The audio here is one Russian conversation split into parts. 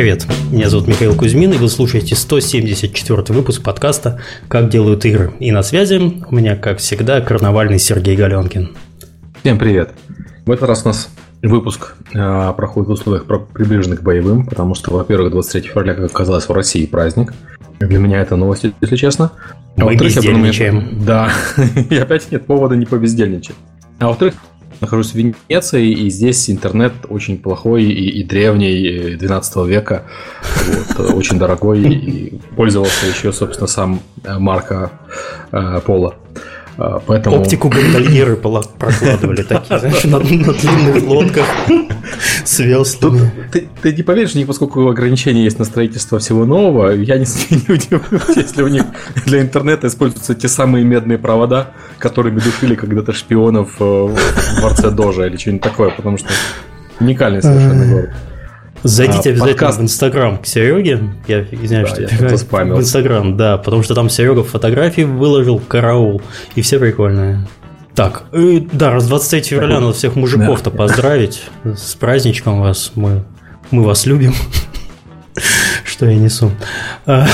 Привет, меня зовут Михаил Кузьмин, и вы слушаете 174 выпуск подкаста «Как делают игры». И на связи у меня, как всегда, карнавальный Сергей Галенкин. Всем привет. В этот раз у нас выпуск э, проходит в условиях приближенных к боевым, потому что, во-первых, 23 февраля, как оказалось, в России праздник. Для меня это новость, если честно. А Мы бездельничаем. Да, и опять нет повода не побездельничать. А во-вторых, нахожусь в Венеции, и здесь интернет очень плохой и, и древний, 12 века, вот, очень дорогой, и пользовался еще, собственно, сам э, Марко э, Пола. А, поэтому... Оптику гондольеры прокладывали такие, знаешь, на, на длинных лодках с веслами. Ты, ты не поверишь, них, поскольку ограничения есть на строительство всего нового, я не, не удивлюсь, если у них для интернета используются те самые медные провода, которыми душили когда-то шпионов э, в дворце Дожа или что-нибудь такое, потому что уникальный совершенно город. Зайдите а, обязательно подкаст. в Инстаграм к Сереге. Я извиняюсь, да, что я спамил. В Инстаграм, да, потому что там Серега фотографии выложил, караул, и все прикольные. Так, и, да, раз 23 февраля надо всех мужиков-то да. поздравить. С праздничком вас. Мы, мы вас любим. Что я несу. А,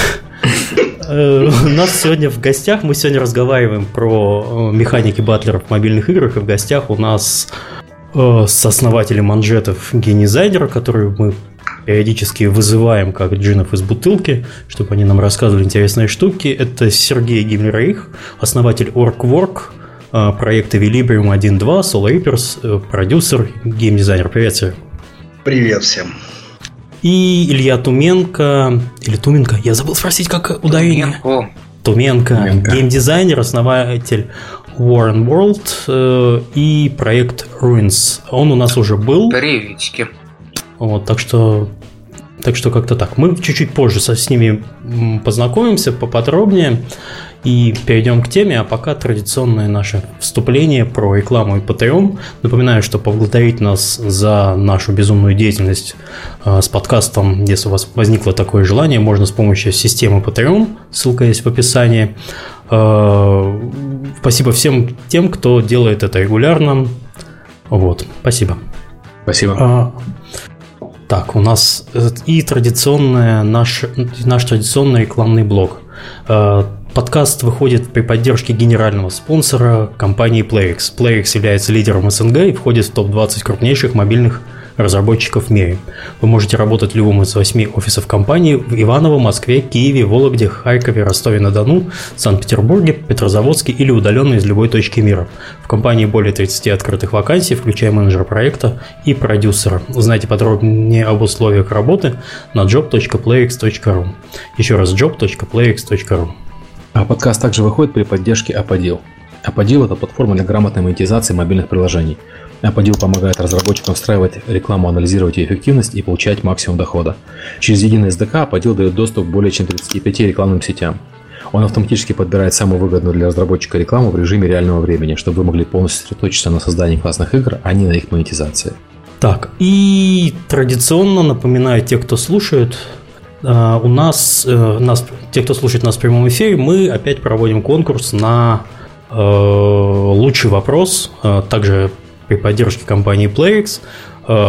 э, у нас сегодня в гостях, мы сегодня разговариваем про э, механики батлеров в мобильных играх, и в гостях у нас Э, с основателем манжетов геймдизайнера, который мы периодически вызываем как джинов из бутылки, чтобы они нам рассказывали интересные штуки. Это Сергей Гиммлерейх, основатель OrgWork, э, проекта Vilibrium 1.2, Soul Reapers, э, продюсер, геймдизайнер. Привет, Серег. Привет всем. И Илья Туменко, или Туменко, я забыл спросить, как ударение. Туменко. Туменко, Туменко. геймдизайнер, основатель Warren World э, и проект Ruins. Он у нас уже был. Приветики. Вот, так что так что как-то так. Мы чуть-чуть позже со, с ними познакомимся поподробнее и перейдем к теме, а пока традиционное наше вступление про рекламу и Patreon. Напоминаю, что поблагодарить нас за нашу безумную деятельность э, с подкастом, если у вас возникло такое желание, можно с помощью системы Patreon, ссылка есть в описании. Э, спасибо всем тем, кто делает это регулярно. Вот, спасибо. Спасибо. А, так, у нас и традиционная наш, наш традиционный рекламный блок. Э, подкаст выходит при поддержке генерального спонсора компании PlayX. PlayX является лидером СНГ и входит в топ-20 крупнейших мобильных разработчиков в мире. Вы можете работать в любом из восьми офисов компании в Иваново, Москве, Киеве, Вологде, Харькове, Ростове-на-Дону, Санкт-Петербурге, Петрозаводске или удаленно из любой точки мира. В компании более 30 открытых вакансий, включая менеджера проекта и продюсера. Узнайте подробнее об условиях работы на job.playx.ru. Еще раз job.playx.ru. А подкаст также выходит при поддержке Аподил. Аподил – это платформа для грамотной монетизации мобильных приложений – Apodil помогает разработчикам встраивать рекламу, анализировать ее эффективность и получать максимум дохода. Через единый SDK Apodil дает доступ к более чем 35 рекламным сетям. Он автоматически подбирает самую выгодную для разработчика рекламу в режиме реального времени, чтобы вы могли полностью сосредоточиться на создании классных игр, а не на их монетизации. Так, и традиционно напоминаю те, кто слушает, э, у нас, э, нас, те, кто слушает нас в прямом эфире, мы опять проводим конкурс на э, лучший вопрос. Также при поддержке компании PlayX.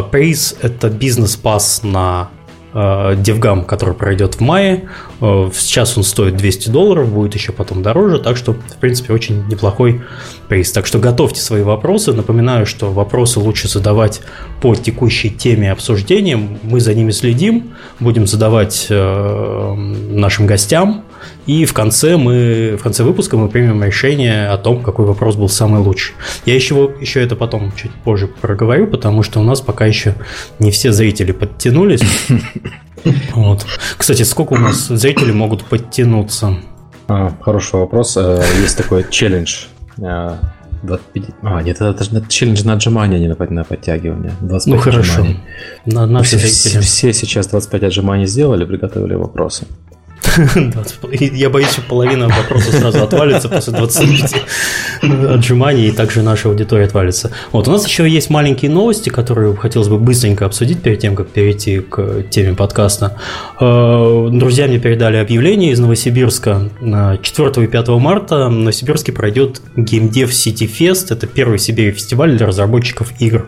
Приз – это бизнес-пас на DevGam, который пройдет в мае. Э, сейчас он стоит 200 долларов, будет еще потом дороже, так что, в принципе, очень неплохой приз. Так что готовьте свои вопросы. Напоминаю, что вопросы лучше задавать по текущей теме обсуждения. Мы за ними следим, будем задавать э, нашим гостям. И в конце, мы, в конце выпуска мы примем решение о том, какой вопрос был самый лучший. Я еще, еще это потом чуть позже проговорю, потому что у нас пока еще не все зрители подтянулись. Вот. Кстати, сколько у нас зрителей могут подтянуться? А, хороший вопрос. Э, есть такой челлендж. 25... Э, а, нет, это, это челлендж на отжимания, а не на, на подтягивание. 25 ну хорошо. Отжиманий. На, наши все, все сейчас 25 отжиманий сделали, приготовили вопросы. Я боюсь, что половина вопросов сразу отвалится после 25 отжиманий, и также наша аудитория отвалится. Вот, у нас еще есть маленькие новости, которые хотелось бы быстренько обсудить перед тем, как перейти к теме подкаста. Э, друзья мне передали объявление из Новосибирска. 4 и 5 марта в Новосибирске пройдет GameDev City Fest. Это первый в Сибири фестиваль для разработчиков игр.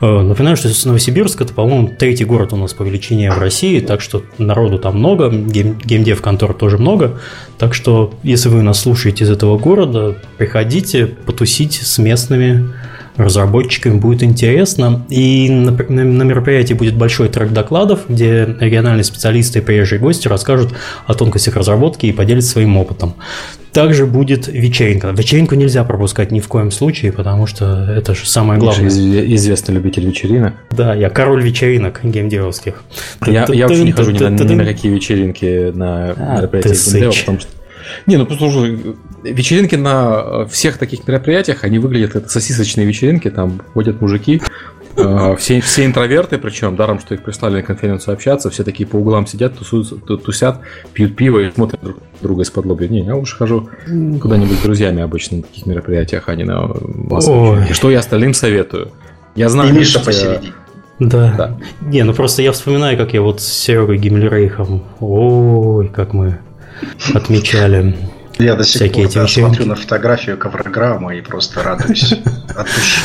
Э, напоминаю, что Новосибирск это, по-моему, третий город у нас по величине в России, так что народу там много, гейм, геймдев контор тоже много. Так что, если вы нас слушаете из этого города, приходите потусить с местными разработчиками будет интересно. И на, на, на мероприятии будет большой трек докладов, где региональные специалисты и приезжие гости расскажут о тонкостях разработки и поделятся своим опытом. Также будет вечеринка. Вечеринку нельзя пропускать ни в коем случае, потому что это же самое главное. известный любитель вечеринок. Да, я король вечеринок геймдевовских. Я, я вообще не хожу ни на, ни на какие вечеринки на а, мероприятия геймдева, потому что не, ну послушай, вечеринки на всех таких мероприятиях, они выглядят как сосисочные вечеринки, там ходят мужики, э, все, все интроверты, причем даром, что их прислали на конференцию общаться, все такие по углам сидят, тусуются, тусят, пьют пиво и смотрят друг друга из-под лобби. Не, я лучше хожу куда-нибудь с друзьями обычно на таких мероприятиях, а не на. И что я остальным советую? Я знаю, Миша посередине. Да. да. Не, ну просто я вспоминаю, как я вот с Серегой Гиммлерейхом, ой, как мы отмечали. Я до сих пор да, смотрю на фотографию коврограмма и просто радуюсь от души.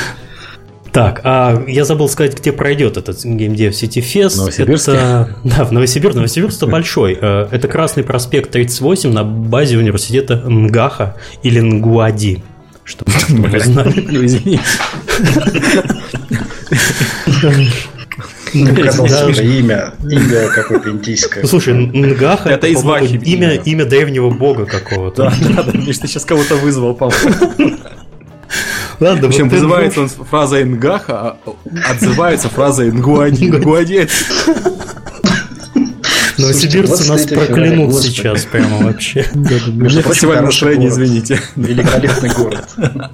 Так, а я забыл сказать, где пройдет этот геймдев City Fest. Новосибирске? Это, да, в Новосибирске. Новосибирск это большой. Э, это Красный проспект 38 на базе университета Нгаха или Нгуади. Чтобы вы знали. Указал имя, имя какое-то индийское. Слушай, Нгаха это, из имя, имя древнего бога какого-то. Да, да, да, Миш, ты сейчас кого-то вызвал, по-моему. Ладно, Причем вызывается он фразой Нгаха, а отзывается фразой Нгуади. Нгуади Новосибирцы нас проклянут сейчас прямо вообще. Мне фестиваль настроения, извините. Великолепный город.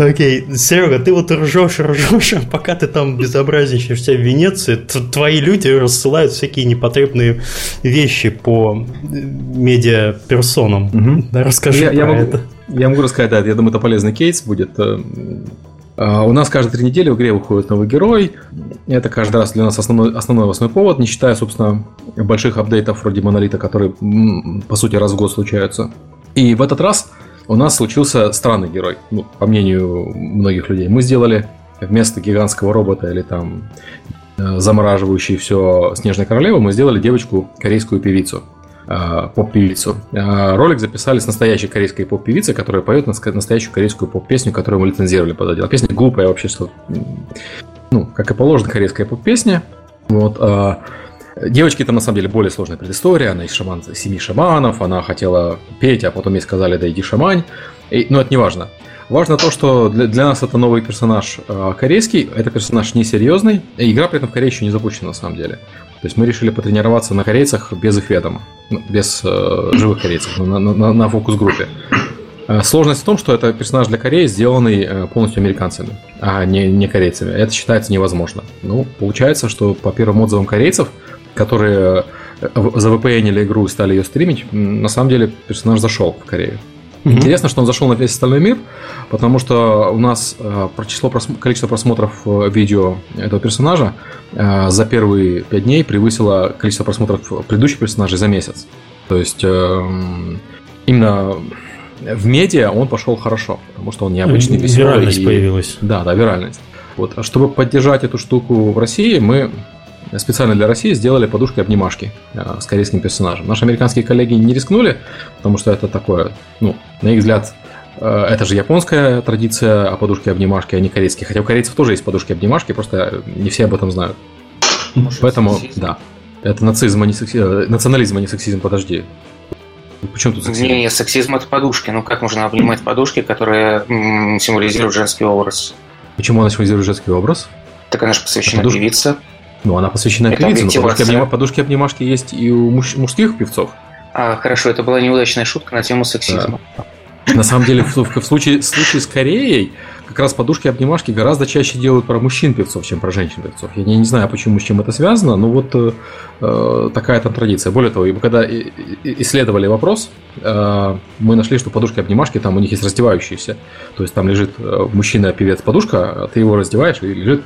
Окей, Серега, ты вот ржешь, ржешь, а пока ты там безобразничаешь в Венеции, твои люди рассылают всякие непотребные вещи по э, медиаперсонам. Угу. Да, расскажи я, про я могу, это. Я могу рассказать, да, я думаю, это полезный кейс будет. Э, а, у нас каждые три недели в игре выходит новый герой. Это каждый раз для нас основной, основной новостной повод, не считая, собственно, больших апдейтов вроде Монолита, которые, по сути, раз в год случаются. И в этот раз у нас случился странный герой, ну, по мнению многих людей. Мы сделали вместо гигантского робота или там э, замораживающей все снежной королевы, мы сделали девочку корейскую певицу э, поп-певицу. Э, ролик записали с настоящей корейской поп-певицей, которая поет настоящую корейскую поп-песню, которую мы лицензировали под отдел. Песня глупая вообще, что, ну, как и положено, корейская поп-песня. Вот, Девочки там на самом деле более сложная предыстория. Она из шаман, семи шаманов, она хотела петь, а потом ей сказали, да иди шамань. И, но это не важно. Важно то, что для, для нас это новый персонаж э, корейский, это персонаж несерьезный, игра при этом в Корее еще не запущена на самом деле. То есть мы решили потренироваться на корейцах без их ведома, ну, без э, живых корейцев, на, на, на фокус-группе. Э, сложность в том, что это персонаж для Кореи, сделанный э, полностью американцами, а не, не корейцами. Это считается невозможно. Ну, получается, что по первым отзывам корейцев, которые э, за VPN игру и стали ее стримить, на самом деле персонаж зашел в Корею. Mm-hmm. Интересно, что он зашел на весь остальной мир, потому что у нас э, число количество просмотров э, видео этого персонажа за первые пять дней превысило количество просмотров предыдущих персонажей за месяц. То есть именно в медиа он пошел хорошо, потому что он необычный, веселый. Виральность и... появилась. Да, да, виральность. Вот. А чтобы поддержать эту штуку в России, мы специально для России сделали подушки-обнимашки э, с корейским персонажем. Наши американские коллеги не рискнули, потому что это такое, ну, на их взгляд, э, это же японская традиция, а подушки-обнимашки, а не корейские. Хотя у корейцев тоже есть подушки-обнимашки, просто не все об этом знают. Может, Поэтому, сексизм? да. Это нацизм, а не секси... Э, национализм, а не сексизм, подожди. Почему тут сексизм? Не, сексизм это подушки. Ну как можно обнимать подушки, которые символизируют женский образ? Почему она символизирует женский образ? Так она же посвящена певице. Ну, она посвящена певице, но подушки, обнима... подушки обнимашки есть и у муж... мужских певцов. А, хорошо, это была неудачная шутка на тему сексизма. Да. На самом деле, в, в, в, случае, в случае с Кореей, как раз подушки-обнимашки гораздо чаще делают про мужчин-певцов, чем про женщин-певцов. Я не, не знаю, почему, с чем это связано, но вот э, э такая там традиция. Более того, когда исследовали вопрос, э, мы нашли, что подушки-обнимашки там у них есть раздевающиеся. То есть там лежит э, мужчина-певец подушка, а ты его раздеваешь, и лежит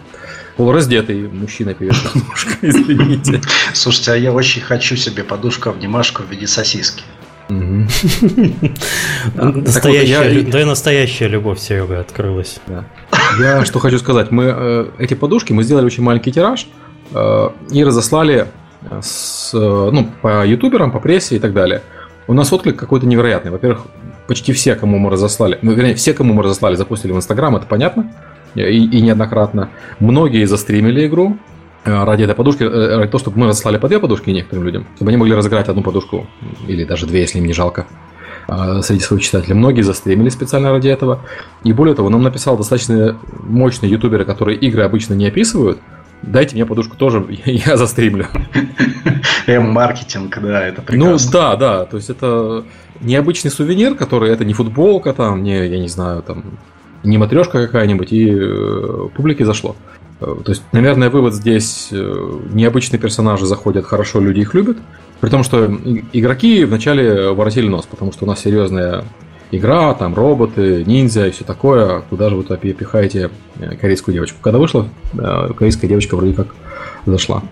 полураздетый мужчина певец подушка, извините. Слушайте, а я очень хочу себе подушку-обнимашку в виде сосиски. Настоящая, да, и настоящая любовь, Серега, открылась. Я что хочу сказать. Мы э, эти подушки мы сделали очень маленький тираж э, и разослали с, ну, по ютуберам, по прессе и так далее. У нас отклик какой-то невероятный. Во-первых, почти все, кому мы разослали, ну, вернее, все, кому мы разослали, запустили в Инстаграм, это понятно, и, и неоднократно. Многие застримили игру, э, ради этой подушки, э, ради того, чтобы мы разослали по две подушки некоторым людям, чтобы они могли разыграть одну подушку, или даже две, если им не жалко, э, среди своих читателей. Многие застримили специально ради этого. И более того, нам написал достаточно мощные ютуберы, которые игры обычно не описывают, дайте мне подушку тоже, я застримлю. М-маркетинг, да, это прекрасно. Ну да, да, то есть это необычный сувенир, который это не футболка, там, не, я не знаю, там, не матрешка какая-нибудь, и э, публике зашло. Э, то есть, наверное, вывод здесь э, необычные персонажи заходят хорошо, люди их любят. При том, что игроки вначале воротили нос, потому что у нас серьезная игра, там роботы, ниндзя и все такое. Куда же вы туда пихаете э, корейскую девочку? Когда вышла, корейская девочка вроде как зашла.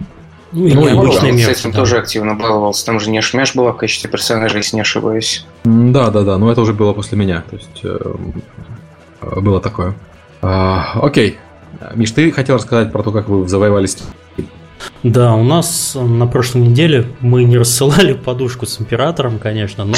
Ну, и ну, необычный мир. С этим да. тоже активно баловался. Там же Нешмеш была в качестве персонажа, если не ошибаюсь. Да, да, да. Но это уже было после меня. То есть э, было такое. А, окей. Миш, ты хотел рассказать про то, как вы завоевали да, у нас на прошлой неделе мы не рассылали подушку с императором, конечно, но...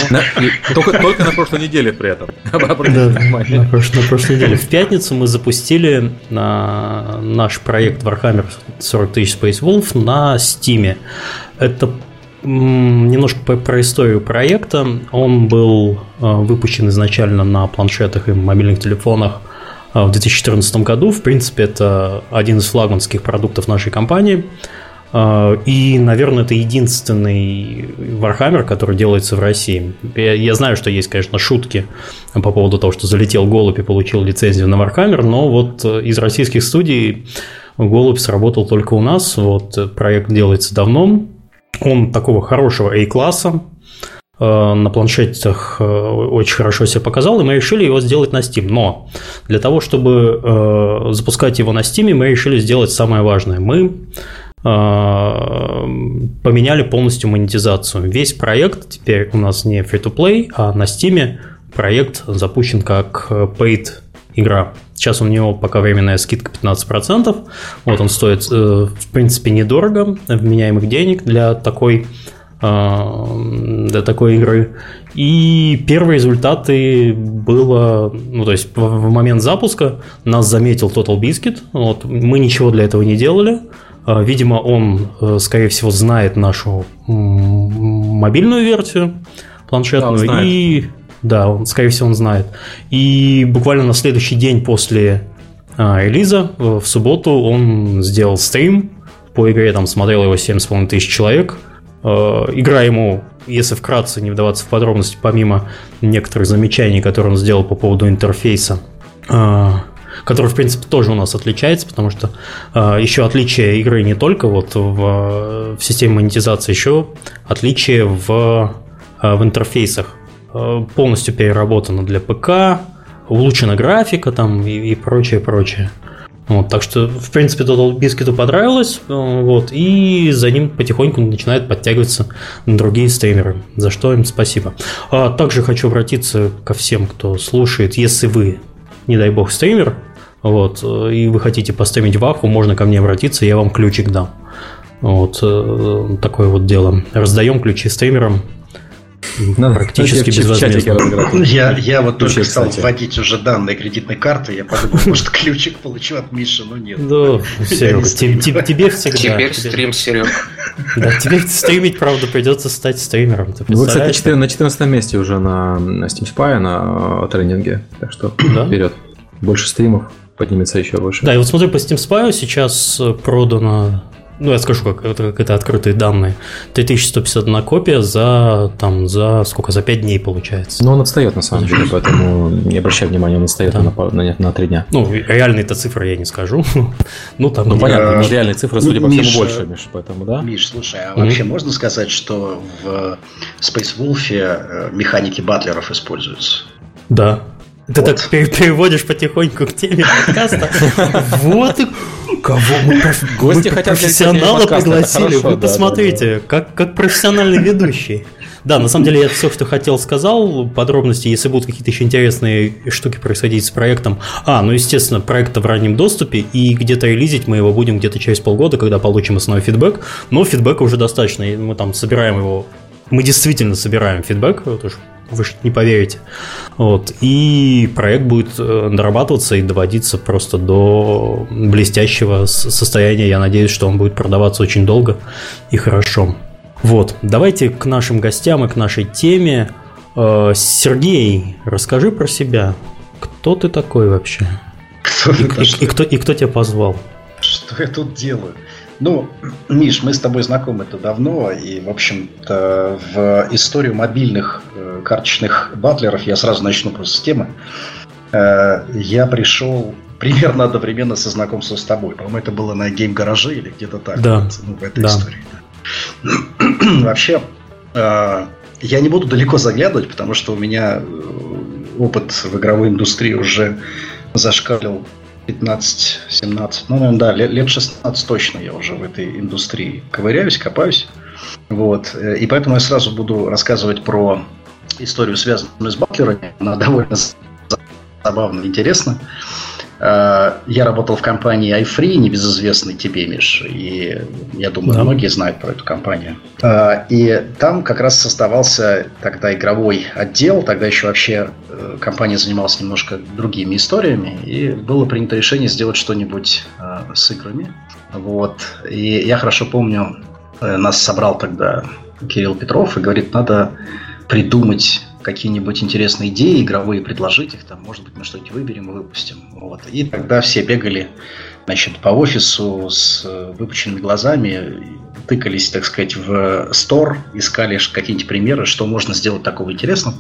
Только, только на прошлой неделе при этом. Да, на, прошлой, на прошлой неделе. В пятницу мы запустили на наш проект Warhammer 40 тысяч Space Wolf на Steam. Это немножко про историю проекта. Он был э, выпущен изначально на планшетах и мобильных телефонах э, в 2014 году. В принципе, это один из флагманских продуктов нашей компании. А, и, наверное, это единственный Warhammer, который делается в России. Я, я знаю, что есть, конечно, шутки по поводу того, что залетел голубь и получил лицензию на Warhammer, но вот э, из российских студий голубь сработал только у нас. Вот проект делается давно. Он такого хорошего A-класса, э, на планшетах э, очень хорошо себя показал, и мы решили его сделать на Steam. Но для того, чтобы запускать его на Steam, мы решили сделать самое важное. Мы поменяли полностью монетизацию. Весь проект теперь у нас не free-to-play, а на Steam проект запущен как paid игра. Сейчас у него пока временная скидка 15%. Вот он стоит, э, в принципе, недорого, вменяемых денег для такой а, для такой игры. И первые результаты было, ну то есть в момент запуска нас заметил Total Biscuit. Вот, мы ничего для этого не делали. А, видимо, он, э, скорее всего, знает нашу мобильную версию планшетную. Да, и да, он, скорее всего, он знает. И буквально на следующий день после а, релиза, в субботу, он сделал стрим по игре, там смотрел его 7,5 тысяч человек. А, игра ему, если вкратце не вдаваться в подробности, помимо некоторых замечаний, которые он сделал по поводу интерфейса, который, в принципе, тоже у нас отличается, потому что э, еще отличие игры не только вот в, в системе монетизации, еще отличие в, э, в интерфейсах. Э, полностью переработано для ПК, улучшена графика там и, и прочее, прочее. Вот, так что, в принципе, Total Biscuit понравилось, вот, и за ним потихоньку начинают подтягиваться другие стримеры, за что им спасибо. А также хочу обратиться ко всем, кто слушает, если вы, не дай бог, стример, вот, и вы хотите поставить ваху, можно ко мне обратиться, я вам ключик дам. Вот э, такое вот дело. Раздаем ключи стримерам, надо практически безвозмездно. Я, я вот Ключи, только стал кстати. вводить уже данные кредитной карты, я подумал, может, ключик получу от Миши, но нет. Да, Серега, тебе всегда. Теперь стрим, Серег. Да, тебе стримить, правда, придется стать стримером. Вы, ну, кстати, на 14 месте уже на Steam Spy, на тренинге, так что вперед. Больше стримов, поднимется еще выше. Да, и вот смотри, по Steam Spy сейчас э, продано ну, я скажу, как это, как это открытые данные. 3151 копия за, там, за сколько, за 5 дней получается. Ну, он отстает, на самом деле, поэтому не обращай внимания, он отстает да. на, на, на 3 дня. Ну, реальные-то цифры я не скажу. ну, там... Ну, понятно, но реальные цифры, судя по всему, больше, Миш, поэтому, да? Миш, слушай, а вообще можно сказать, что в Space Wolf э, механики батлеров используются? Да, ты вот. так переводишь потихоньку к теме подкаста. Вот и кого мы, Гости мы хотят профессионала пригласили. Хорошо, Вы да, посмотрите, да, да. Как, как профессиональный ведущий. Да, на самом деле я все, что хотел, сказал. Подробности, если будут какие-то еще интересные штуки происходить с проектом. А, ну, естественно, проект в раннем доступе, и где-то релизить мы его будем где-то через полгода, когда получим основной фидбэк. Но фидбэка уже достаточно, и мы там собираем его мы действительно собираем фидбэк, вот уж вы же не поверите. Вот. И проект будет э, дорабатываться и доводиться просто до блестящего состояния. Я надеюсь, что он будет продаваться очень долго и хорошо. Вот, давайте к нашим гостям и к нашей теме. Э, Сергей, расскажи про себя. Кто ты такой вообще? Кто и, и, и, кто, и кто тебя позвал? Что я тут делаю? Ну, Миш, мы с тобой знакомы-то давно, и, в общем-то, в историю мобильных э, карточных батлеров я сразу начну просто с темы. Э, я пришел примерно одновременно со знакомством с тобой. По-моему, это было на гейм-гараже или где-то так. Да. Вот, ну, в этой да. истории. Вообще, э, я не буду далеко заглядывать, потому что у меня э, опыт в игровой индустрии уже зашкалил 15-17, ну, наверное, да, лет, лет 16 точно я уже в этой индустрии ковыряюсь, копаюсь. Вот. И поэтому я сразу буду рассказывать про историю, связанную с батлерами. Она довольно забавно и интересна. Э, я работал в компании iFree, небезызвестной тебе, Миш, и я думаю, да. многие знают про эту компанию. Э, и там как раз создавался тогда игровой отдел, тогда еще вообще э, компания занималась немножко другими историями, и было принято решение сделать что-нибудь с играми. Вот. И я хорошо помню, нас собрал тогда Кирилл Петров и говорит, надо придумать какие-нибудь интересные идеи игровые, предложить их, там, может быть, мы что-нибудь выберем и выпустим. Вот. И тогда все бегали значит, по офису с э, выпученными глазами, тыкались, так сказать, в стор, искали какие-нибудь примеры, что можно сделать такого интересного.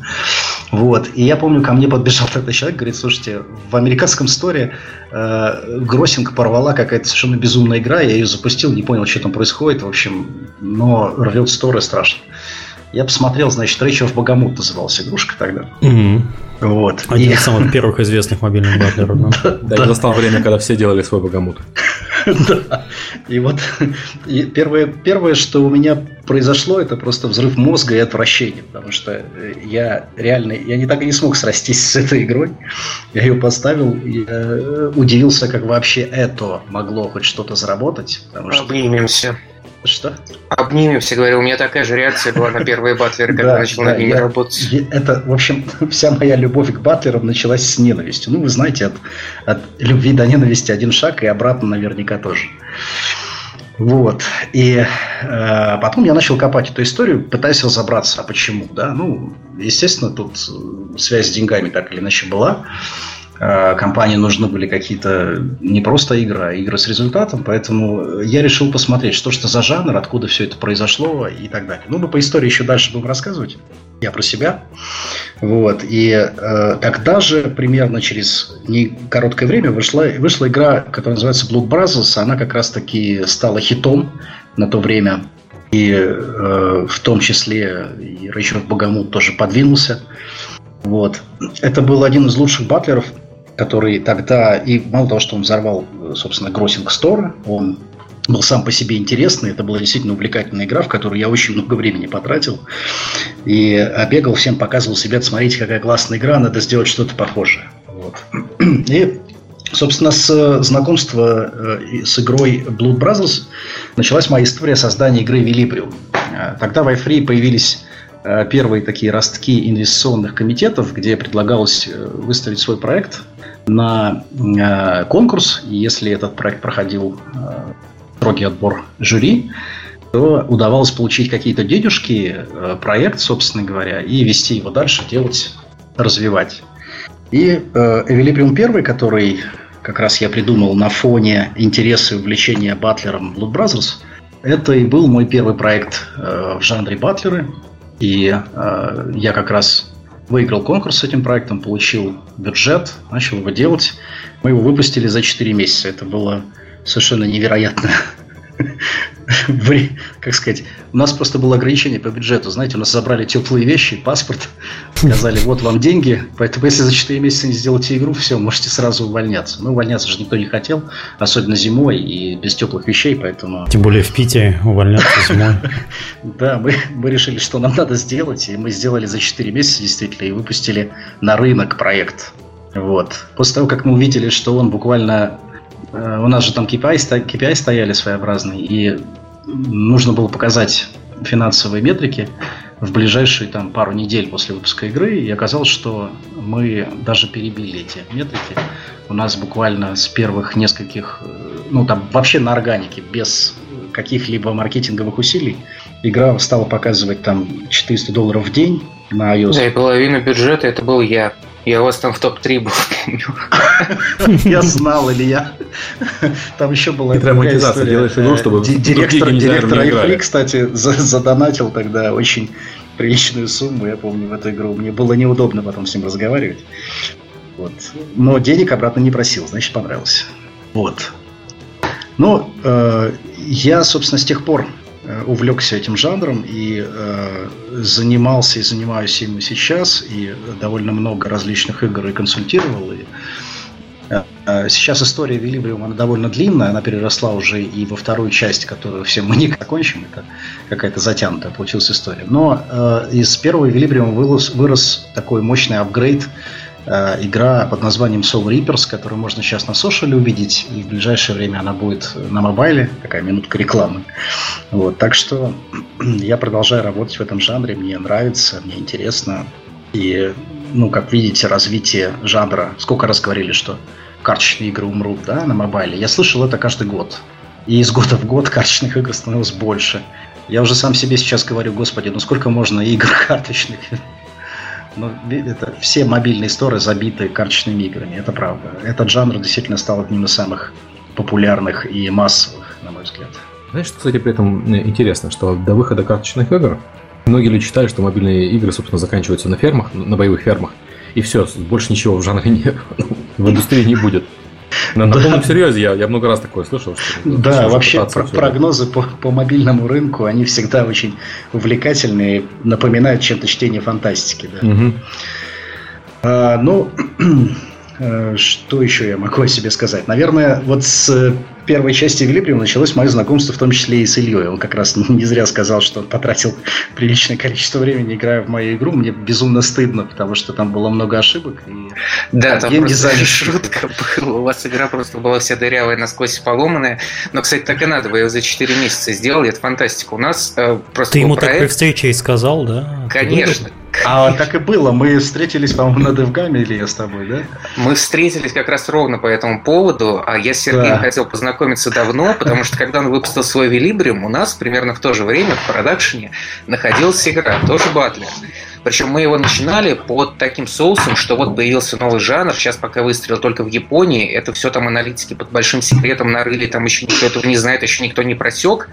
Вот. И я помню, ко мне подбежал тогда человек, говорит, слушайте, в американском сторе э, Гроссинг порвала какая-то совершенно безумная игра, я ее запустил, не понял, что там происходит, в общем, но рвет сторы страшно. Я посмотрел, значит, Rage of Богомут называлась игрушка тогда. Угу. Вот. Один и... из самых первых известных мобильных батлеров. Да, я застал время, когда все делали свой Богомут. Да. И вот первое, первое, что у меня произошло, это просто взрыв мозга и отвращение, потому что я реально, я не так и не смог срастись с этой игрой. Я ее поставил и э, удивился, как вообще это могло хоть что-то заработать. Потому что... Обнимемся. Что? Обнимемся, говорю, у меня такая же реакция была на первые батлеры, когда начал над ними работать. Это, в общем, вся моя любовь к батлерам началась с ненавистью. Ну, вы знаете, от, от любви до ненависти один шаг, и обратно наверняка тоже. Вот. И э, потом я начал копать эту историю, пытаясь разобраться, а почему, да. Ну, естественно, тут связь с деньгами так или иначе была. Э, компании нужны были какие-то не просто игры, а игры с результатом, поэтому я решил посмотреть, что это за жанр, откуда все это произошло и так далее. Ну, мы по истории еще дальше будем рассказывать. Я про себя. Вот. И э, тогда же, примерно через не короткое время, вышла, вышла игра, которая называется Blood Brothers. Она как раз-таки стала хитом на то время. И э, в том числе и Рейчер Богомут тоже подвинулся. Вот. Это был один из лучших батлеров который тогда, и мало того, что он взорвал, собственно, Гроссинг Стор, он был сам по себе интересный. Это была действительно увлекательная игра, в которую я очень много времени потратил. И бегал, всем показывал себя, смотрите, какая классная игра, надо сделать что-то похожее. Вот. И, собственно, с знакомства э, с игрой Blood Brothers началась моя история создания игры. Э, тогда в iFree появились э, первые такие ростки инвестиционных комитетов, где предлагалось выставить свой проект на э, конкурс. Если этот проект проходил э, строгий отбор жюри, то удавалось получить какие-то денежки, э, проект, собственно говоря, и вести его дальше, делать, развивать. И э, 1, который как раз я придумал на фоне интереса и увлечения батлером Blood Brothers, это и был мой первый проект э, в жанре батлеры. И э, я как раз выиграл конкурс с этим проектом, получил бюджет, начал его делать. Мы его выпустили за 4 месяца. Это было совершенно невероятно как сказать, у нас просто было ограничение по бюджету. Знаете, у нас забрали теплые вещи, паспорт, сказали, вот вам деньги, поэтому если за 4 месяца не сделаете игру, все, можете сразу увольняться. Ну, увольняться же никто не хотел, особенно зимой и без теплых вещей, поэтому... Тем более в Питере увольняться зимой. Да, мы, мы решили, что нам надо сделать, и мы сделали за 4 месяца действительно, и выпустили на рынок проект. Вот. После того, как мы увидели, что он буквально у нас же там KPI, KPI стояли своеобразные, и нужно было показать финансовые метрики в ближайшие там пару недель после выпуска игры, и оказалось, что мы даже перебили эти метрики. У нас буквально с первых нескольких, э, ну там вообще на органике, без каких-либо маркетинговых усилий, игра стала показывать там 400 долларов в день на iOS. Да, и половину бюджета это был я. Я у вас там в топ-3 был, помню. Я знал, или я. Там еще была Хитрая монетизация. Делаешь игру, чтобы Директор, директор iFree, кстати, задонатил тогда очень приличную сумму, я помню, в эту игру. Мне было неудобно потом с ним разговаривать. Вот. Но денег обратно не просил, значит, понравилось. Вот. Ну, э, я, собственно, с тех пор увлекся этим жанром и э, занимался и занимаюсь им и сейчас, и довольно много различных игр и консультировал. И, э, э сейчас история Вилибриум, она довольно длинная, она переросла уже и во вторую часть, которую все мы не закончим, это какая-то затянутая получилась история. Но э, из первого Вилибриума вырос, вырос такой мощный апгрейд Э, игра под названием Soul Reapers, которую можно сейчас на сошеле увидеть, и в ближайшее время она будет на мобайле, такая минутка рекламы. Вот, так что я продолжаю работать в этом жанре, мне нравится, мне интересно. И, ну, как видите, развитие жанра, сколько раз говорили, что карточные игры умрут, да, на мобайле. Я слышал это каждый год. И из года в год карточных игр становилось больше. Я уже сам себе сейчас говорю, господи, ну сколько можно игр карточных? Но это, все мобильные сторы забиты карточными играми, это правда. Этот жанр действительно стал одним из самых популярных и массовых, на мой взгляд. Знаешь, что, кстати, при этом э, интересно, что до выхода карточных игр многие люди считали, что мобильные игры, собственно, заканчиваются на фермах, на боевых фермах, и все, больше ничего в жанре не, в индустрии не будет. На, на полном серьезе я, я много раз такое слышал. Что да, вообще про- прогнозы по, по мобильному рынку, они всегда очень увлекательные, напоминают чем-то чтение фантастики. Да. Угу. А, ну, что еще я могу о себе сказать? Наверное, вот с первой части Вилиприума началось мое знакомство, в том числе и с Ильей. Он как раз не зря сказал, что он потратил приличное количество времени, играя в мою игру. Мне безумно стыдно, потому что там было много ошибок. И да, там просто шутка была. У вас игра просто была вся дырявая, насквозь поломанная. Но, кстати, так и надо. Вы ее за 4 месяца сделали. Это фантастика. У нас э, просто Ты ему проект... так при встрече и сказал, да? Конечно. А так и было. Мы встретились, по-моему, на Девгаме или я с тобой, да? Мы встретились как раз ровно по этому поводу, а я с Сергеем да. хотел познакомиться давно, потому что когда он выпустил свой Вилибриум, у нас примерно в то же время в продакшене находилась игра, тоже Батлер. Причем мы его начинали под таким соусом, что вот появился новый жанр, сейчас пока выстрелил только в Японии, это все там аналитики под большим секретом нарыли, там еще никто этого не знает, еще никто не просек.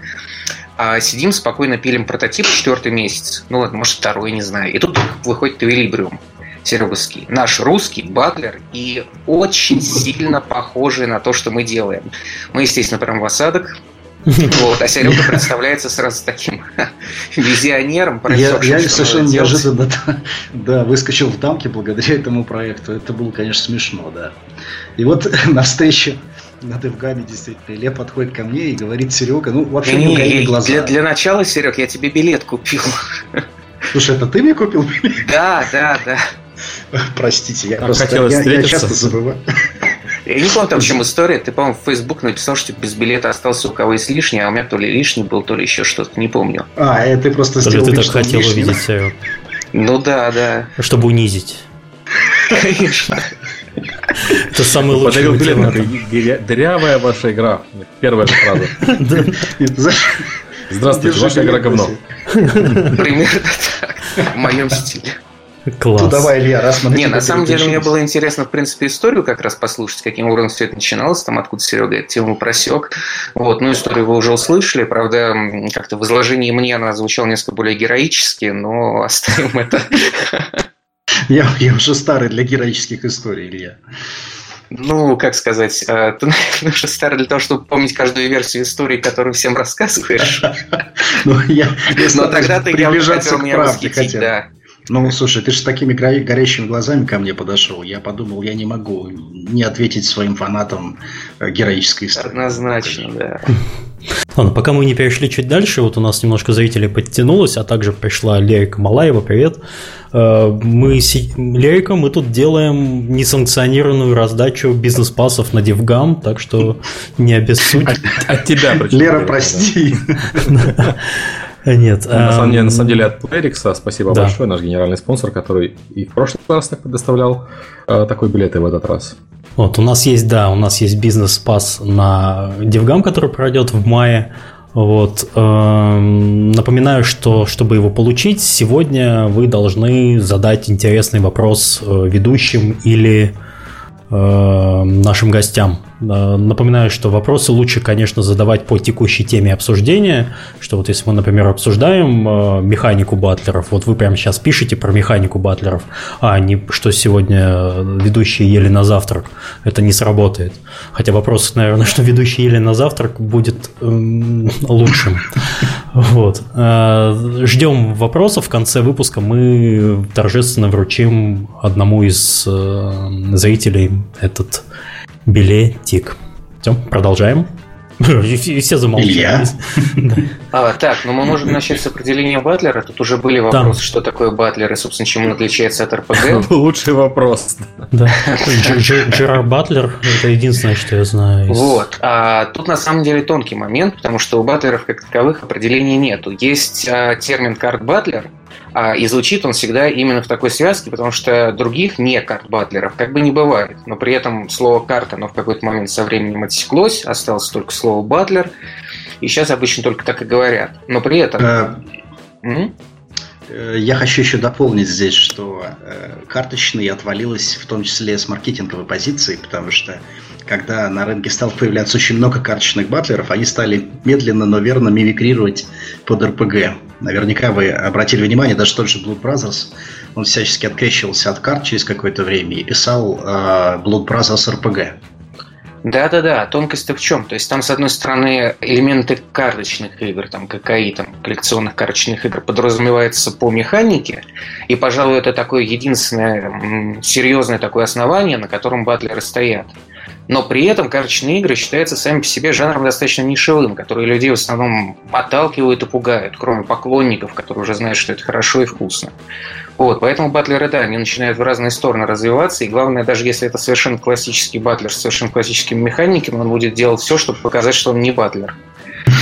А сидим спокойно пилим прототип четвертый месяц, ну ладно, может второй, не знаю. И тут выходит Эвилибриум сереговский, наш русский батлер и очень сильно похожий на то, что мы делаем. Мы, естественно, прям в осадок, вот, а Серега представляется сразу таким визионером. Я, я совершенно неожиданно да, выскочил в дамки благодаря этому проекту. Это было, конечно, смешно, да. И вот на встрече на Девгаме действительно Илья подходит ко мне и говорит, Серега, ну вообще не, не глаза. Для, для начала, Серег, я тебе билет купил. Слушай, это ты мне купил билет? Да, да, да. Простите, я просто я, я часто забываю. Я не помню, там в чем история. Ты, по-моему, в Facebook написал, что без билета остался у кого есть лишний, а у меня то ли лишний был, то ли еще что-то, не помню. А, это ты просто то сделал ты так хотел лишний. увидеть Серег. Ну да, да. Чтобы унизить. Конечно. Это самый лучший билет. Дырявая ваша игра. Первая же фраза. Здравствуйте, ваша игра говно. Примерно так. В моем стиле. Класс. Ну, давай, Илья, раз мы Не, на самом деле мне было интересно, в принципе, историю как раз послушать, каким образом все это начиналось, там, откуда Серега эту тему просек. Вот, ну, историю вы уже услышали, правда, как-то в изложении мне она звучала несколько более героически, но оставим это. Я, я уже старый для героических историй, Илья. Ну, как сказать, э, ты уже старый для того, чтобы помнить каждую версию истории, которую всем рассказываешь. Ну, я, Но тогда ты явно хотел меня восхитить, да. Ну, слушай, ты же с такими горящими глазами ко мне подошел. Я подумал, я не могу не ответить своим фанатам э, героической истории. Однозначно, да. Ладно, пока мы не перешли чуть дальше, вот у нас немножко зрителей подтянулось, а также пришла Лерика Малаева, привет. Э, мы с Лериком мы тут делаем несанкционированную раздачу бизнес-пассов на DevGam, так что не обессудь. От тебя, Лера, прости. Нет. На самом, деле, на самом деле от Playrix спасибо да. большое, наш генеральный спонсор, который и в прошлый раз так предоставлял э, такой билет и в этот раз. Вот, у нас есть, да, у нас есть бизнес-пас на DevGam, который пройдет в мае. Вот. Эм, напоминаю, что чтобы его получить, сегодня вы должны задать интересный вопрос э, ведущим или э, нашим гостям. Э, напоминаю, что вопросы лучше, конечно, задавать по текущей теме обсуждения, что вот если мы, например, обсуждаем э, механику батлеров, вот вы прямо сейчас пишете про механику батлеров, а не что сегодня ведущие ели на завтрак, это не сработает. Хотя вопрос, наверное, что ведущие ели на завтрак будет эм, лучшим. Вот. Э, ждем вопросов. В конце выпуска мы торжественно вручим одному из зрителей этот билетик. Все, продолжаем. И все замолчали. А, так, ну мы можем начать с определения батлера. Тут уже были вопросы, что такое батлер и, собственно, чем он отличается от РПГ. Лучший вопрос. Да. Джерар Батлер – это единственное, что я знаю. Вот. А тут на самом деле тонкий момент, потому что у батлеров как таковых определений нету. Есть а, термин карт-батлер – и звучит он всегда именно в такой связке, потому что других не карт-батлеров как бы не бывает. Но при этом слово «карта» оно в какой-то момент со временем отсеклось, осталось только слово «батлер», и сейчас обычно только так и говорят. Но при этом... А... Я хочу еще дополнить здесь, что э, карточный отвалилось в том числе с маркетинговой позиции, потому что когда на рынке стало появляться очень много карточных батлеров, они стали медленно, но верно мимикрировать под РПГ. Наверняка вы обратили внимание, даже тот же Blood Brothers, он всячески открещивался от карт через какое-то время и писал э, Blood Brothers RPG. Да-да-да, тонкость-то в чем? То есть там, с одной стороны, элементы карточных игр, там, ККИ, там, коллекционных карточных игр подразумевается по механике, и, пожалуй, это такое единственное серьезное такое основание, на котором батлеры стоят. Но при этом карточные игры считаются сами по себе жанром достаточно нишевым, который людей в основном отталкивают и пугают, кроме поклонников, которые уже знают, что это хорошо и вкусно. Вот, поэтому батлеры, да, они начинают в разные стороны развиваться, и главное, даже если это совершенно классический батлер с совершенно классическими механиками, он будет делать все, чтобы показать, что он не батлер.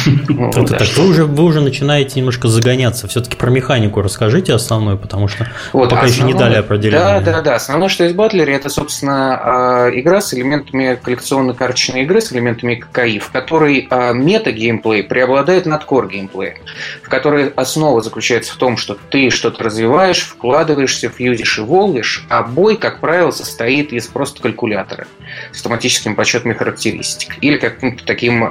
Это, так вы уже, вы уже начинаете немножко загоняться. Все-таки про механику расскажите основную, потому что вот, пока еще не дали определение. Да, да, да. Основное, что есть в Батлере, это, собственно, а, игра с элементами коллекционной карточной игры, с элементами ККИ, в которой а, мета-геймплей преобладает над кор-геймплеем, в которой основа заключается в том, что ты что-то развиваешь, вкладываешься, фьюзишь и волвишь, а бой, как правило, состоит из просто калькулятора с автоматическим подсчетами характеристик. Или каким-то таким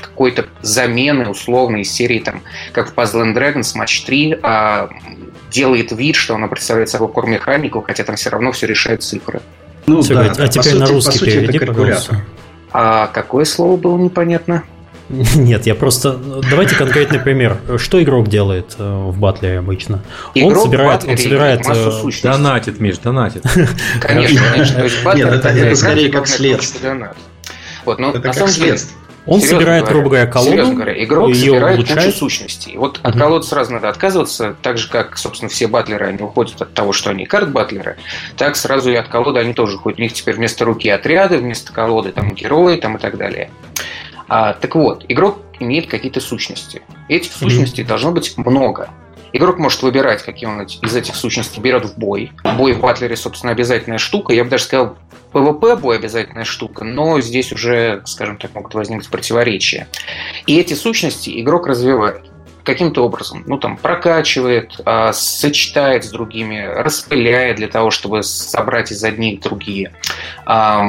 какой-то замены условной из серии, там, как в Puzzle and Dragons Match 3, а, делает вид, что она представляет собой кор-механику, хотя там все равно все решают цифры. Ну, все, да, а теперь сути, на русский сути, переведи, пожалуйста. А какое слово было непонятно? Нет, я просто... Давайте конкретный пример. Что игрок делает э, в батле обычно? Игрок он собирает... Он собирает массу э, Донатит, Миш, донатит. Конечно, конечно. Нет, это скорее как следствие. Вот, но на самом деле, он серьезно собирает, грубо говоря, колоду. Серьезно говоря, игрок собирает улучшает. кучу сущностей. Вот от колод сразу надо отказываться, так же, как, собственно, все батлеры, они уходят от того, что они карт-батлеры, так сразу и от колоды они тоже уходят. У них теперь вместо руки отряды, вместо колоды там герои там, и так далее. А, так вот, игрок имеет какие-то сущности. Этих сущностей mm-hmm. должно быть много. Игрок может выбирать, какие он из этих сущностей берет в бой. Бой в батлере, собственно, обязательная штука. Я бы даже сказал, PvP бой обязательная штука, но здесь уже, скажем так, могут возникнуть противоречия. И эти сущности игрок развивает каким-то образом, ну там прокачивает, э, сочетает с другими, распыляет для того, чтобы собрать из одних другие, э,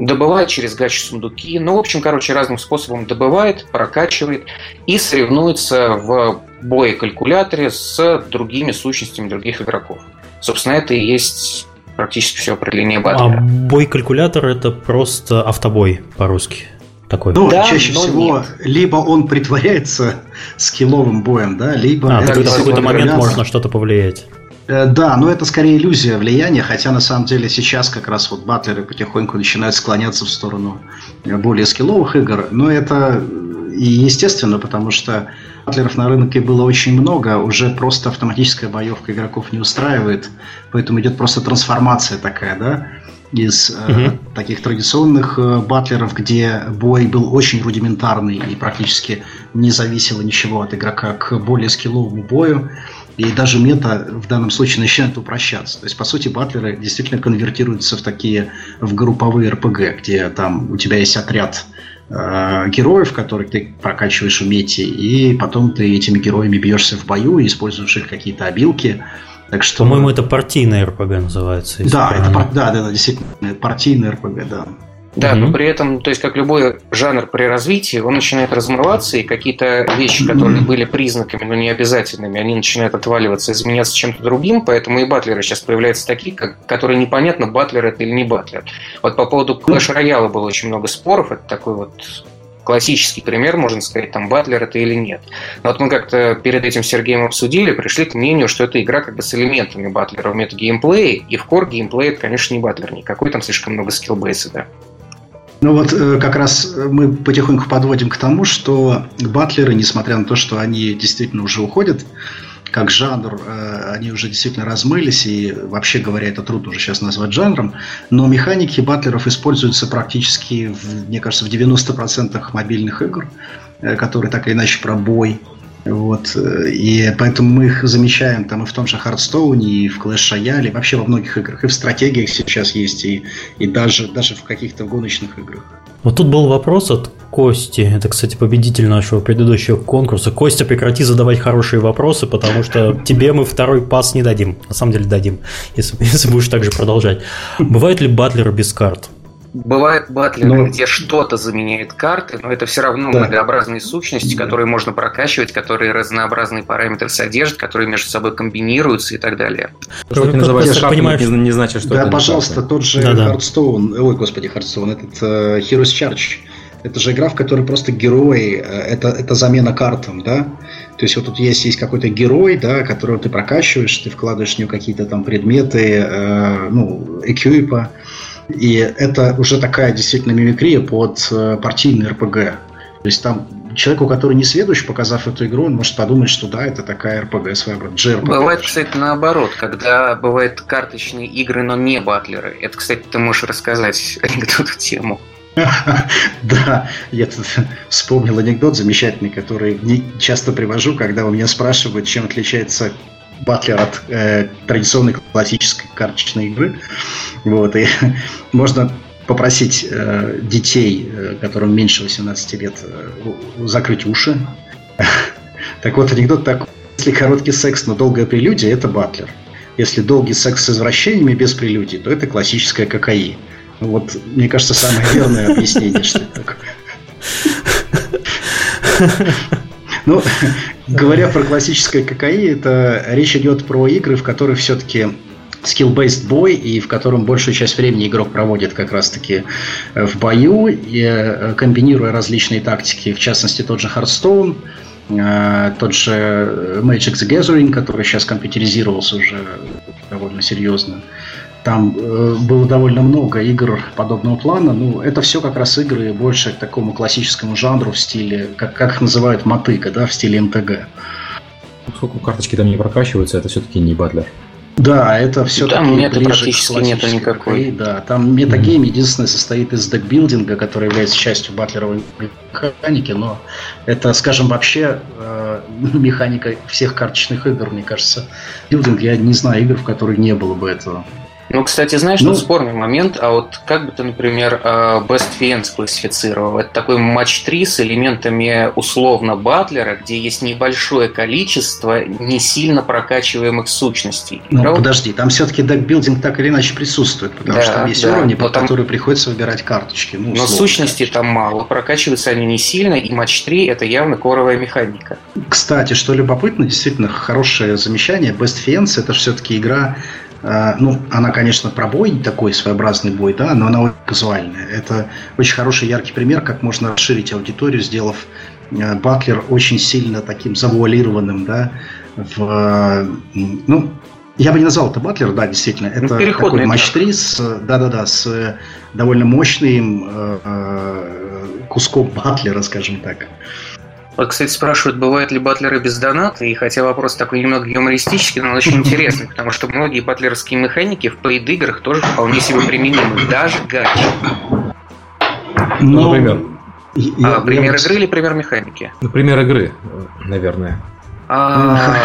добывает через гачи сундуки, ну в общем, короче, разным способом добывает, прокачивает и соревнуется в бое калькуляторе с другими сущностями других игроков. Собственно, это и есть практически все определение батлера. А бой-калькулятор это просто автобой по-русски. Такой. Ну, да, чаще всего нет. либо он притворяется скилловым боем, да, либо... А, это в какой-то момент можно что-то повлиять. Э, да, но это скорее иллюзия влияния, хотя на самом деле сейчас как раз вот батлеры потихоньку начинают склоняться в сторону более скилловых игр, но это и естественно, потому что батлеров на рынке было очень много, уже просто автоматическая боевка игроков не устраивает, поэтому идет просто трансформация такая, да, из угу. э, таких традиционных э, батлеров, где бой был очень рудиментарный и практически не зависело ничего от игрока, к более скилловому бою. И даже мета в данном случае начинает упрощаться. То есть, по сути, батлеры действительно конвертируются в такие, в групповые РПГ, где там у тебя есть отряд э, героев, которых ты прокачиваешь в мете, и потом ты этими героями бьешься в бою и используешь их какие-то обилки. Так что... По-моему, это партийная РПГ называется. Да, это, да, да, да, действительно, партийная РПГ, да. Да, mm-hmm. но при этом, то есть как любой жанр при развитии, он начинает размываться, и какие-то вещи, которые mm-hmm. были признаками, но не обязательными, они начинают отваливаться, изменяться чем-то другим, поэтому и батлеры сейчас появляются такие, как, которые непонятно, батлер это или не батлер. Вот по поводу Clash Royale было очень много споров, это такой вот классический пример, можно сказать, там, батлер это или нет. Но вот мы как-то перед этим с Сергеем обсудили, пришли к мнению, что это игра как бы с элементами батлера в метагеймплее, и в кор геймплей это, конечно, не батлер никакой, там слишком много скиллбейса, да. Ну вот э, как раз мы потихоньку подводим к тому, что батлеры, несмотря на то, что они действительно уже уходят, как жанр, э, они уже действительно размылись, и вообще говоря, это трудно уже сейчас назвать жанром, но механики батлеров используются практически, в, мне кажется, в 90% мобильных игр, э, которые так или иначе про бой, вот. И поэтому мы их замечаем там и в том же Хардстоуне, и в Clash Royale, и вообще во многих играх. И в стратегиях сейчас есть, и, и даже, даже в каких-то гоночных играх. Вот тут был вопрос от Кости. Это, кстати, победитель нашего предыдущего конкурса. Костя, прекрати задавать хорошие вопросы, потому что тебе мы второй пас не дадим. На самом деле дадим, если, если будешь так же продолжать. Бывают ли батлеры без карт? Бывают батлеры, но... Ну, где что-то заменяет карты, но это все равно да. многообразные сущности, да. которые можно прокачивать, которые разнообразные параметры содержат, которые между собой комбинируются и так далее. Что ты называешь понимаешь... не, не значит, что да, это пожалуйста, тот же да, да. Hearthstone, ой, господи, Hearthstone, этот uh, Heroes Charge, это же игра, в которой просто герои, э, это, это замена картам, да? То есть вот тут есть, есть какой-то герой, да, которого ты прокачиваешь, ты вкладываешь в него какие-то там предметы, э, ну, эквипа, и это уже такая действительно мимикрия под э, партийный РПГ. То есть там человеку, который не следующий, показав эту игру, он может подумать, что да, это такая РПГ своеобразная, JRPG. Бывает, кстати, наоборот, когда бывают карточные игры, но не батлеры. Это, кстати, ты можешь рассказать анекдот тему. Да, я тут вспомнил анекдот замечательный, который часто привожу, когда у меня спрашивают, чем отличается батлер от э, традиционной классической карточной игры. Вот, и можно попросить э, детей, э, которым меньше 18 лет, э, закрыть уши. Так вот, анекдот такой. Если короткий секс, но долгая прелюдия, это батлер. Если долгий секс с извращениями без прелюдии, то это классическая ККИ. Вот, мне кажется, самое верное объяснение, что это такое. Ну, говоря про классическое ККИ, это речь идет про игры, в которых все-таки skill-based бой, и в котором большую часть времени игрок проводит как раз-таки э, в бою, и, э, комбинируя различные тактики, в частности, тот же Hearthstone, э, тот же Magic the Gathering, который сейчас компьютеризировался уже довольно серьезно. Там э, было довольно много игр подобного плана. Ну, это все как раз игры больше к такому классическому жанру в стиле, как, как их называют мотыка, да, в стиле МТГ. Поскольку карточки там не прокачиваются, это все-таки не батлер. Да, это все-таки там мета практически нету никакой. Да, там метагейм mm-hmm. единственное состоит из декбилдинга, который является частью батлеровой механики, но это, скажем, вообще э, механика всех карточных игр, мне кажется. Билдинг, я не знаю игр, в которых не было бы этого. Ну, кстати, знаешь, ну, тут спорный момент, а вот как бы ты, например, а, Best Fiends классифицировал? Это такой матч 3 с элементами условно батлера, где есть небольшое количество не сильно прокачиваемых сущностей. Ну, Правда? подожди, там все-таки декбилдинг так или иначе присутствует, потому да, что там есть да, уровни, по там... которые приходится выбирать карточки. Ну, но сущностей там мало, прокачиваются они не сильно, и матч 3 это явно коровая механика. Кстати, что любопытно, действительно хорошее замечание, Best Fiends это все-таки игра Э, ну, она, конечно, про бой такой своеобразный бой, да, но она очень казуальная. Это очень хороший, яркий пример, как можно расширить аудиторию, сделав э, Батлер очень сильно таким завуалированным, да, в, ну, я бы не назвал это Батлер, да, действительно. Ну, это ну, такой матч 3 с, да-да-да, с довольно мощным э, куском Батлера, скажем так. Вот, кстати, спрашивают, бывают ли батлеры без доната, и хотя вопрос такой немного юмористический, но он очень интересный, потому что многие батлерские механики в пейд-играх тоже вполне себе применимы, даже гачи. Ну, например. А, пример игры или пример механики? Ну, пример игры, наверное. А,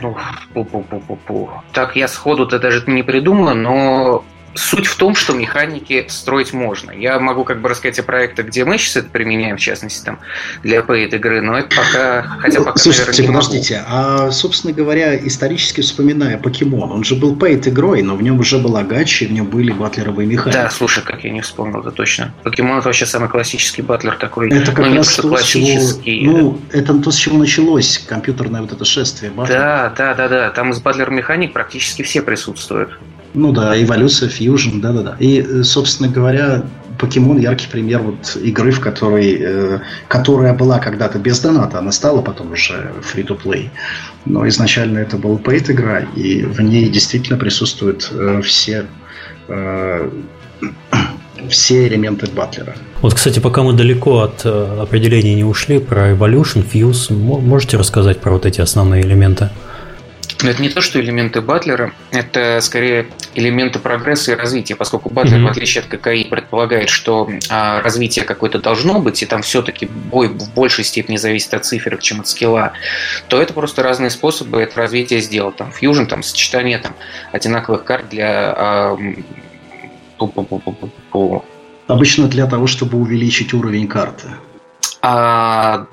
ну, пу -пу -пу -пу -пу. Так, я сходу-то даже не придумаю, но Суть в том, что механики строить можно. Я могу как бы рассказать о проектах, где мы сейчас это применяем, в частности, там, для paid игры, но это пока, хотя ну, пока, Слушайте, наверное, подождите, а, собственно говоря, исторически вспоминая Покемон, он же был paid игрой, но в нем уже была гача, в нем были батлеровые механики. Да, слушай, как я не вспомнил, это точно. Покемон это вообще самый классический батлер такой. Это как ну, раз то, классический. Чего, ну, это то, с чего началось компьютерное вот это шествие батлер. Да, да, да, да. Там из батлер механик практически все присутствуют. Ну да, эволюция, фьюжн, да-да-да. И, э, собственно говоря, Покемон яркий пример вот игры, в которой, э, которая была когда-то без доната, она стала потом уже free-to-play. Но изначально это была paid игра, и в ней действительно присутствуют э, все э, все элементы батлера. Вот, кстати, пока мы далеко от э, определения не ушли про Evolution, Fuse, можете рассказать про вот эти основные элементы? Но это не то, что элементы Батлера, это скорее элементы прогресса и развития, поскольку Батлер, mm-hmm. в отличие от ККИ, предполагает, что а, развитие какое-то должно быть, и там все-таки бой в большей степени зависит от циферок, чем от скилла, то это просто разные способы это развитие сделать. Там фьюжн, там сочетание там, одинаковых карт для а, Обычно для того, чтобы увеличить уровень карты. А,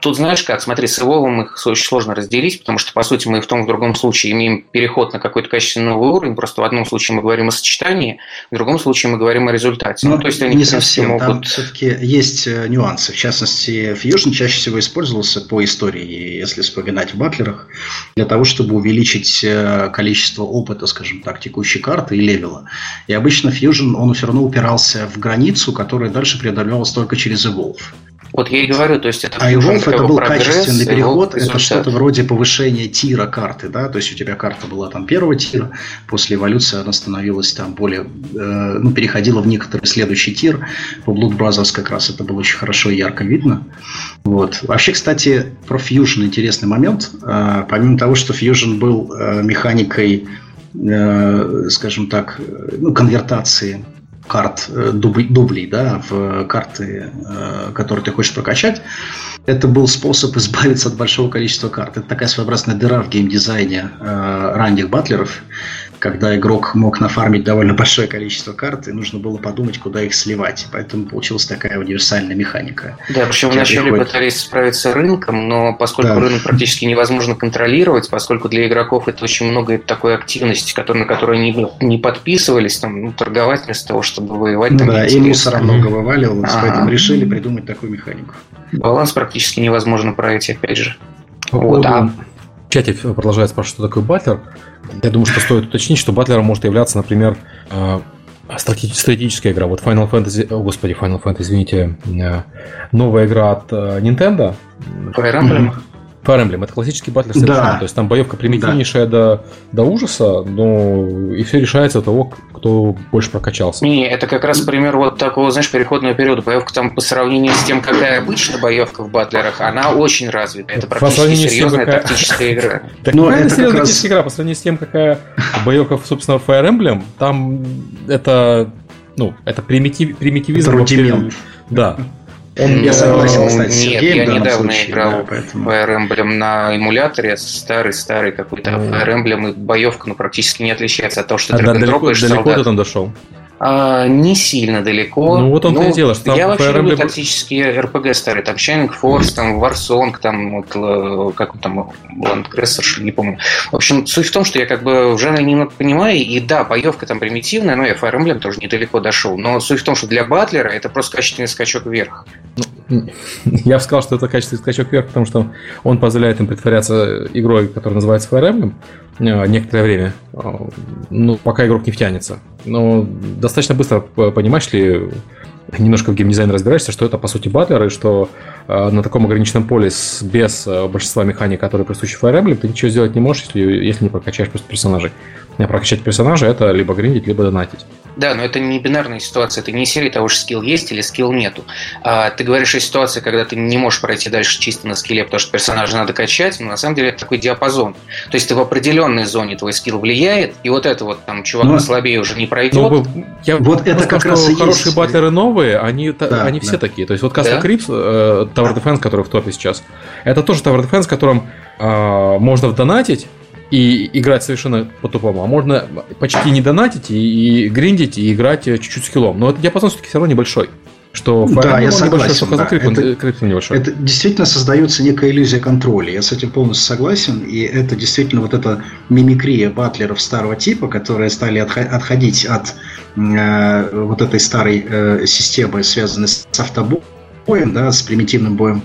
Тут знаешь как, смотри, с Evolve их очень сложно разделить, потому что, по сути, мы в том и в другом случае имеем переход на какой-то качественный новый уровень, просто в одном случае мы говорим о сочетании, в другом случае мы говорим о результате. Ну, ну то есть они, не совсем, могут... там все-таки есть э, нюансы. В частности, Fusion чаще всего использовался по истории, если вспоминать в батлерах, для того, чтобы увеличить э, количество опыта, скажем так, текущей карты и левела. И обычно Fusion, он все равно упирался в границу, которая дальше преодолевалась только через Evolve. Вот я и говорю, то есть это... А Evolve это был прогресс, качественный переход, это что-то вроде повышения тира карты, да, то есть у тебя карта была там первого тира, после эволюции она становилась там более, э, ну, переходила в некоторый следующий тир, по Blood Brothers как раз это было очень хорошо и ярко видно. Вот. Вообще, кстати, про Fusion интересный момент. Э, помимо того, что Fusion был э, механикой, э, скажем так, ну, конвертации карт э, дублей, дублей да, в карты, э, которые ты хочешь прокачать, это был способ избавиться от большого количества карт. Это такая своеобразная дыра в геймдизайне э, ранних батлеров, когда игрок мог нафармить довольно большое количество карт, и нужно было подумать, куда их сливать. Поэтому получилась такая универсальная механика. Да, причем вначале приходит... пытались справиться с рынком, но поскольку да. рынок практически невозможно контролировать, поскольку для игроков это очень много такой активности, который, на которую они не подписывались, там, ну, торговать вместо того, чтобы воевать. Там, да, и мусора много вываливалось, ага. поэтому решили придумать такую механику. Баланс практически невозможно пройти, опять же. вот, а... В чате продолжает спрашивать, что такое батлер. Я думаю, что стоит уточнить, что батлером может являться, например, э, стратегическая игра. Вот Final Fantasy, о господи, Final Fantasy, извините, э, новая игра от э, Nintendo. Emblem? Fire Emblem это классический батлер совершенно. Да. То есть там боевка примитивнейшая да. до, до ужаса, но и все решается от того, кто больше прокачался. Не, это как раз пример вот такого, знаешь, переходного периода. Боевка там по сравнению с тем, какая обычно боевка в батлерах, она очень развита. Это практически серьезная какая... тактическая игра. Так, ну, это серьезная тактическая игра по сравнению с тем, какая боевка, собственно, Fire Emblem, там это ну, это примитив, примитивизм. Да. Он, я согласен, кстати, с Нет, я недавно случае, играл да, поэтому... Fire Emblem на эмуляторе, старый-старый какой-то. Fire Emblem, и боевка ну, практически не отличается от того, что а ты да, далеко, далеко ты там дошел? А, не сильно далеко. Ну вот он ну, и дело, что Я вообще люблю тактические RPG старые, там Shining Force, там Warsong, там вот, э, как он там, Landcrusher, не помню. В общем, суть в том, что я как бы в жанре немного понимаю, и да, боевка там примитивная, но я Fire Emblem тоже недалеко дошел, но суть в том, что для батлера это просто качественный скачок вверх. Ну, Я бы сказал, что это качественный скачок вверх, потому что он позволяет им притворяться игрой, которая называется Fire Emblem, э, некоторое время, э, ну, пока игрок не втянется. Но достаточно быстро понимаешь ли, немножко в геймдизайне разбираешься, что это по сути батлер, и что э, на таком ограниченном поле с, без большинства механик, которые присущи Fire Emblem, ты ничего сделать не можешь, если, если не прокачаешь просто персонажей. А прокачать персонажа это либо гриндить, либо донатить. Да, но это не бинарная ситуация, это не серия того, что скилл есть или скилл нету. А ты говоришь о ситуации, когда ты не можешь пройти дальше чисто на скилле, потому что персонажа надо качать, но на самом деле это такой диапазон. То есть ты в определенной зоне твой скилл влияет, и вот это вот там чувак но... Ну, слабее уже не пройдет. Ну, я вот это как раз и хорошие есть. батлеры новые, они, да, они да. все такие. То есть вот Castle да? Crips, э, Tower Defense, который в топе сейчас, это тоже Tower Defense, которым э, можно вдонатить, и играть совершенно по-тупому. А можно почти не донатить и, и гриндить, и играть чуть-чуть скиллом. Но этот диапазон все-таки все равно небольшой. Что да, я согласен. Да. Это, небольшой. это действительно создается некая иллюзия контроля. Я с этим полностью согласен. И это действительно вот эта мимикрия батлеров старого типа, которые стали отходить от э, вот этой старой э, системы, связанной с автобом боем, да, с примитивным боем,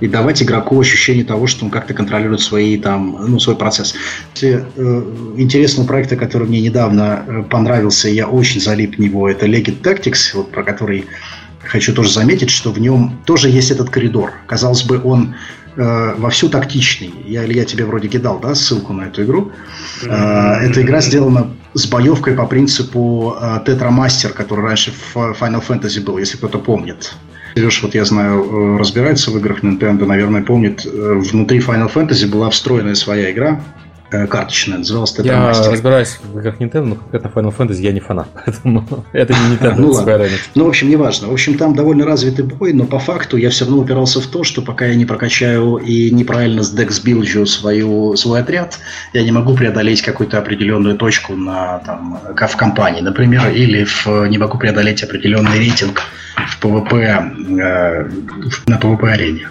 и давать игроку ощущение того, что он как-то контролирует свои, там, ну, свой процесс. Э, интересного проекта, который мне недавно э, понравился, я очень залип в него, это Legend Tactics, вот, про который хочу тоже заметить, что в нем тоже есть этот коридор. Казалось бы, он э, вовсю тактичный. Я, я тебе вроде кидал, да, ссылку на эту игру. Э, эта игра сделана с боевкой по принципу э, Master, который раньше в Final Fantasy был, если кто-то помнит. Сереж, вот я знаю, э, разбирается в играх Nintendo, наверное, помнит, э, внутри Final Fantasy была встроенная своя игра, э, карточная, называлась Tetra Master. разбираюсь в играх Nintendo, но это Final Fantasy я не фанат, поэтому это не Nintendo. ну, ладно. ну, в общем, неважно. В общем, там довольно развитый бой, но по факту я все равно упирался в то, что пока я не прокачаю и не правильно с deckbuild жу свою, свой отряд, я не могу преодолеть какую-то определенную точку на, там, в кампании, например, или в, не могу преодолеть определенный рейтинг в ПВП, э, на ПВП-арене.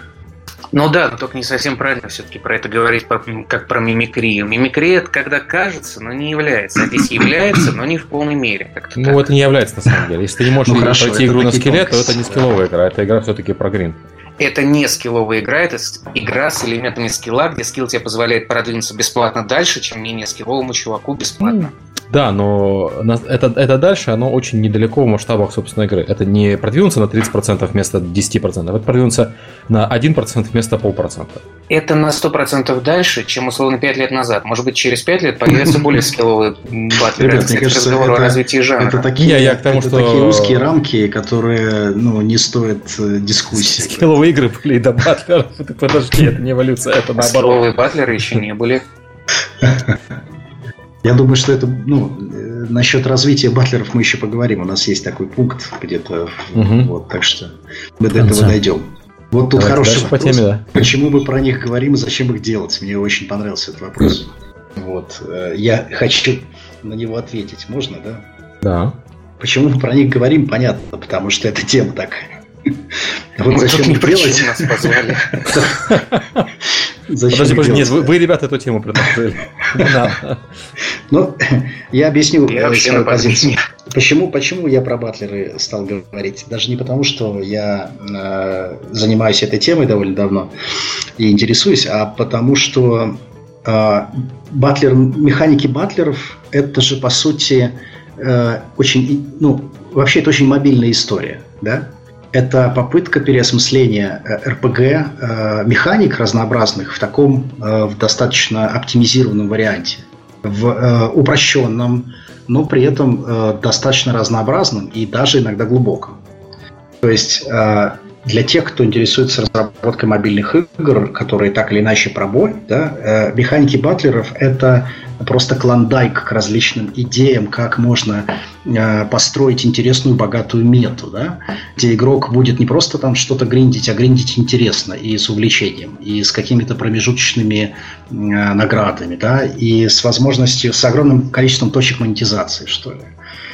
Ну да, но только не совсем правильно все-таки про это говорить как про мимикрию. Мимикрия это когда кажется, но не является. А здесь является, но не в полной мере. Ну так. это не является на самом деле. Если ты не можешь ну, хорошо, пройти игру на skill'е, то это не скилловая игра, это игра все-таки про гринд. Это не скилловая игра, это игра с элементами скилла, где скилл тебе позволяет продвинуться бесплатно дальше, чем менее скилловому чуваку бесплатно. Да, но это, это дальше, оно очень недалеко в масштабах, собственно, игры. Это не продвинуться на 30% вместо 10%, это продвинуться на 1% вместо полпроцента. Это на 100% дальше, чем, условно, 5 лет назад. Может быть, через 5 лет появятся более скилловые батлеры. Ребят, мне кажется, это, о развитии жанра. Это такие, я, я к тому, это что... такие узкие рамки, которые ну, не стоят э, дискуссии. Скилловые игры были и до батлеров. Подожди, это не эволюция, это наоборот. Скилловые батлеры еще не были. Я думаю, что это, ну, э, насчет развития батлеров мы еще поговорим. У нас есть такой пункт где-то, угу. вот, так что мы до этого дойдем. Вот тут Давайте хороший вопрос. По теме, да. Почему мы про них говорим и зачем их делать? Мне очень понравился этот вопрос. Вот. Э, я хочу на него ответить. Можно, да? Да. Почему мы про них говорим, понятно, потому что эта тема такая. Вот зачем их делать? нас позвали. Зачем подожди, подожди, нет, вы, вы, ребята, эту тему предложили. Ну, я объясню я свою позицию. Почему, почему я про батлеры стал говорить? Даже не потому, что я э, занимаюсь этой темой довольно давно и интересуюсь, а потому что э, батлер, механики батлеров это же по сути э, очень, ну, вообще это очень мобильная история, да? Это попытка переосмысления РПГ э, механик разнообразных в таком э, в достаточно оптимизированном варианте, в э, упрощенном, но при этом достаточно разнообразном и даже иногда глубоком. То есть для тех, кто интересуется разработкой мобильных игр, которые так или иначе пробой, да, механики батлеров это просто клондайк к различным идеям, как можно э, построить интересную, богатую мету, да, где игрок будет не просто там что-то гриндить, а гриндить интересно и с увлечением, и с какими-то промежуточными э, наградами, да, и с возможностью, с огромным количеством точек монетизации, что ли.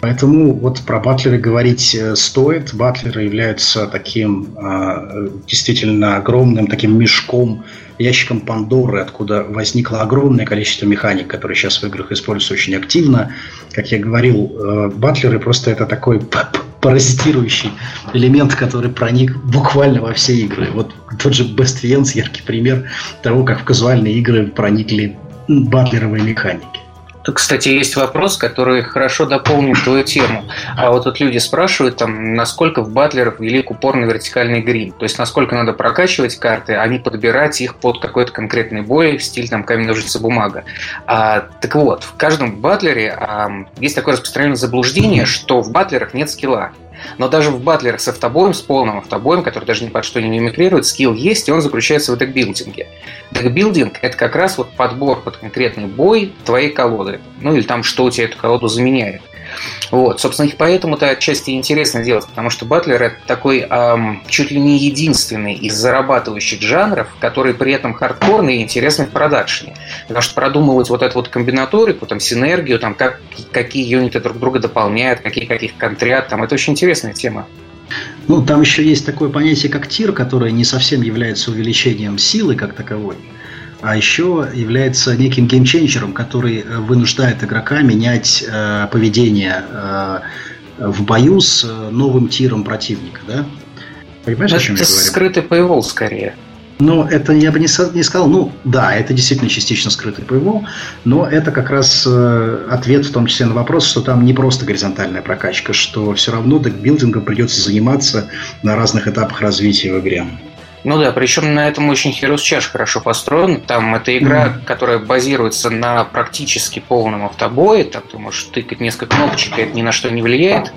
Поэтому вот про батлеры говорить э, стоит. Батлеры являются таким э, действительно огромным таким мешком ящиком Пандоры, откуда возникло огромное количество механик, которые сейчас в играх используются очень активно. Как я говорил, э, батлеры просто это такой паразитирующий элемент, который проник буквально во все игры. Вот тот же Best Fiends яркий пример того, как в казуальные игры проникли батлеровые механики. Тут, кстати, есть вопрос, который хорошо дополнит твою тему. А вот тут люди спрашивают, там, насколько в батлерах велик упор вертикальный грим. То есть, насколько надо прокачивать карты, а не подбирать их под какой-то конкретный бой стиль там камень, ножницы, бумага. А, так вот, в каждом батлере а, есть такое распространенное заблуждение, что в батлерах нет скилла. Но даже в батлерах с автобоем, с полным автобоем, который даже ни под что не мимикрирует, скилл есть, и он заключается в декбилдинге. Декбилдинг – это как раз вот подбор под конкретный бой твоей колоды. Ну или там, что у тебя эту колоду заменяет. Вот, собственно, их поэтому-то отчасти интересно делать, потому что Батлер это такой эм, чуть ли не единственный из зарабатывающих жанров, который при этом хардкорный и интересный в продакшене. Потому что продумывать вот эту вот комбинаторику, там, синергию, там, как, какие юниты друг друга дополняют, какие каких контрят, там, это очень интересная тема. Ну, там еще есть такое понятие, как тир, которое не совсем является увеличением силы как таковой а еще является неким геймченджером, который э, вынуждает игрока менять э, поведение э, в бою с э, новым тиром противника, да? Понимаешь, это о чем я говорю? скрытый paywall скорее. Ну, это я бы не, не сказал. Ну, да, это действительно частично скрытый paywall, но это как раз э, ответ в том числе на вопрос, что там не просто горизонтальная прокачка, что все равно декбилдингом придется заниматься на разных этапах развития в игре. Ну да, причем на этом очень Heroes Charge хорошо построен. Там это игра, mm-hmm. которая базируется на практически полном автобое. Там ты можешь тыкать несколько кнопочек, и это ни на что не влияет. А,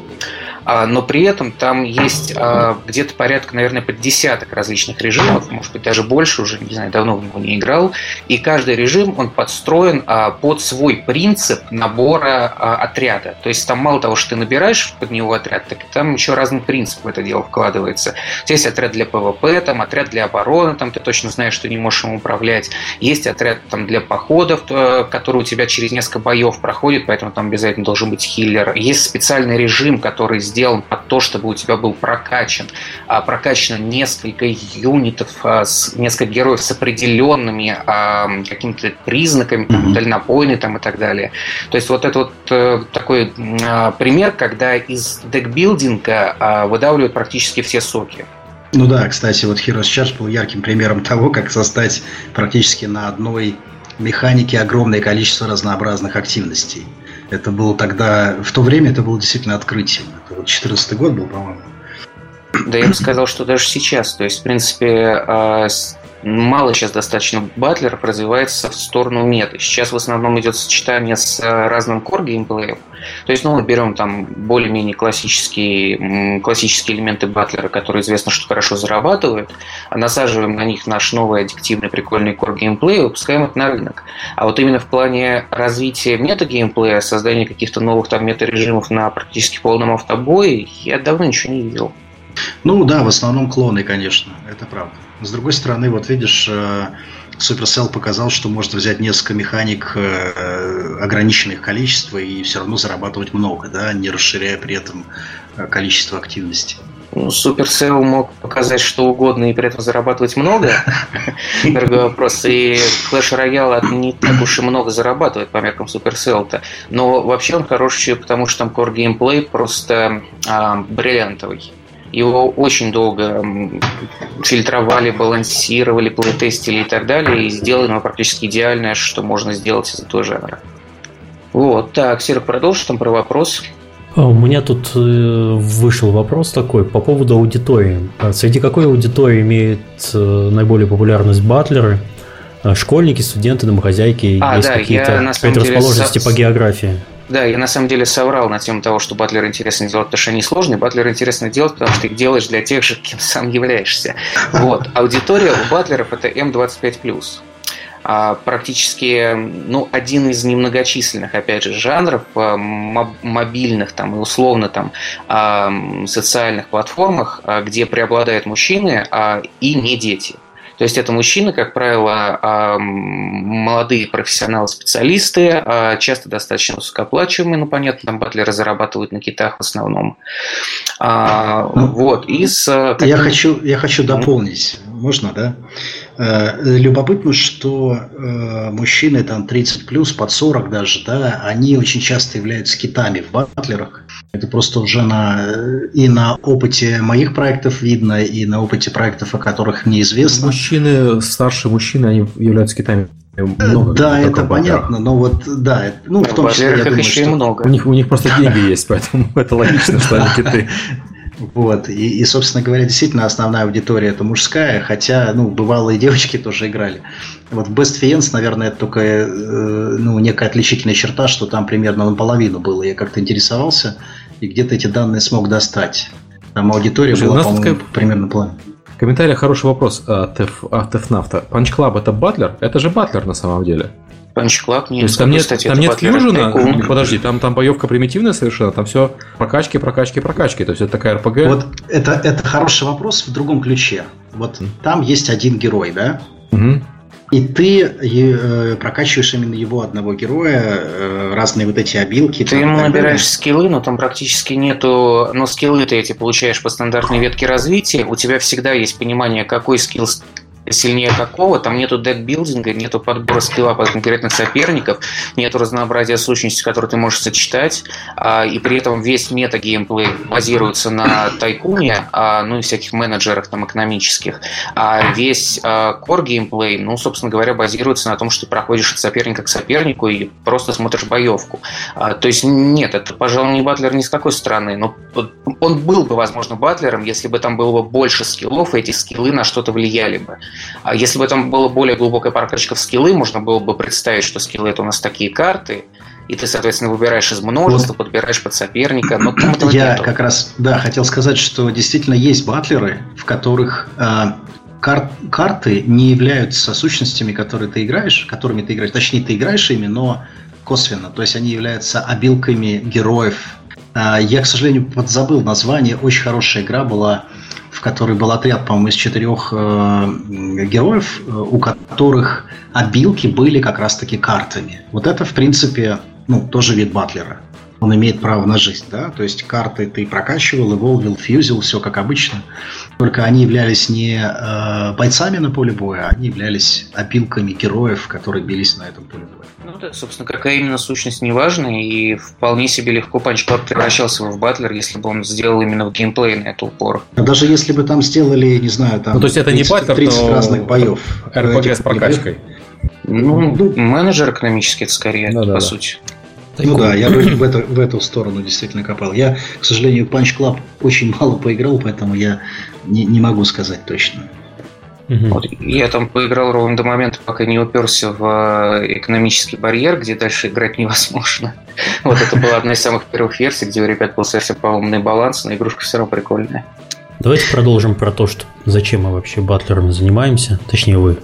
но при этом там есть а, где-то порядка, наверное, под десяток различных режимов, может быть, даже больше, уже, не знаю, давно в него не играл, и каждый режим, он подстроен а, под свой принцип набора отряда. То есть там мало того, что ты набираешь под него отряд, так там еще разный принцип в это дело вкладывается. Есть отряд для ПВП, там отряд для обороны, там ты точно знаешь, что не можешь им управлять. Есть отряд там для походов, который у тебя через несколько боев проходит, поэтому там обязательно должен быть хиллер. Есть специальный режим, который сделан сделан под то, чтобы у тебя был прокачан, а, прокачано несколько юнитов, а, несколько героев с определенными а, какими-то признаками, там, дальнобойны там, и так далее. То есть вот это вот а, такой пример, когда из декбилдинга выдавливают практически все соки. Ну да, кстати, вот Heroes Charge был ярким примером того, как создать практически на одной механике огромное количество разнообразных активностей. Это было тогда, в то время это было действительно открытием. Вот 14 год был, по-моему. Да я бы сказал, что даже сейчас. То есть, в принципе, а, мало сейчас достаточно батлеров развивается в сторону меты. Сейчас в основном идет сочетание с э, разным core геймплеем. То есть, ну, мы берем там более-менее классические, классические элементы батлера, которые известно, что хорошо зарабатывают, а насаживаем на них наш новый аддиктивный прикольный core геймплей и выпускаем это на рынок. А вот именно в плане развития мета-геймплея, создания каких-то новых там мета-режимов на практически полном автобое, я давно ничего не видел. Ну да, в основном клоны, конечно, это правда. С другой стороны, вот видишь, э, Supercell показал, что можно взять несколько механик э, ограниченных количества и все равно зарабатывать много, да, не расширяя при этом э, количество активности. Ну, Supercell мог показать что угодно и при этом зарабатывать много. Другой вопрос. И Clash Royale не так уж и много зарабатывает по меркам Supercell-то. Но вообще он хороший, потому что там core геймплей просто а, бриллиантовый. Его очень долго фильтровали, балансировали, плейтестили и так далее, и сделали его практически идеальное, что можно сделать из этого жанра. Вот, так, Серег, продолжи там про вопрос. А, у меня тут э, вышел вопрос такой по поводу аудитории. А среди какой аудитории имеет э, наиболее популярность батлеры? А, школьники, студенты, домохозяйки? А, есть да, какие-то предрасположенности деле, по географии? Да, я на самом деле соврал на тему того, что батлер интересно делать, потому что они сложные. Батлер интересно делать, потому что их делаешь для тех же, кем сам являешься. Вот. Аудитория у батлеров это М25+. А, практически ну, один из немногочисленных, опять же, жанров а, мобильных там, и условно там, а, социальных платформах, где преобладают мужчины и не дети. То есть это мужчины, как правило, молодые профессионалы-специалисты, а часто достаточно высокооплачиваемые, ну, понятно, там батлеры зарабатывают на китах в основном. А, ну, вот, из... Я хочу, я хочу дополнить, можно, да? Э, любопытно, что э, мужчины там 30 плюс, под 40 даже, да, они очень часто являются китами в батлерах. Это просто уже на, и на опыте моих проектов видно, и на опыте проектов, о которых мне известно. Мужчины, старшие мужчины, они являются китами много. Да, это понятно, но вот, да, ну, в том числе, я думаю, еще что... много. У них, у них просто деньги есть, поэтому это логично, что они киты. Вот, и, и, собственно говоря, действительно основная аудитория это мужская, хотя, ну, бывалые девочки тоже играли. Вот в Best Fiends, наверное, это только, э, ну, некая отличительная черта, что там примерно наполовину было. Я как-то интересовался, и где-то эти данные смог достать. Там аудитория Слушай, была, по-моему, такая... примерно половина. В комментариях хороший вопрос от, от Тефнафта. Punch Club это батлер? Это же батлер на самом деле. Punch Club нет. То есть там нет, кстати, там нет fusion'а? Подожди, там, там боевка примитивная совершенно, там все прокачки, прокачки, прокачки. То есть это такая РПГ. Вот это, это хороший вопрос в другом ключе. Вот Mm. там есть один герой, да? Mm-hmm. И ты э, прокачиваешь именно его одного героя, э, разные вот эти обилки. Ты ему набираешь скиллы, но там практически нету... Но скиллы ты эти получаешь по стандартной ветке развития. У тебя всегда есть понимание, какой скилл сильнее какого, там нету декбилдинга, нету подбора скилла под конкретных соперников, нету разнообразия сущностей, которые ты можешь сочетать, а, и при этом весь мета-геймплей базируется на тайкуне, а, ну и всяких менеджерах там экономических, а весь core-геймплей, ну, собственно говоря, базируется на том, что ты проходишь от соперника к сопернику и просто смотришь боевку. А, то есть нет, это, пожалуй, не батлер ни с какой стороны, но он был бы, возможно, батлером, если бы там было бы больше скиллов, и эти скиллы на что-то влияли бы. А если бы там была более глубокая прокачка в скиллы, можно было бы представить, что скиллы это у нас такие карты, и ты, соответственно, выбираешь из множества, вот. подбираешь под соперника. Но там этого Я нету. как раз, да, хотел сказать, что действительно есть батлеры, в которых э, кар- карты не являются сущностями, которые ты играешь, которыми ты играешь. Точнее, ты играешь ими, но косвенно. То есть они являются обилками героев. Э, я, к сожалению, подзабыл название. Очень хорошая игра была в которой был отряд, по-моему, из четырех э, героев, э, у которых обилки были как раз-таки картами. Вот это, в принципе, ну, тоже вид батлера. Он имеет право на жизнь, да, то есть карты ты прокачивал, эволвил, фьюзил, все как обычно. Только они являлись не э, бойцами на поле боя, они являлись опилками героев, которые бились на этом поле боя. Ну да, собственно, какая именно сущность не важна, и вполне себе легко Club превращался в батлер, если бы он сделал именно в геймплей на это упор. А даже если бы там сделали, не знаю, там ну, то есть это 30, не батлер, 30 но разных боев. РПГ с прокачкой. Ну, ну, менеджер экономический, это скорее, ну, по да, сути. Да. Ну да, я в, эту, в эту сторону действительно копал. Я, к сожалению, Punch Club очень мало поиграл, поэтому я не, не могу сказать точно. Угу. Вот, я там поиграл ровно до момента, пока не уперся в э, экономический барьер, где дальше играть невозможно. Вот это была одна из самых первых версий, где у ребят был совсем поломный баланс, но игрушка все равно прикольная. Давайте продолжим про то, что зачем мы вообще батлерами занимаемся, точнее вы.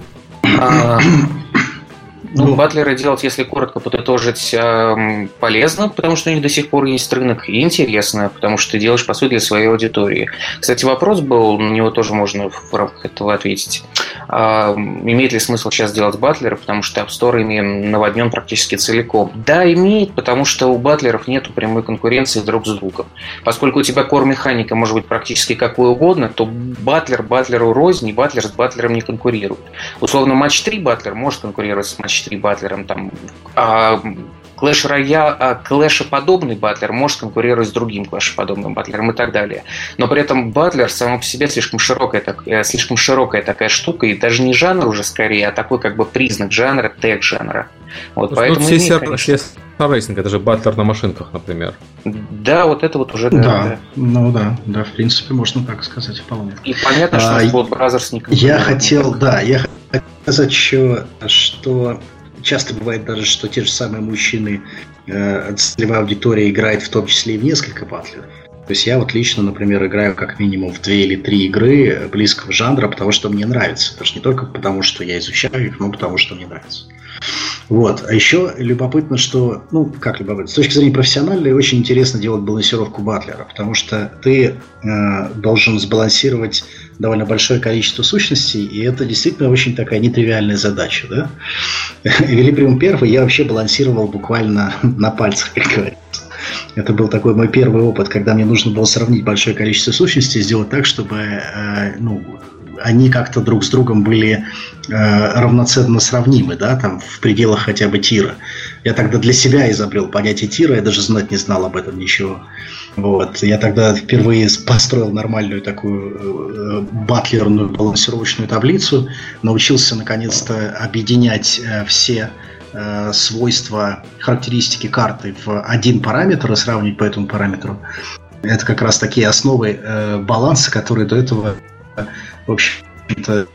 Ну, ну, батлеры делать, если коротко подытожить, эм, полезно, потому что у них до сих пор есть рынок, и интересно, потому что ты делаешь, по сути, для своей аудитории. Кстати, вопрос был, на него тоже можно в рамках этого ответить. А, имеет ли смысл сейчас делать батлеры, потому что App Store ими наводнен практически целиком? Да, имеет, потому что у батлеров нет прямой конкуренции друг с другом. Поскольку у тебя core-механика может быть практически какой угодно, то батлер батлеру рознь, и батлер с батлером не конкурирует. Условно, матч 3 батлер может конкурировать с матч 4 батлером, там, а Clash Royale, а клэшеподобный батлер может конкурировать с другим клэшеподобным батлером и так далее. Но при этом батлер само по себе слишком широкая, так, э, слишком широкая такая штука, и даже не жанр уже скорее, а такой как бы признак жанра, тег жанра. Вот, ну, поэтому все имеет, конечно... racing, это же батлер на машинках, например. Да, вот это вот уже да. Да, да. ну да, да, в принципе, можно так сказать вполне. И понятно, что а, Blood Brothers не Я хотел, да, я хотел сказать еще, что часто бывает даже, что те же самые мужчины, э, целевая аудитория играет в том числе и в несколько батлеров. То есть я вот лично, например, играю как минимум в две или три игры близкого жанра, потому что мне нравится. Даже не только потому, что я изучаю их, но потому что мне нравится. Вот. А еще любопытно, что, ну, как любопытно, с точки зрения профессиональной, очень интересно делать балансировку батлера, потому что ты э, должен сбалансировать довольно большое количество сущностей, и это действительно очень такая нетривиальная задача, да. Велиприум первый я вообще балансировал буквально на пальцах, как говорится. Это был такой мой первый опыт, когда мне нужно было сравнить большое количество сущностей, сделать так, чтобы э, ну, они как-то друг с другом были э, равноценно сравнимы, да, там в пределах хотя бы тира. Я тогда для себя изобрел понятие тира, я даже знать не знал об этом ничего. Вот. Я тогда впервые построил нормальную такую э, батлерную балансировочную таблицу, научился наконец-то объединять э, все э, свойства, характеристики карты в один параметр и сравнивать по этому параметру. Это как раз такие основы э, баланса, которые до этого, в общем-то,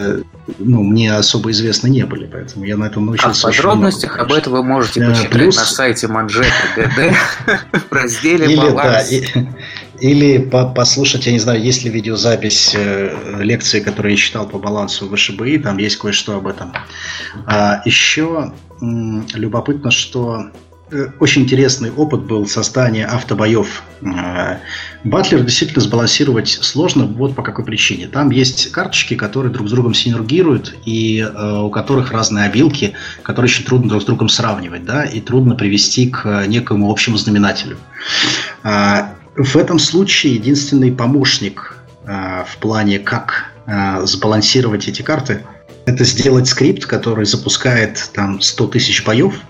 э, ну, мне особо известны не были, поэтому я на этом научился. А в подробностях много, об этом вы можете почитать Плюс... на сайте Манжета ДД в разделе или, Да, и, или по послушать, я не знаю, есть ли видеозапись э, лекции, которую я читал по балансу в ВШБИ, там есть кое-что об этом. А, еще любопытно, что Э, очень интересный опыт был создания автобоев. Э, Батлер действительно сбалансировать сложно вот по какой причине. Там есть карточки, которые друг с другом синергируют, и э, у которых разные обилки, которые очень трудно друг с другом сравнивать, да, и трудно привести к некому общему знаменателю. В этом случае единственный помощник в плане, как сбалансировать эти карты, это сделать скрипт, который запускает там 100 тысяч боев,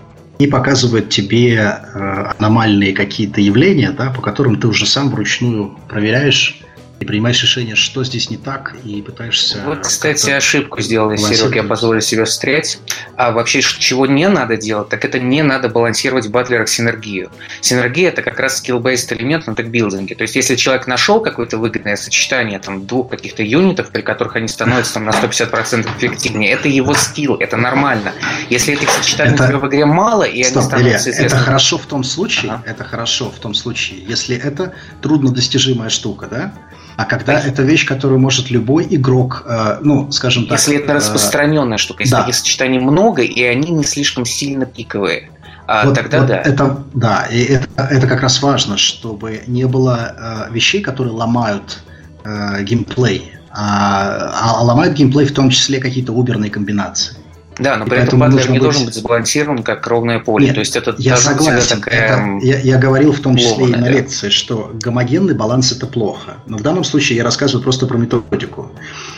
и показывает тебе э, аномальные какие-то явления, да, по которым ты уже сам вручную проверяешь и принимаешь решение, что здесь не так, и пытаешься... Вот, кстати, ошибку сделал Серег, я позволю себе встрять. А вообще, чего не надо делать, так это не надо балансировать в батлерах синергию. Синергия – это как раз skill-based элемент на тегбилдинге. То есть, если человек нашел какое-то выгодное сочетание там, двух каких-то юнитов, при которых они становятся там, на 150% эффективнее, это его скилл, это нормально. Если этих сочетаний это... в игре мало, и Стоп, они становятся Илья, Это хорошо в том случае, ага. это хорошо в том случае, если это труднодостижимая штука, да? А когда а это вещь, которую может любой игрок, э, ну, скажем так... Если это э, распространенная штука, если да. таких сочетаний много, и они не слишком сильно пиковые, а вот, тогда вот да. Это, да, и это, это как раз важно, чтобы не было э, вещей, которые ломают э, геймплей, а, а ломают геймплей в том числе какие-то уберные комбинации. Да, но и при этом батлер не быть... должен быть сбалансирован как ровное поле. Нет, То есть это я согласен. Такая... Это, я, я говорил в том числе и на лекции, что гомогенный баланс это плохо. Но в данном случае я рассказываю просто про методику.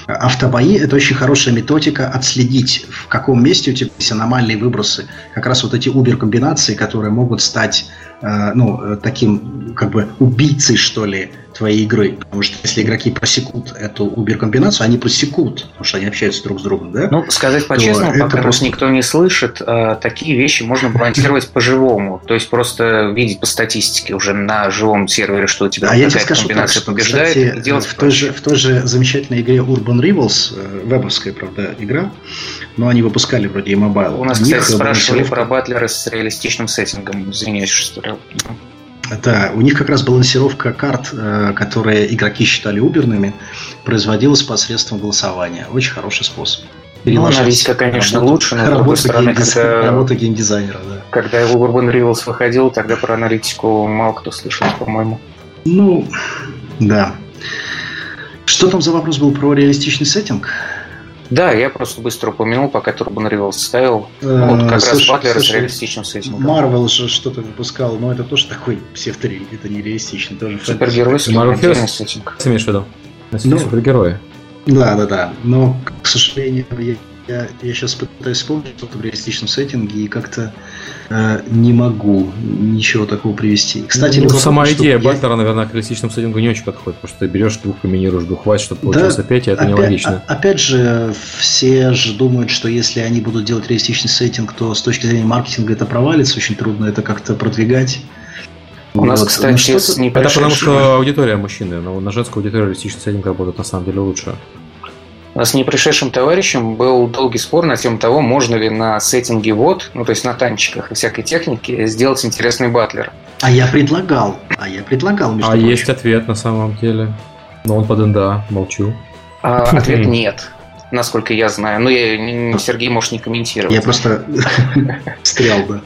Автобои это очень хорошая методика отследить, в каком месте у тебя есть аномальные выбросы. Как раз вот эти убер-комбинации, которые могут стать э, ну, э, таким как бы убийцей, что ли, твоей игры. Потому что если игроки просекут эту убер-комбинацию, они просекут, потому что они общаются друг с другом, да? Ну, сказать по-честному, пока просто... никто не слышит, э, такие вещи можно балансировать по-живому. То есть просто видеть по статистике уже на живом сервере, что у тебя а я тебе скажу комбинация так, что, побеждает, кстати, делать в той, же, в той же замечательной игре Urban Rivals, э, вебовская, правда, игра, но они выпускали вроде и мобайл. У нас, кстати, спрашивали про батлеры с реалистичным сеттингом. Извиняюсь, что да, у них как раз балансировка карт, э, которые игроки считали уберными, производилась посредством голосования. Очень хороший способ. Ну, аналитика, конечно, работу, лучше, но с другой стороны, когда... Работа геймдизайнера, да. Когда его Urban Rivals выходил, тогда про аналитику мало кто слышал, по-моему. Ну, да. Что там за вопрос был про реалистичный сеттинг? Да, я просто быстро упомянул, пока Turban Rivals ставил. Э, вот как слушай, раз Батлер с реалистичным сеттингом. Марвел же что-то выпускал, но это тоже такой псевдорей, это не реалистично. Тоже Супергеройский Marvel сеттинг. Ты имеешь в виду? Ну, супергерои. Да, да, да. Но, к сожалению, я я, я сейчас пытаюсь вспомнить что-то в реалистичном сеттинге и как-то не могу ничего такого привести. Кстати, ну, сама идея я... Баттера, наверное, к реалистичному сеттингу не очень подходит, потому что ты берешь двух, комбинируешь двух хватит, чтобы получился да, Петя, это опять, нелогично. А, опять же, все же думают, что если они будут делать реалистичный сеттинг, то с точки зрения маркетинга это провалится, очень трудно это как-то продвигать. У вот. нас, кстати, ну, не Это потому что аудитория мужчины, но на женскую аудиторию реалистичный сеттинг работает на самом деле лучше. У нас не пришедшим товарищем был долгий спор на тему того, можно ли на сеттинге вот, ну то есть на танчиках и всякой технике сделать интересный батлер. А я предлагал, а я предлагал. А прочим. есть ответ на самом деле. Но он под НДА, молчу. А, ответ нет насколько я знаю. Ну, я, Сергей может не комментировать. Я просто встрял бы.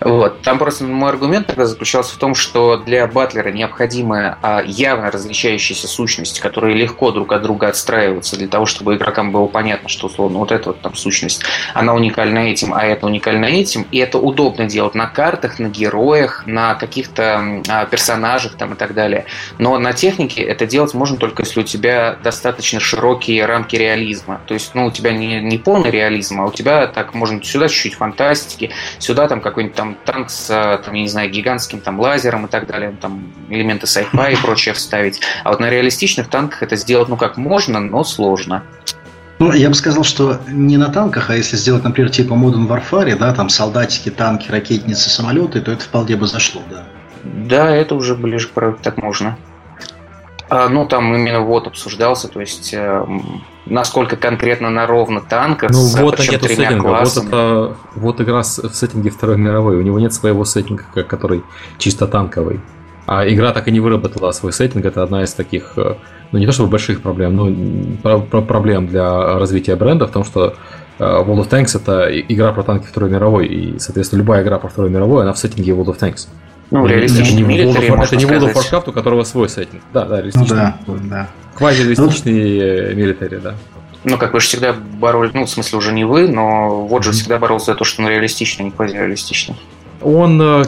Вот. Там просто мой аргумент тогда заключался в том, что для батлера необходимая а, явно различающаяся сущность, которая легко друг от друга отстраивается для того, чтобы игрокам было понятно, что условно вот эта вот там сущность, она уникальна этим, а это уникальна этим, и это удобно делать на картах, на героях, на каких-то а, персонажах там и так далее. Но на технике это делать можно только если у тебя достаточно широкие рамки реализма. То есть, ну, у тебя не, не полный реализм, а у тебя так, можно сюда чуть-чуть фантастики, Сюда там какой-нибудь там танк с, там, я не знаю, гигантским там лазером и так далее, там элементы sci-fi и прочее вставить. А вот на реалистичных танках это сделать, ну как можно, но сложно. Ну, я бы сказал, что не на танках, а если сделать, например, типа Modern Warfare, да, там солдатики, танки, ракетницы, самолеты, то это вполне бы зашло, да. Да, это уже ближе к так можно. А, ну, там именно вот обсуждался, то есть э, насколько конкретно на ровно танка ну, с вот нету сеттинга. Вот, это, вот игра в сеттинге Второй мировой. У него нет своего сеттинга, который чисто танковый. А игра так и не выработала свой сеттинг. Это одна из таких, э, ну не то чтобы больших проблем, но проблем для развития бренда в том, что э, World of Tanks это игра про танки Второй мировой. И, соответственно, любая игра про Вторую мировую, она в сеттинге World of Tanks. Ну, реалистичный милитари, Это не World of Warcraft, у которого свой сеттинг. Да, да, реалистичный. Да, да. Квази-реалистичный милитари, да. Ну, как вы же всегда боролись, ну, в смысле, уже не вы, но вот же всегда боролся за то, что он реалистичный, а не квази-реалистичный. Он, э,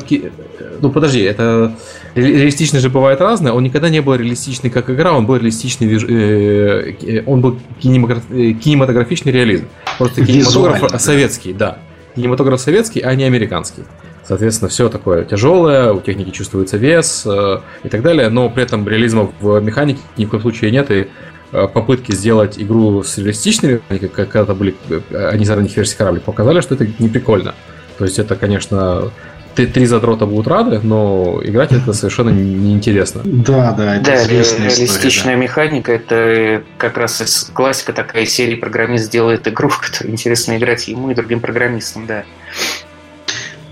ну, подожди, это реалистичный же бывает разное. Он никогда не был реалистичный как игра, он был реалистичный, э, э, он был кинематографичный реализм. Просто кинематограф советский, да. Кинематограф советский, а не американский. Соответственно, все такое тяжелое, у техники чувствуется вес э, и так далее, но при этом реализма в механике ни в коем случае нет, и э, попытки сделать игру с реалистичными, как когда-то были, э, они за ранних версий корабля, показали, что это не прикольно. То есть это, конечно, три задрота будут рады, но играть это совершенно неинтересно. Да, да, это да, реалистичная история, да. механика это как раз классика такая серии программист делает игру, в которой интересно играть ему и другим программистам, да.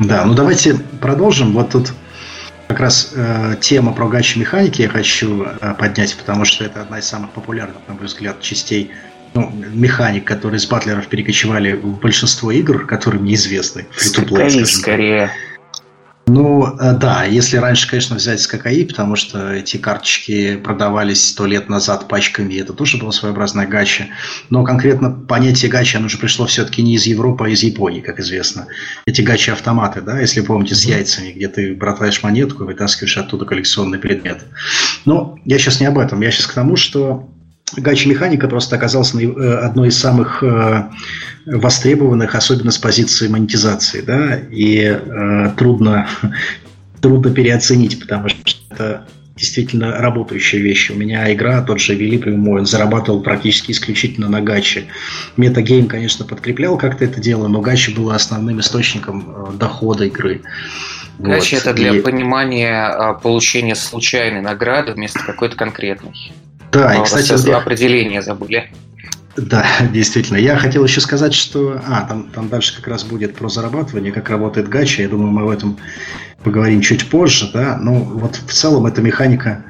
Да, ну давайте продолжим. Вот тут как раз э, тема про гачи механики я хочу э, поднять, потому что это одна из самых популярных, на мой взгляд, частей ну, механик, которые из батлеров перекочевали в большинство игр, которые мне известны. Скорее, скорее. Ну, э, да, если раньше, конечно, взять с ККИ, потому что эти карточки продавались сто лет назад пачками, это тоже было своеобразное гача. Но конкретно понятие гача, оно же пришло все-таки не из Европы, а из Японии, как известно. Эти гачи-автоматы, да, если помните, с яйцами, где ты бросаешь монетку и вытаскиваешь оттуда коллекционный предмет. Но я сейчас не об этом, я сейчас к тому, что Гачи-механика просто оказалась э, одной из самых э, востребованных, особенно с позиции монетизации, да, и э, трудно, трудно переоценить, потому что это действительно работающая вещь. У меня игра, тот же Вели мой, зарабатывал практически исключительно на гаче. Метагейм, конечно, подкреплял как-то это дело, но гачи было основным источником дохода игры. Гачи вот. это для и... понимания получения случайной награды вместо какой-то конкретной. Да, и, кстати... Я... Определение забыли. Да, действительно. Я хотел еще сказать, что... А, там, там дальше как раз будет про зарабатывание, как работает гача. Я думаю, мы об этом поговорим чуть позже, да. Но вот в целом эта механика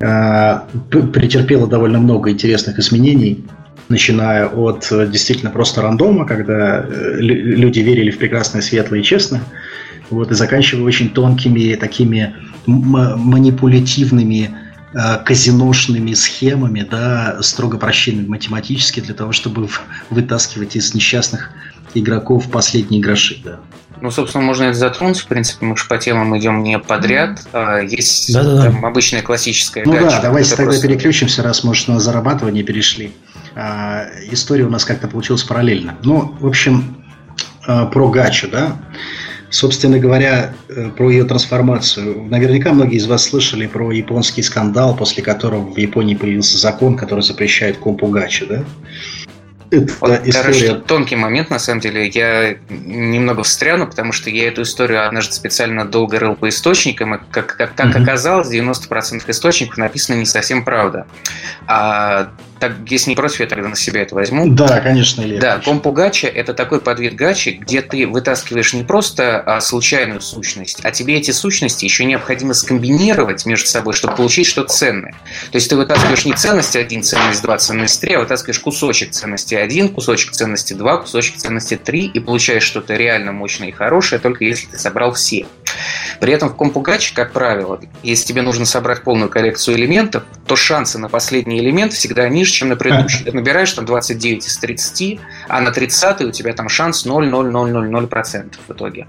э, претерпела довольно много интересных изменений, начиная от э, действительно просто рандома, когда э, люди верили в прекрасное, светлое и честное, вот, и заканчивая очень тонкими такими манипулятивными казиношными схемами, да, строго прощенными математически, для того, чтобы вытаскивать из несчастных игроков последние гроши, да. Ну, собственно, можно это затронуть. В принципе, мы же по темам идем не подряд. А есть да -да -да. там обычная классическая Ну гача, да, давайте тогда просто... переключимся, раз, может, на зарабатывание перешли. А, история у нас как-то получилась параллельно. Ну, в общем, а, про гачу, да. Собственно говоря, э, про ее трансформацию. Наверняка многие из вас слышали про японский скандал, после которого в Японии появился закон, который запрещает компугачи, да? Это вот, история... тонкий момент, на самом деле. Я немного встряну, потому что я эту историю однажды специально долго рыл по источникам, и как, как, как mm-hmm. оказалось, 90% источников написано не совсем правда. А так, если не против, я тогда на себя это возьму. Да, конечно, Илья. Да, компу гача – это такой подвид гачи, где ты вытаскиваешь не просто а, случайную сущность, а тебе эти сущности еще необходимо скомбинировать между собой, чтобы получить что-то ценное. То есть ты вытаскиваешь не ценность 1, ценность 2, ценность 3, а вытаскиваешь кусочек ценности 1, кусочек ценности 2, кусочек ценности 3 и получаешь что-то реально мощное и хорошее, только если ты собрал все. При этом в компу гачи, как правило, если тебе нужно собрать полную коллекцию элементов, то шансы на последний элемент всегда ниже, чем на предыдущий. Ты набираешь там 29 из 30, а на 30 у тебя там шанс 0,0000% в итоге.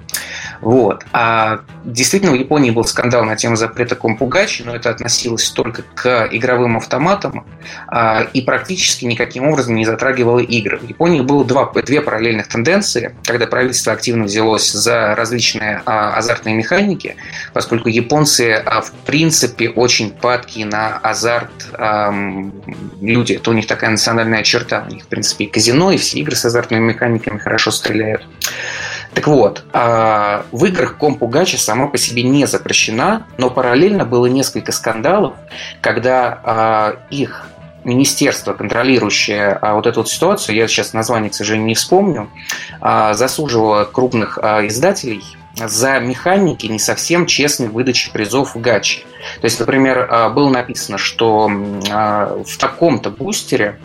Вот. А действительно, в Японии был скандал на тему запрета компугачи, но это относилось только к игровым автоматам а, и практически никаким образом не затрагивало игры. В Японии было два, две параллельных тенденции, когда правительство активно взялось за различные а, азартные механики, поскольку японцы а, в принципе очень падки на азарт люди. Это у них такая национальная черта. У них, в принципе, и казино, и все игры с азартными механиками хорошо стреляют. Так вот, а, в играх компу гача сама по себе не запрещена, но параллельно было несколько скандалов, когда а, их министерство, контролирующее а, вот эту вот ситуацию, я сейчас название, к сожалению, не вспомню, заслуживало крупных издателей за механики не совсем честной выдачи призов в гаче. То есть, например, было написано, что в таком-то бустере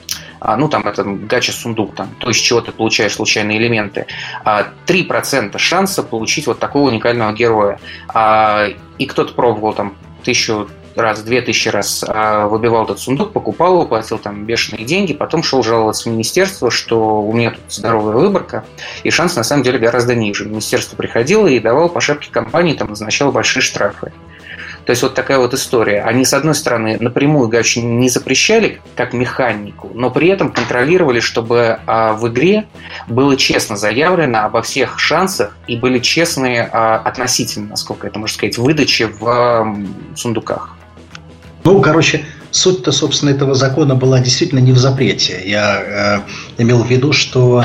а, ну там это гача-сундук, там, то, из чего ты получаешь случайные элементы, 3% а, шанса получить вот такого уникального героя. А, и кто-то пробовал там тысячу раз, две тысячи раз выбивал этот сундук, покупал его, платил там бешеные деньги, потом шел жаловаться в министерство, что у меня тут здоровая выборка, и шанс на самом деле гораздо ниже. Министерство приходило и давало по шапке компании, там назначало большие штрафы. То есть вот такая вот история. Они, с одной стороны, напрямую гачи не запрещали как механику, но при этом контролировали, чтобы а, в игре было честно заявлено обо всех шансах и были честные а, относительно, насколько это можно сказать, выдачи в сундуках. Ну, короче, суть-то, собственно, этого закона была действительно не в запрете. Я э, имел в виду, что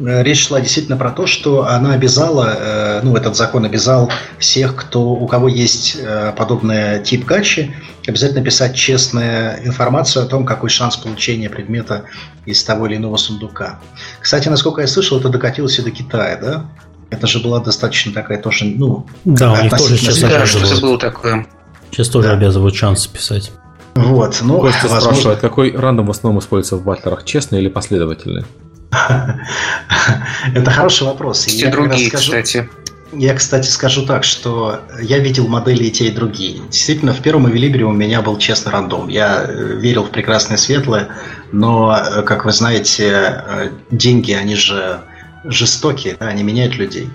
Э, речь шла действительно про то, что она обязала, э, ну, этот закон обязал всех, кто, у кого есть э, подобный тип гачи, обязательно писать честную информацию о том, какой шанс получения предмета из того или иного сундука. Кстати, насколько я слышал, это докатилось и до Китая, да? Это же была достаточно такая тоже, ну... Да, у них тоже сейчас обязывают. было такое. Сейчас тоже да. обязывают шансы писать. Вот, ну, Костя возможно... спрашивает, какой рандом в основном используется в батлерах, честный или последовательный? Это хороший вопрос. И я другие, скажу, кстати. Я, кстати, скажу так, что я видел модели и те, и другие. Действительно, в первом эвилибре у меня был честный рандом. Я э, верил в прекрасное светлое, но, э, как вы знаете, э, деньги, они же жестокие, да, они меняют людей.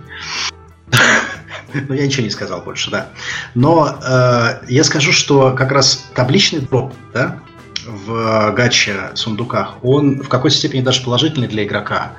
Ну, я ничего не сказал больше, да. Но э, я скажу, что как раз табличный дроп, да, в гача сундуках, он в какой-то степени даже положительный для игрока.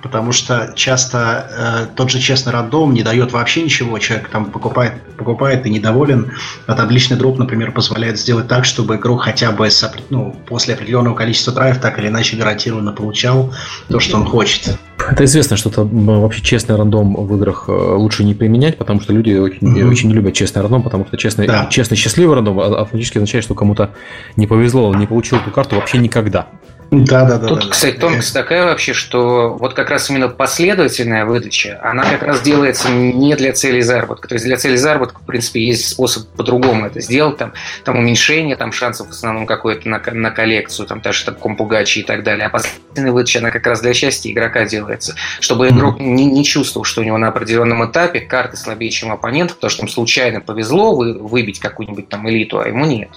Потому что часто э, тот же честный рандом не дает вообще ничего. Человек там покупает, покупает и недоволен. А табличный дроп, например, позволяет сделать так, чтобы игрок хотя бы с, ну, после определенного количества драйв так или иначе гарантированно получал то, что он хочет. Это известно, что это вообще честный рандом в играх э, лучше не применять, потому что люди очень, mm-hmm. очень не любят честный рандом, потому что честный, да. честный счастливый рандом а, автоматически означает, что кому-то не повезло, он не получил эту карту вообще никогда. Да, да, да. Тут, да, кстати, да. тонкость такая вообще, что вот как раз именно последовательная выдача, она как раз делается не для целей заработка. То есть для целей заработка, в принципе, есть способ по-другому это сделать. Там, там уменьшение там, шансов в основном какое-то на, на коллекцию, там даже там компугачи и так далее. А последовательная выдача, она как раз для счастья игрока делается. Чтобы игрок не, не чувствовал, что у него на определенном этапе карты слабее, чем оппонент, потому что ему случайно повезло вы, выбить какую-нибудь там элиту, а ему нет.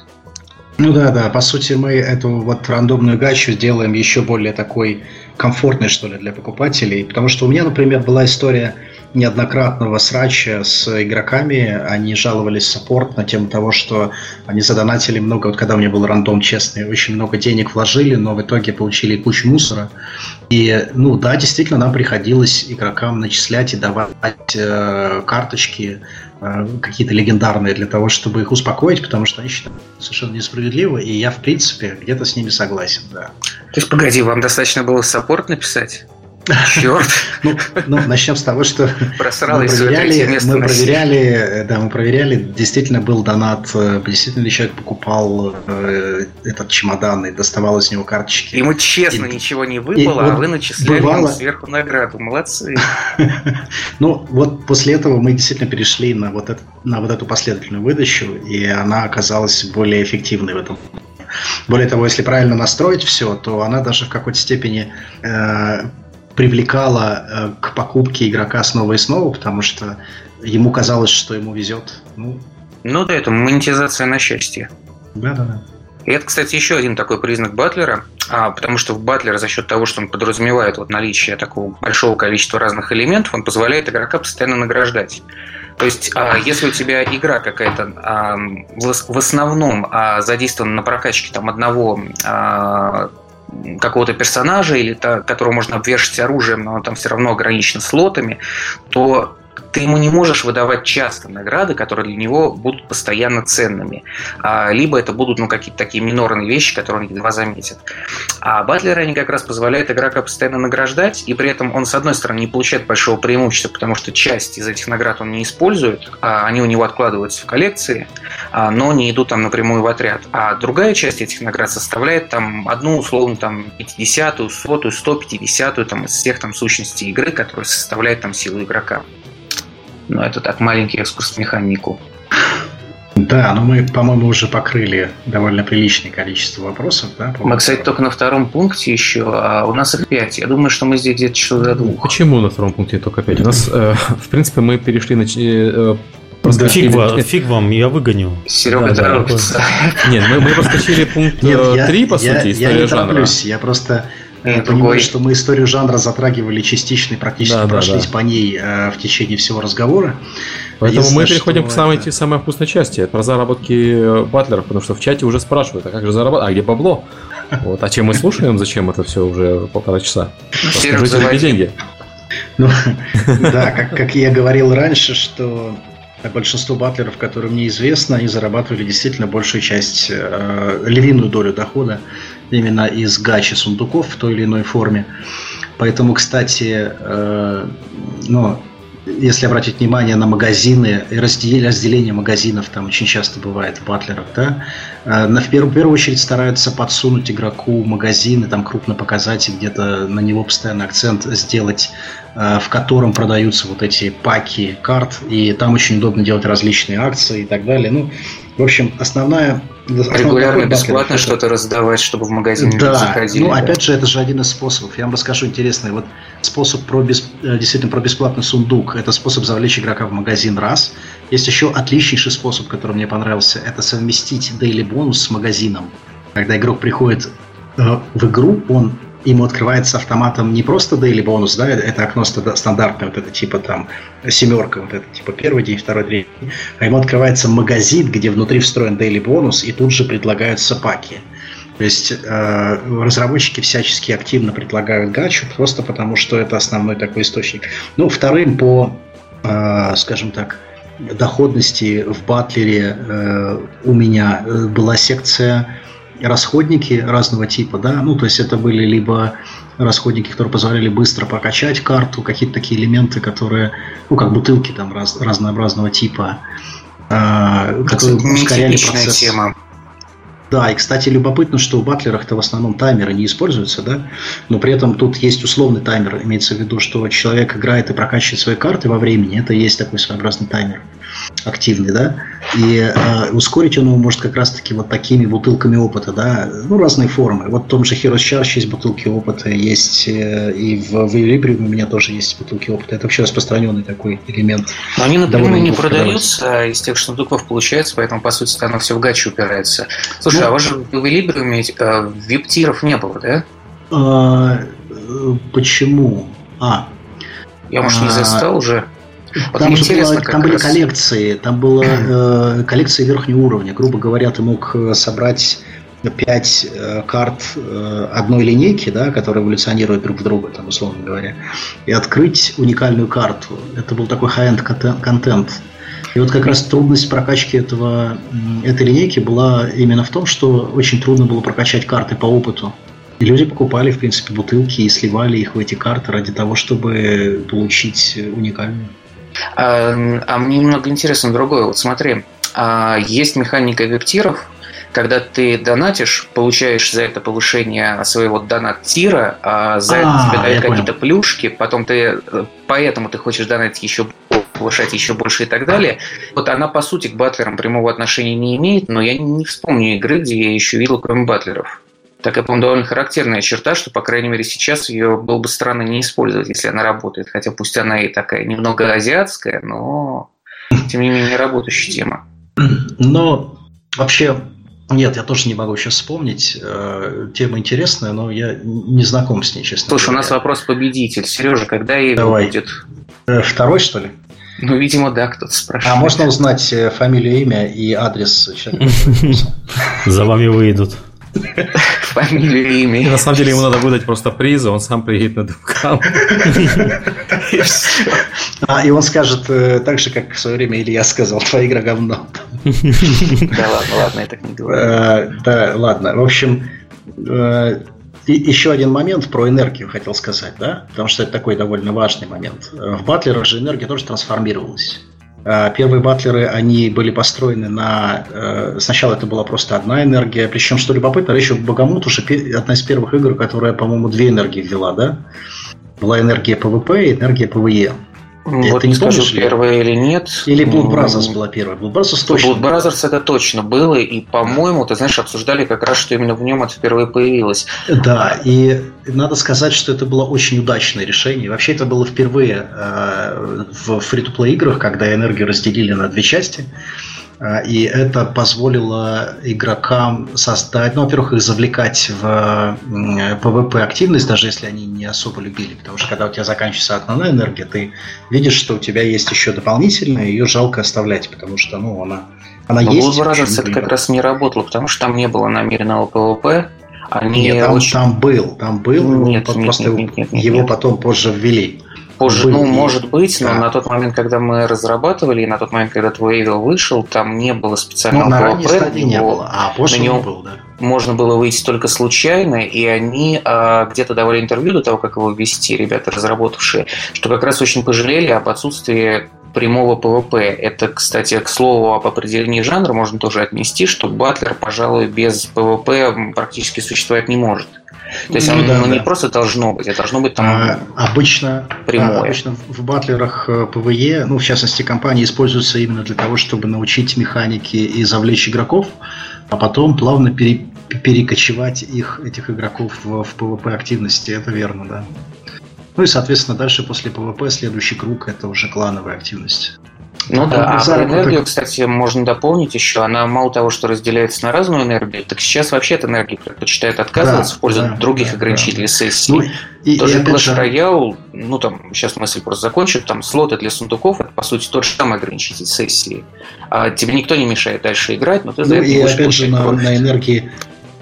Ну да, да. По сути, мы эту вот рандомную гачу сделаем еще более такой комфортной, что ли, для покупателей. Потому что у меня, например, была история неоднократного срача с игроками. Они жаловались саппорт на тему того, что они задонатили много, вот когда у меня был рандом честный, очень много денег вложили, но в итоге получили кучу мусора. И, ну да, действительно, нам приходилось игрокам начислять и давать э, карточки Э, какие-то легендарные для того, чтобы их успокоить, потому что они считают совершенно несправедливо, и я, в принципе, где-то с ними согласен, да. То есть, погоди, вам достаточно было саппорт написать? Черт. Ну, ну, начнем с того, что мы проверяли, мы проверяли, да, мы проверяли, действительно был донат, э, действительно ли человек покупал э, этот чемодан и доставал из него карточки. Ему честно и, ничего не выпало, а вот вы начисляли бывало... сверху награду. Молодцы. Ну, вот после этого мы действительно перешли на вот, это, на вот эту последовательную выдачу, и она оказалась более эффективной в этом более того, если правильно настроить все, то она даже в какой-то степени э, привлекала э, к покупке игрока снова и снова, потому что ему казалось, что ему везет. Ну, ну да, это монетизация на счастье. Да-да-да. И это, кстати, еще один такой признак батлера, а, потому что в батлер за счет того, что он подразумевает вот наличие такого большого количества разных элементов, он позволяет игрока постоянно награждать. То есть, а, если у тебя игра какая-то в основном а, задействована на прокачке там, одного какого-то персонажа, или которого можно обвешать оружием, но он там все равно ограничен слотами, то ты ему не можешь выдавать часто награды, которые для него будут постоянно ценными. А, либо это будут ну, какие-то такие минорные вещи, которые он едва заметит. А батлеры, они как раз позволяют игрока постоянно награждать, и при этом он, с одной стороны, не получает большого преимущества, потому что часть из этих наград он не использует, а они у него откладываются в коллекции, а, но не идут там напрямую в отряд. А другая часть этих наград составляет там одну, условно, там 50-ю, 100-ю, 150-ю там, из всех там сущностей игры, которые составляют там силу игрока. Но это так, маленький экскурс в механику. Да, но мы, по-моему, уже покрыли довольно приличное количество вопросов. Да, мы, кстати, только на втором пункте еще, а у нас их пять. Я думаю, что мы здесь где-то часов до двух. Почему на втором пункте только пять? У нас, э, в принципе, мы перешли на... Э, да, фиг, вам, фиг вам, я выгоню. Серега да, торопится. Нет, мы, мы проскочили пункт 3, э, по сути, я, история я не жанра. Я просто я понимаю, что мы историю жанра затрагивали частично и практически да, прошлись да, да. по ней э, в течение всего разговора. Поэтому мы переходим к самой, это... самой вкусной части, про заработки э, батлеров, потому что в чате уже спрашивают, а как же заработать, а где бабло? Вот, а чем мы слушаем, зачем это все уже полтора часа? Расскажите деньги. Ну, да, как, как я говорил раньше, что большинство батлеров, которые мне известно, они зарабатывали действительно большую часть, э, львиную долю дохода именно из гачи сундуков в той или иной форме. Поэтому, кстати, э, ну, если обратить внимание на магазины и разделение, магазинов, там очень часто бывает в батлерах, да, э, на, в, первую, в первую очередь стараются подсунуть игроку магазины, там крупно показать и где-то на него постоянно акцент сделать, э, в котором продаются вот эти паки карт, и там очень удобно делать различные акции и так далее. Ну, в общем, основная Регулярно бесплатно что-то раздавать, чтобы в магазин да. заходили. Ну, да. опять же, это же один из способов. Я вам расскажу интересный. Вот способ про бес... Э, действительно про бесплатный сундук. Это способ завлечь игрока в магазин раз. Есть еще отличнейший способ, который мне понравился. Это совместить daily бонус с магазином. Когда игрок приходит э, в игру, он ему открывается автоматом не просто daily бонус, да, это окно стандартное, вот это типа там семерка, вот это типа первый день, второй день, а ему открывается магазин, где внутри встроен daily бонус, и тут же предлагаются паки. То есть э, разработчики всячески активно предлагают гачу, просто потому что это основной такой источник. Ну, вторым по, э, скажем так, доходности в Батлере э, у меня э, была секция расходники разного типа, да, ну, то есть это были либо расходники, которые позволяли быстро прокачать карту, какие-то такие элементы, которые, ну, как бутылки там раз, разнообразного типа, э, которые ускоряли процесс. Тема. Да, и, кстати, любопытно, что в батлерах-то в основном таймеры не используются, да, но при этом тут есть условный таймер, имеется в виду, что человек играет и прокачивает свои карты во времени, это есть такой своеобразный таймер активный, да, и э, ускорить он его может как раз-таки вот такими бутылками опыта, да, ну, разные формы. Вот в том же Heroes Charge есть бутылки опыта, есть э, и в, в Equilibrium у меня тоже есть бутылки опыта. Это вообще распространенный такой элемент. Но они напрямую не продаются, а из тех сундуков получается, поэтому, по сути, оно все в гачу упирается. Слушай, ну, а у вас же в Equilibrium э, вип-тиров не было, да? А, э, почему? А, я, может, не а, застал уже? Там, же было, там были коллекции, там была э, коллекция верхнего уровня. Грубо говоря, ты мог э, собрать пять э, карт э, одной линейки, да, которые эволюционируют друг в друга, там, условно говоря, и открыть уникальную карту. Это был такой high-end контент. И вот как раз трудность прокачки этого, этой линейки была именно в том, что очень трудно было прокачать карты по опыту. И люди покупали, в принципе, бутылки и сливали их в эти карты ради того, чтобы получить уникальную. А, а мне немного интересно другое. Вот смотри, а, есть механика вептиров, когда ты донатишь, получаешь за это повышение своего донат-тира, а за это а, тебе дают какие-то плюшки, потом ты, поэтому ты хочешь донатить еще повышать еще больше и так далее. Вот она, по сути, к батлерам прямого отношения не имеет, но я не вспомню игры, где я еще видел, кроме батлеров такая, по-моему, довольно характерная черта, что, по крайней мере, сейчас ее было бы странно не использовать, если она работает. Хотя пусть она и такая немного азиатская, но тем не менее работающая тема. Но вообще Нет, я тоже не могу сейчас вспомнить. Э, тема интересная, но я не знаком с ней, честно Слушай, говоря. у нас вопрос победитель. Сережа, когда ей будет? Э, второй, что ли? Ну, видимо, да, кто-то спрашивает. А можно узнать э, фамилию, имя и адрес человека? За вами выйдут. Фамилию, имя. На самом деле ему надо выдать просто призы, он сам приедет на Дукам. А, и он скажет так же, как в свое время Илья сказал, твоя игра говно. Да ладно, ладно, я так не говорю. Э, да, ладно. В общем, э, еще один момент про энергию хотел сказать, да? Потому что это такой довольно важный момент. В батлерах же энергия тоже трансформировалась. Э, первые батлеры, они были построены на... Сначала это была просто одна энергия, причем, что любопытно, Rage of Bahamut уже одна из первых игр, которая, по-моему, две энергии ввела, да? Была энергия ПВП и энергия ПВЕ. Вот это не скажу, помнишь, первая или нет. Или Blood Brothers была первая. Blood Brothers точно. Blood Brothers это точно было, и, по-моему, ты знаешь, обсуждали как раз, что именно в нем это впервые появилось. Да, и надо сказать, что это было очень удачное решение. Вообще это было впервые э, в free-to-play играх, когда энергию разделили на две части. А, и это позволило игрокам создать, ну, во-первых, их завлекать в PvP активность, даже если они не особо любили, потому что когда у тебя заканчивается основная энергия, ты видишь, что у тебя есть еще дополнительная, ее жалко оставлять, потому что, ну, она, она Но есть. Но Brothers это как раз не работало, потому что там не было намеренного PvP, они нет, там, очень... там был, там был, нет, нет, просто нет, нет, нет, его нет. потом позже ввели. Позже, ну, может быть, но да. на тот момент, когда мы разрабатывали, и на тот момент, когда твой Evil вышел, там не было специального ну, на ранней стадии не было, а позже на него был, да. Можно было выйти только случайно, и они а, где-то давали интервью до того, как его ввести, ребята, разработавшие, что как раз очень пожалели об отсутствии прямого ПВП. Это, кстати, к слову об определении жанра можно тоже отнести, что Батлер, пожалуй, без ПВП практически существовать не может. То есть ну, оно да, ну, да. не просто должно быть, а должно быть там а, обычно, прямое. А, обычно в батлерах э, ну, в частности, кампании используются именно для того, чтобы научить механики и завлечь игроков, а потом плавно пере, перекочевать их, этих игроков в, в PvP активности. Это верно, да. Ну и, соответственно, дальше после PvP следующий круг это уже клановая активность. Ну да, а про энергию, кстати, можно дополнить еще. Она мало того, что разделяется на разную энергию, так сейчас вообще от энергии предпочитает отказываться да, в пользу да, других да, ограничителей да. сессии. Ну, и, Тоже и Clash Royale, ну там, сейчас мысль просто закончит, там слоты для сундуков, это по сути тот же самый ограничитель сессии. А тебе никто не мешает дальше играть, но ты за ну, это и опять же на, на энергии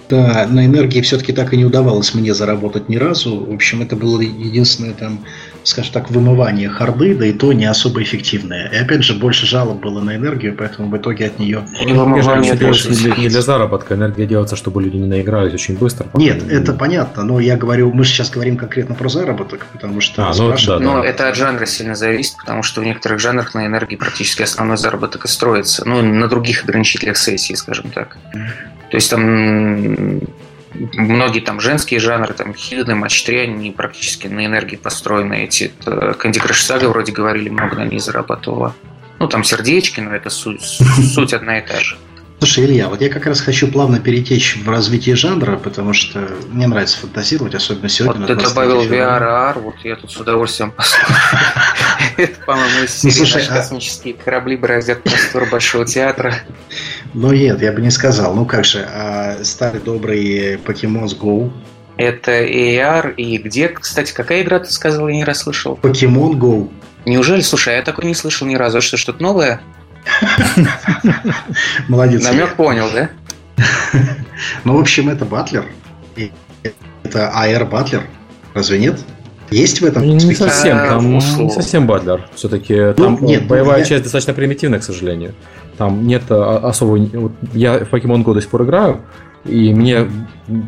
да, на энергии все-таки так и не удавалось мне заработать ни разу. В общем, это было единственное там, скажем так, вымывание харды, да и то не особо эффективное. И опять же, больше жалоб было на энергию, поэтому в итоге от нее... И вымывание больше не, не для заработка, энергия делается, чтобы люди не наигрались очень быстро. Нет, это понятно, но я говорю, мы сейчас говорим конкретно про заработок, потому что... А, ну, да, но да. это от жанра сильно зависит, потому что в некоторых жанрах на энергии практически основной заработок и строится. Ну, на других ограничителях сессии, скажем так. То есть там многие там женские жанры, там хидны, матч 3, они практически на энергии построены. Эти Candy Crush вроде говорили, много на ней зарабатывала. Ну, там сердечки, но это суть, суть одна и та же. Слушай, Илья, вот я как раз хочу плавно перетечь в развитие жанра, потому что мне нравится фантазировать, особенно сегодня. Вот ты добавил VR, AR, вот я тут с удовольствием послушаю. Это, по-моему, из ну, серии а космические корабли бороздят простор Большого театра. Ну нет, я бы не сказал. Ну как же, а старый добрый Pokemon Go, это AR и где, кстати, какая игра ты сказал, я не расслышал? Pokemon Go. Неужели? Слушай, а я такой не слышал ни разу. Что, что-то новое? Молодец. Намек понял, да? Ну, в общем, это батлер. Это AR батлер. Разве нет? Есть в этом? Не совсем, там не совсем батлер. Все-таки ну, там нет, боевая часть достаточно примитивная, к сожалению. Там нет а, особого... Я в Pokemon Go до сих пор играю, и мне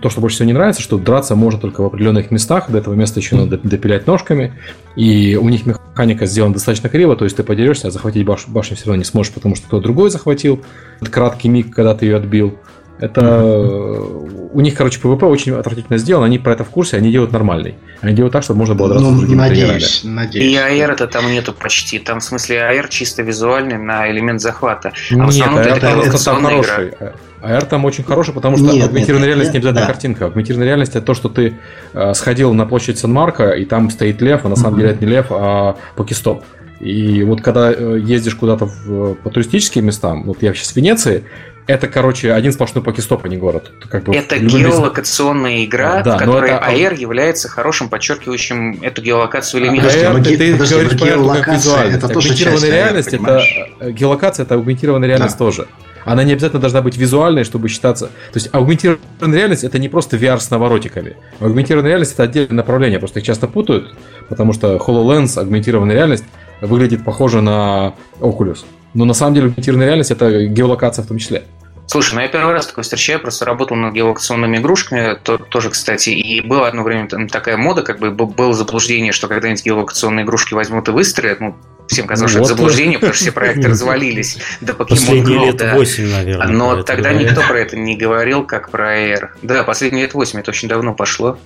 то, что больше всего не нравится, что драться можно только в определенных местах, до этого места еще надо допилять ножками, и у них механика сделана достаточно криво, то есть ты подерешься, а захватить баш- башню все равно не сможешь, потому что кто-то другой захватил, этот краткий миг, когда ты ее отбил. Это mm-hmm. у них, короче, PvP очень отвратительно сделано, они про это в курсе, они делают нормальный. Они делают так, чтобы можно было драться ну, с другими надеюсь, тренерами. Надеюсь. И AR это там нету почти. Там в смысле AR чисто визуальный на элемент захвата. А Нет, в основном это, это, это там хороший. Игра. AR там очень хороший, потому что нет, агментированная реальность нет, не обязательно да. картинка. Агментированная реальность это то, что ты э, сходил на площадь Сан-Марко, и там стоит лев, а на самом mm-hmm. деле это не лев, а покестоп. И вот когда э, ездишь куда-то в, по туристическим местам, вот я сейчас в Венеции, это, короче, один сплошной покестоп, а не город. Как бы это геолокационная игра, а, да, в которой это... AR является хорошим подчеркивающим эту геолокацию элементом. А, AR, ты, ты подожди, говоришь про как визуально. Это тоже часть реальность, AR, это, э, геолокация это аугментированная реальность да. тоже. Она не обязательно должна быть визуальной, чтобы считаться... То есть аугментированная реальность это не просто VR с наворотиками. Аугментированная реальность это отдельное направление, просто их часто путают, потому что HoloLens, аугментированная реальность, выглядит похоже на Oculus. Но на самом деле аугментированная реальность это геолокация в том числе. Слушай, ну я первый раз такой встречаю, просто работал над геолокационными игрушками, то, тоже, кстати, и была одно время там такая мода, как бы было заблуждение, что когда-нибудь геолокационные игрушки возьмут и выстрелят, ну, всем казалось, ну, что вот. это заблуждение, потому что все проекты развалились до Pokemon Последние Go, лет да. 8, наверное. Но тогда никто про это не говорил, как про AR. Да, последние лет 8, это очень давно пошло.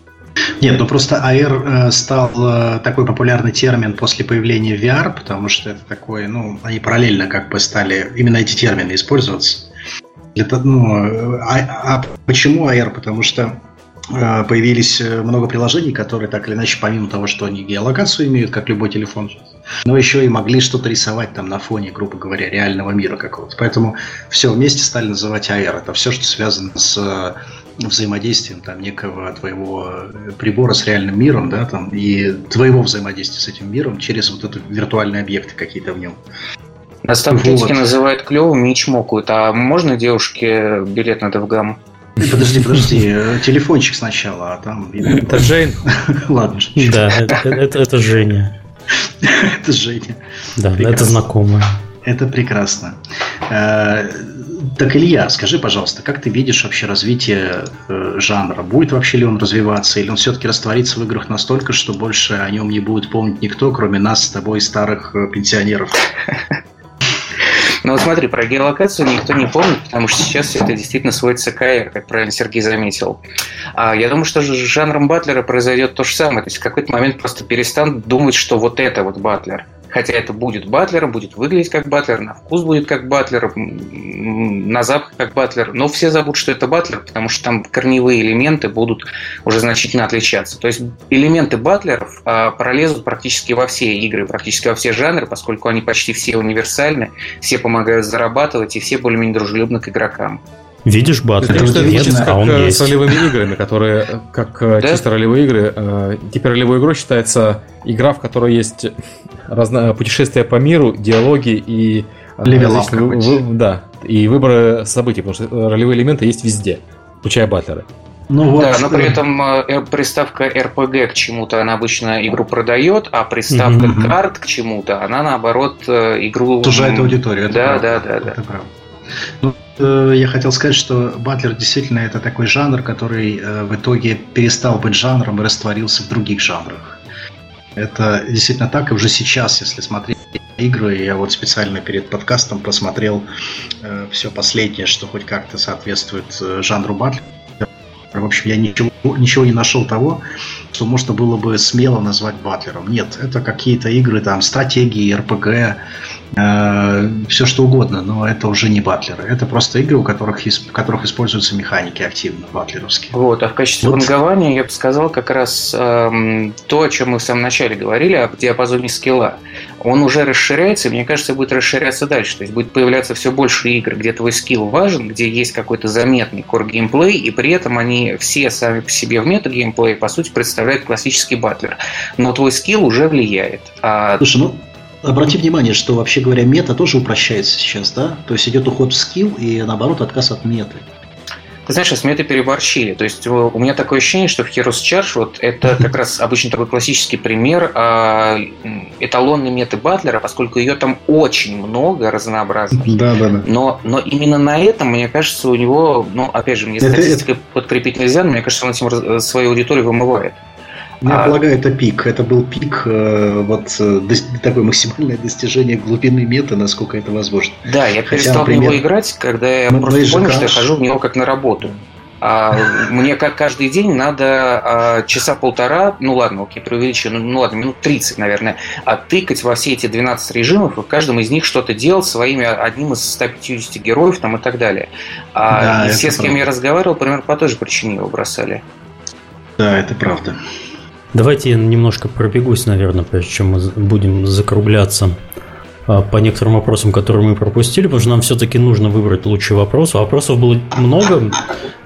Нет, ну просто AR э, стал э, такой популярный термин после появления VR, потому что это такое, ну, они параллельно как бы стали именно эти термины использоваться. Это, ну, а, а почему AR? Потому что э, появились много приложений, которые так или иначе, помимо того, что они геолокацию имеют, как любой телефон, но еще и могли что-то рисовать там на фоне, грубо говоря, реального мира какого-то. Поэтому все вместе стали называть AR. Это все, что связано с взаимодействием там некого твоего прибора с реальным миром, да, там, и твоего взаимодействия с этим миром через вот это виртуальные объекты какие-то в нем. Нас там критики вот. называют клевым и чмокают. А можно девушке билет на Девгам? Подожди, подожди, телефончик сначала, а там... Это Жень. Ладно. Да, это, это Женя. Это Женя. Да, это знакомая. Это прекрасно. Э, так, Илья, скажи, пожалуйста, как ты видишь вообще развитие э, жанра? Будет вообще ли он развиваться, или он все-таки растворится в играх настолько, что больше о нем не будет помнить никто, кроме нас с тобой, старых э, пенсионеров? Ну вот смотри, про геолокацию никто не помнит, потому что сейчас это действительно сводится к AR, как правильно Сергей заметил. А я думаю, что с жанром батлера произойдет то же самое. То есть в какой-то момент просто перестанут думать, что вот это вот батлер хотя это будет батлером, будет выглядеть как батлер, на вкус будет как батлер, на запах как батлер, но все забудут, что это батлер, потому что там корневые элементы будут уже значительно отличаться. То есть элементы батлеров а, пролезут практически во все игры, практически во все жанры, поскольку они почти все универсальны, все помогают зарабатывать и все более-менее дружелюбны к игрокам. Видишь батлер? Это нет, а как он э, есть. с ролевыми играми, которые э, как э, да? чисто ролевые игры. Теперь ролевой игрой считается игра, в которой есть разно... путешествия по миру, диалоги и Левелап вы... да, и выборы событий, потому что ролевые элементы есть везде, включая батлеры. Ну, вот, да, но при этом приставка RPG к чему-то она обычно игру продает, а приставка mm-hmm. карт к чему-то она наоборот игру. Сужает аудиторию. Да, да, да, да. Это правда. Ну, я хотел сказать, что Батлер действительно это такой жанр, который э, в итоге перестал быть жанром и растворился в других жанрах. Это действительно так, и уже сейчас, если смотреть игры, я вот специально перед подкастом посмотрел э, все последнее, что хоть как-то соответствует э, жанру Батлер. В общем, я ничего, ничего не нашел того, что можно было бы смело назвать батлером. Нет, это какие-то игры, там, стратегии, РПГ, э, все что угодно, но это уже не батлеры. Это просто игры, у которых, в которых используются механики активно, батлеровские. Вот, а в качестве вот. вангования я бы сказал как раз эм, то, о чем мы в самом начале говорили, о диапазоне скилла. Он уже расширяется, и мне кажется, будет расширяться дальше. То есть будет появляться все больше игр, где твой скилл важен, где есть какой-то заметный core геймплей, и при этом они все сами по себе в метагеймплей, по сути, представляют классический батлер. Но твой скилл уже влияет. А... Слушай, ну Обрати внимание, что вообще говоря, мета тоже упрощается сейчас, да? То есть идет уход в скилл и наоборот отказ от меты. Ты знаешь, с метой переборщили. То есть у меня такое ощущение, что в Heroes Charge вот это как раз обычно такой классический пример э, эталонной меты Батлера, поскольку ее там очень много разнообразных. Да, да, да. Но, но именно на этом, мне кажется, у него, ну, опять же, мне статистикой это... подкрепить нельзя, но мне кажется, он этим свою аудиторию вымывает. Я а... полагаю, это пик. Это был пик, э, вот э, такое максимальное достижение глубины мета, насколько это возможно. Да, я Хотя, перестал например, в него играть, когда я просто понял, что я хожу в него как на работу. А мне как каждый день надо а, часа полтора, ну ладно, окей, преувеличу, ну, ну ладно, минут 30, наверное, оттыкать во все эти 12 режимов и в каждом из них что-то делать своими одним из 150 героев там и так далее. А да, все, с кем правда. я разговаривал, примерно по той же причине его бросали. Да, это правда. Давайте я немножко пробегусь, наверное, прежде чем мы будем закругляться. а, по некоторым вопросам, которые мы пропустили, потому что нам все-таки нужно выбрать лучший вопрос. Вопросов было много.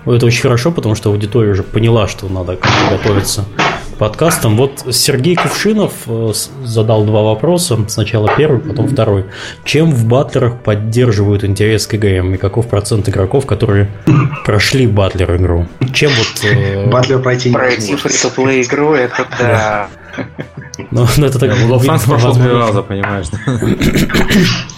Это очень хорошо, потому что аудитория уже поняла, что надо готовиться к подкастам. Вот Сергей Кувшинов э, задал два вопроса. Сначала первый, потом второй. Чем в батлерах поддерживают интерес к играм? И каков процент игроков, которые прошли батлер игру? Чем вот... Э, батлер пройти Пройти фри-то-плей игру, это да. Ну, ну, это так... Франции прошел три раза, понимаешь.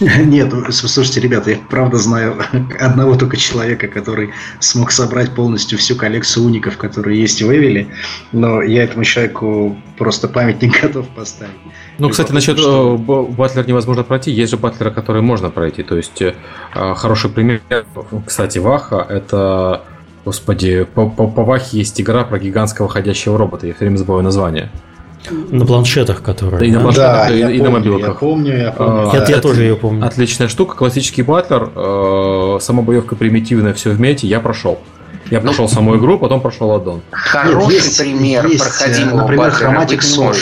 Нет, слушайте, ребята, я правда знаю одного только человека, который смог собрать полностью всю коллекцию уников, которые есть в Эвеле, но я этому человеку просто памятник готов поставить. Ну, кстати, насчет что... Э, батлер невозможно пройти, есть же батлеры, которые можно пройти. То есть, э, хороший пример, кстати, Ваха, это Господи, по, по, по Вахе есть игра про гигантского ходящего робота, я все время забываю название. На планшетах, которые. Да, и на планшетах, да, и, и помню, на мобилках. Я помню, я помню. А, я, я тоже ее помню. Отличная штука, классический батлер, э, сама боевка примитивная, все вместе, я прошел. Я прошел саму игру, потом прошел аддон. Хороший есть, пример есть, проходимого например, Chromatic Soul.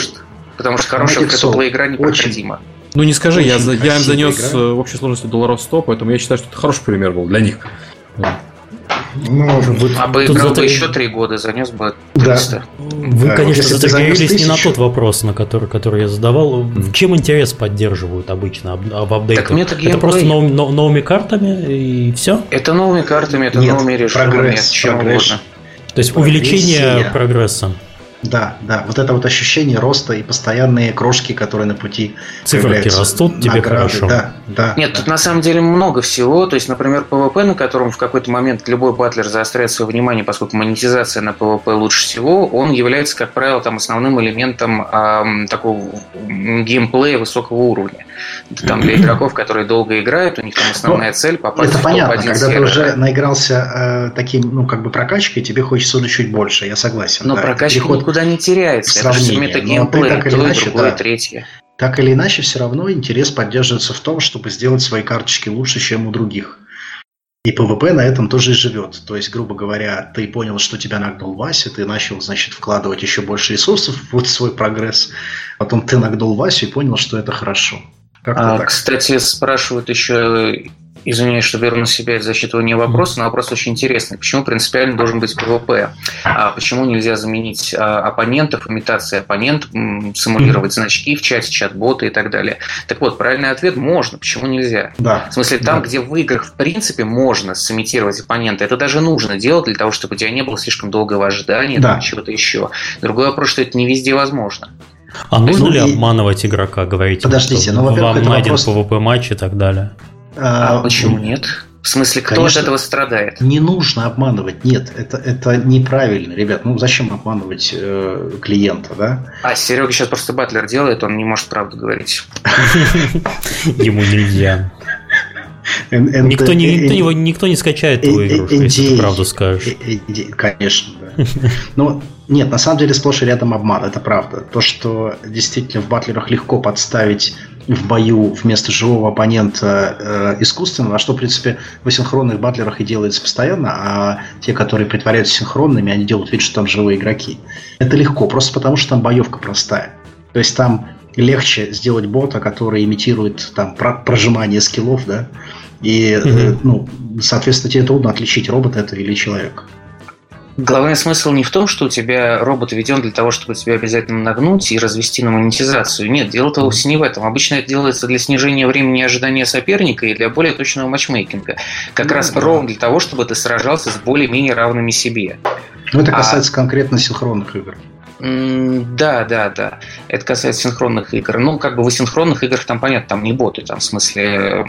Потому что хорошая фри игра непроходима. Ну не скажи, я, я им занес игра. в общей сложности долларов 100, поэтому я считаю, что это хороший пример был для них. Ну, вот а бы играл бы еще три года, занес бы 300. Да. Вы, да, конечно, затрагивались не на тот вопрос, на который, который я задавал. Mm. Чем интерес поддерживают обычно в апдейтах? это просто нов, нов, новыми картами и все? Это новыми картами, это нет, новыми решениями, прогресс, чем прогресс. угодно. То есть увеличение прогресса. Да, да, вот это вот ощущение роста и постоянные крошки, которые на пути Циферки растут, тебе награды, хорошо. Да, да. Нет, да. тут на самом деле много всего. То есть, например, PvP, на котором в какой-то момент любой батлер заостряет свое внимание, поскольку монетизация на PvP лучше всего, он является, как правило, там основным элементом эм, такого геймплея высокого уровня. Там для игроков, которые долго играют, у них там основная ну, цель попасть это в понятно, когда сервер. ты уже наигрался э, таким, ну, как бы прокачкой, тебе хочется уже чуть больше, я согласен. Но да, прокачка никуда не теряется. Это же метагеймплей, так или иначе, другое, да. третье. Так или иначе, все равно интерес поддерживается в том, чтобы сделать свои карточки лучше, чем у других. И ПВП на этом тоже и живет. То есть, грубо говоря, ты понял, что тебя нагнул Вася, ты начал, значит, вкладывать еще больше ресурсов в свой прогресс. Потом ты нагнул Васю и понял, что это хорошо. А, кстати, спрашивают еще Извиняюсь, что беру на себя это зачитывание вопроса, но вопрос очень интересный. Почему принципиально должен быть ПВП? А почему нельзя заменить а, оппонентов, имитации оппонент, симулировать значки в чате, чат-боты и так далее? Так вот, правильный ответ – можно. Почему нельзя? Да. В смысле, там, да. где в играх в принципе можно сымитировать оппонента, это даже нужно делать для того, чтобы у тебя не было слишком долгого ожидания, да. чего-то еще. Другой вопрос, что это не везде возможно. А нужно ну, ли и... обманывать игрока, говорить? Подождите, ну, во-первых, вам найден вопрос... PvP матч и так далее. А, а почему нет? В смысле, кто Конечно, от этого страдает? Не нужно обманывать. Нет, это, это неправильно, ребят. Ну зачем обманывать э, клиента, да? А Серега сейчас просто батлер делает, он не может правду говорить. Ему нельзя. Никто не, никто, не, никто не скачает твою игру, если ты правду скажешь. Конечно, да. Но нет, на самом деле сплошь и рядом обман, это правда. То, что действительно в батлерах легко подставить в бою вместо живого оппонента э, искусственного, а что, в принципе, в асинхронных батлерах и делается постоянно, а те, которые притворяются синхронными, они делают вид, что там живые игроки. Это легко, просто потому что там боевка простая. То есть там легче сделать бота, который имитирует там прожимание скиллов, да, и, угу. э, ну, соответственно, тебе трудно отличить, робот это или человек. Главный смысл не в том, что у тебя робот введен для того, чтобы тебя обязательно нагнуть и развести на монетизацию. Нет, дело-то вовсе не в этом. Обычно это делается для снижения времени ожидания соперника и для более точного матчмейкинга. Как ну, раз да. ровно для того, чтобы ты сражался с более-менее равными себе. Ну, это а касается а... конкретно синхронных игр. Да, да, да. Это касается синхронных игр. Ну, как бы в асинхронных играх там понятно, там не боты, там в смысле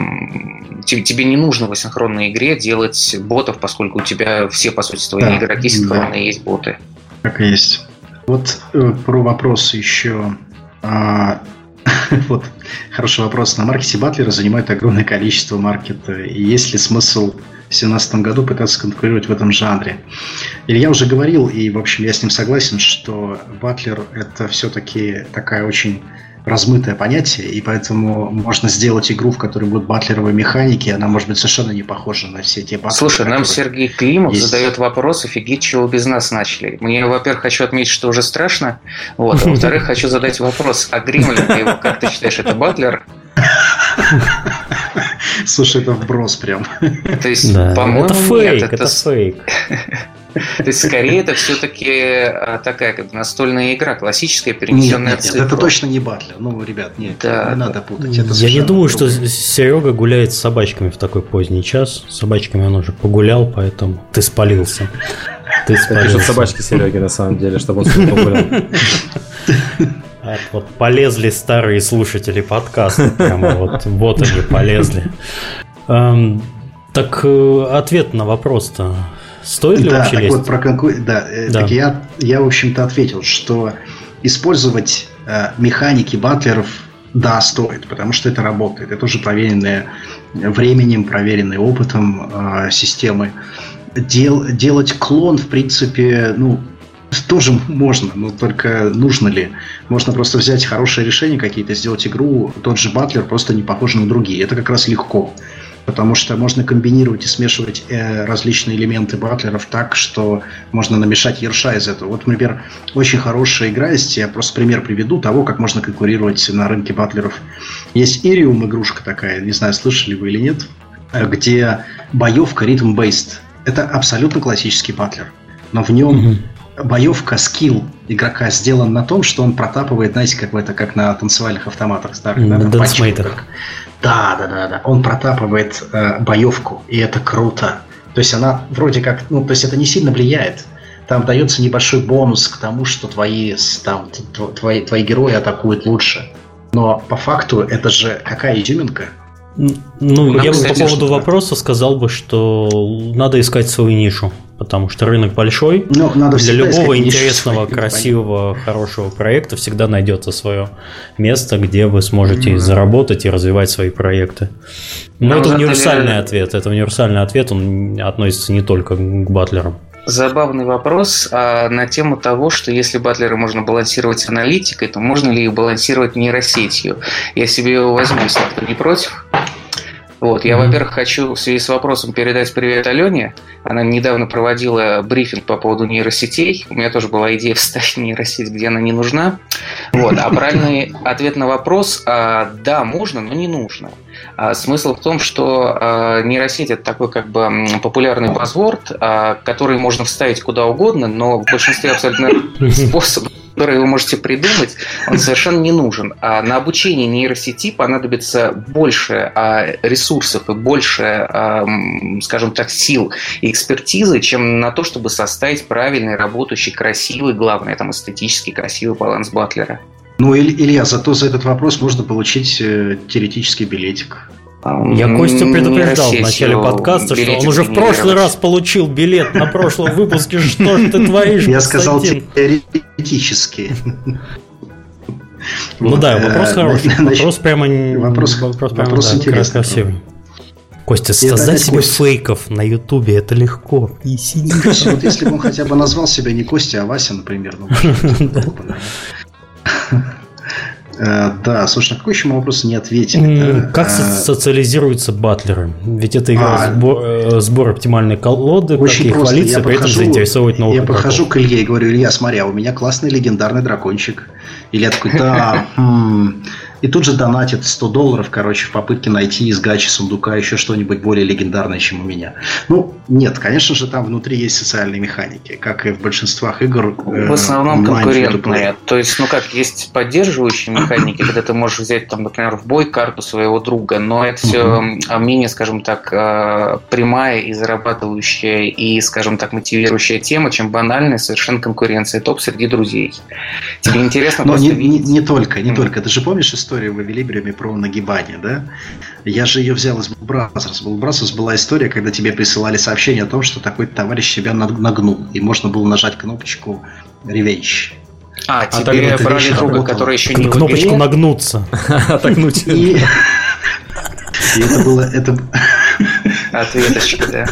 тебе, тебе не нужно в асинхронной игре делать ботов, поскольку у тебя все, по сути, твои да, игроки синхронные, да. есть боты. Так и есть. Вот э, про вопрос еще. А, вот хороший вопрос. На маркете Батлера занимает огромное количество маркета. И есть ли смысл 2017 году пытаться конкурировать в этом жанре. Илья уже говорил, и, в общем, я с ним согласен, что батлер – это все-таки такая очень размытое понятие, и поэтому можно сделать игру, в которой будут батлеровые механики, она может быть совершенно не похожа на все те батлеры. Слушай, нам Сергей Климов есть. задает вопрос, офигеть, чего без нас начали. Мне, во-первых, хочу отметить, что уже страшно, вот, а во-вторых, хочу задать вопрос, а Гримлин, как ты считаешь, это батлер? Слушай, это вброс прям. То есть, по-моему, это фейк, это фейк. То есть, скорее, это все-таки а, такая как настольная игра, классическая, перенесенная нет, нет, это точно не батлер. Ну, ребят, нет, да, не да. надо путать. Это Я не думаю, что Серега гуляет с собачками в такой поздний час. С собачками он уже погулял, поэтому ты спалился. Ты спалился. Это собачки Сереги, на самом деле, чтобы он с погулял. Вот полезли старые слушатели подкаста. Прямо вот, вот они полезли. Эм, так э, ответ на вопрос-то Стоит ли да, вообще так лезть? Вот про конку... да, э, да. Так я, я, в общем-то, ответил, что использовать э, механики батлеров да, стоит, потому что это работает. Это уже проверенные временем, проверенные опытом э, системы. Дел, делать клон, в принципе, ну, тоже можно, но только нужно ли? Можно просто взять хорошее решение какие-то, сделать игру, тот же батлер просто не похож на другие. Это как раз легко потому что можно комбинировать и смешивать э, различные элементы батлеров так, что можно намешать ерша из этого. Вот, например, очень хорошая игра есть, я просто пример приведу того, как можно конкурировать на рынке батлеров. Есть Irium игрушка такая, не знаю, слышали вы или нет, э, где боевка ритм-based. Это абсолютно классический батлер, но в нем mm-hmm. Боевка, скилл игрока сделан на том, что он протапывает, знаете, как в это, как на танцевальных автоматах старых, mm-hmm. да, да, да, да, да. Он протапывает э, боевку, и это круто. То есть она вроде как, ну, то есть это не сильно влияет. Там дается небольшой бонус к тому, что твои, там, твои, твои герои атакуют лучше. Но по факту это же какая изюминка? Ну, Нам, я бы по поводу вопроса сказал бы, что надо искать свою нишу потому что рынок большой. Ну, надо Для любого интересного, красивого, хорошего проекта всегда найдется свое место, где вы сможете mm-hmm. заработать и развивать свои проекты. Но, Но это универсальный ответ. Это универсальный ответ, он относится не только к батлерам. Забавный вопрос а, на тему того, что если батлеры можно балансировать аналитикой, то можно ли их балансировать нейросетью? Я себе его возьму, если кто не против. Вот, я, mm-hmm. во-первых, хочу в связи с вопросом передать привет Алене. Она недавно проводила брифинг по поводу нейросетей. У меня тоже была идея вставить нейросеть, где она не нужна. Вот, а правильный ответ на вопрос а, да, можно, но не нужно. А, смысл в том, что а, нейросеть это такой как бы популярный базворд, а, который можно вставить куда угодно, но в большинстве абсолютно способов который вы можете придумать, он совершенно не нужен. А на обучение нейросети понадобится больше а, ресурсов и больше, а, скажем так, сил и экспертизы, чем на то, чтобы составить правильный, работающий, красивый, главное, там, эстетически красивый баланс батлера. Ну, Илья, зато за этот вопрос можно получить э, теоретический билетик. Я Костю предупреждал в начале подкаста, что он уже в прошлый раз получил билет на прошлом выпуске. Что ж ты творишь, Я сказал теоретически. Ну да, вопрос э, хороший. Вопрос прямо вопрос, вопрос, прямо, вопрос интересный. красивый. Костя, создать себе фейков на Ютубе это легко. И сиди. Вот если бы он хотя бы назвал себя не Костя, а Вася, например. Ну, да, слушай, на какой еще мы вопрос не ответили? Как э, социализируются батлеры? Ведь это игра а, сбор, э, сбор оптимальной колоды, очень как просто. хвалиться, я при подхожу, этом заинтересовывать новых Я подхожу к Илье и говорю, Илья, смотри, а у меня классный легендарный дракончик. Илья такой, да, хм, и тут же донатит 100 долларов, короче, в попытке найти из гачи сундука еще что-нибудь более легендарное, чем у меня. Ну, нет, конечно же, там внутри есть социальные механики, как и в большинствах игр. Э, в основном конкурентные. То есть, ну как, есть поддерживающие механики, когда ты можешь взять, там, например, в бой карту своего друга, но это все менее, скажем так, э, прямая и зарабатывающая и, скажем так, мотивирующая тема, чем банальная совершенно конкуренция топ среди друзей. Тебе интересно Но не, не, не только, не только. Ты же помнишь историю историю в Эвилибриуме про нагибание, да? Я же ее взял из. В Bullbrothers была история, когда тебе присылали сообщение о том, что такой товарищ себя нагнул, и можно было нажать кнопочку «Revenge». А, а тебе брали друга, который еще не Кнопочку «нагнуться». Отогнуть. И это было... это Ответочка, да.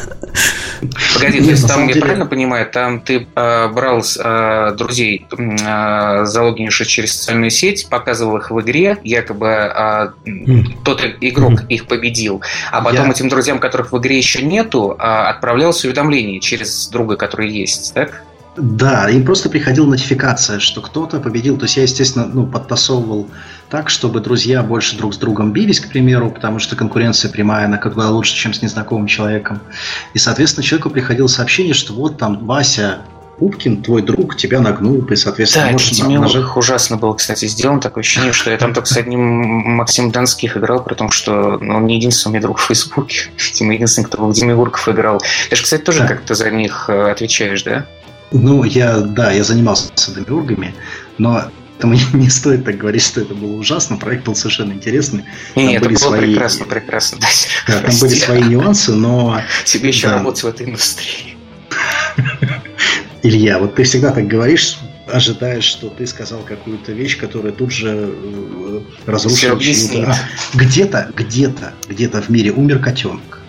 Погоди, то есть там, я правильно понимаю, там ты э, брал э, друзей, э, залогинивших через социальную сеть, показывал их в игре, якобы э, тот игрок их победил, а потом я... этим друзьям, которых в игре еще нету, э, отправлялось уведомление через друга, который есть, так? Да, им просто приходила нотификация, что кто-то победил. То есть я, естественно, ну, подтасовывал так, чтобы друзья больше друг с другом бились, к примеру, потому что конкуренция прямая, она куда лучше, чем с незнакомым человеком. И, соответственно, человеку приходило сообщение, что вот там Вася Пупкин, твой друг, тебя нагнул, и, соответственно, да, можешь это нажать... ужасно было, кстати, сделано. Такое ощущение, что я там только с одним Максим Донских играл, при том, что ну, он не единственный мой друг в Фейсбуке. Видимо, единственный, кто в Демиургов играл. Ты же, кстати, тоже да. как-то за них э, отвечаешь, да? Ну, я, да, я занимался с демиургами, но Поэтому не стоит так говорить, что это было ужасно. Проект был совершенно интересный. Нет, это было свои... прекрасно, прекрасно. Да, там были свои нюансы, но... Тебе еще да. работать в этой индустрии. Илья, вот ты всегда так говоришь, ожидаешь, что ты сказал какую-то вещь, которая тут же э, разрушила чью-то. А, где-то, где-то, где-то в мире умер котенок.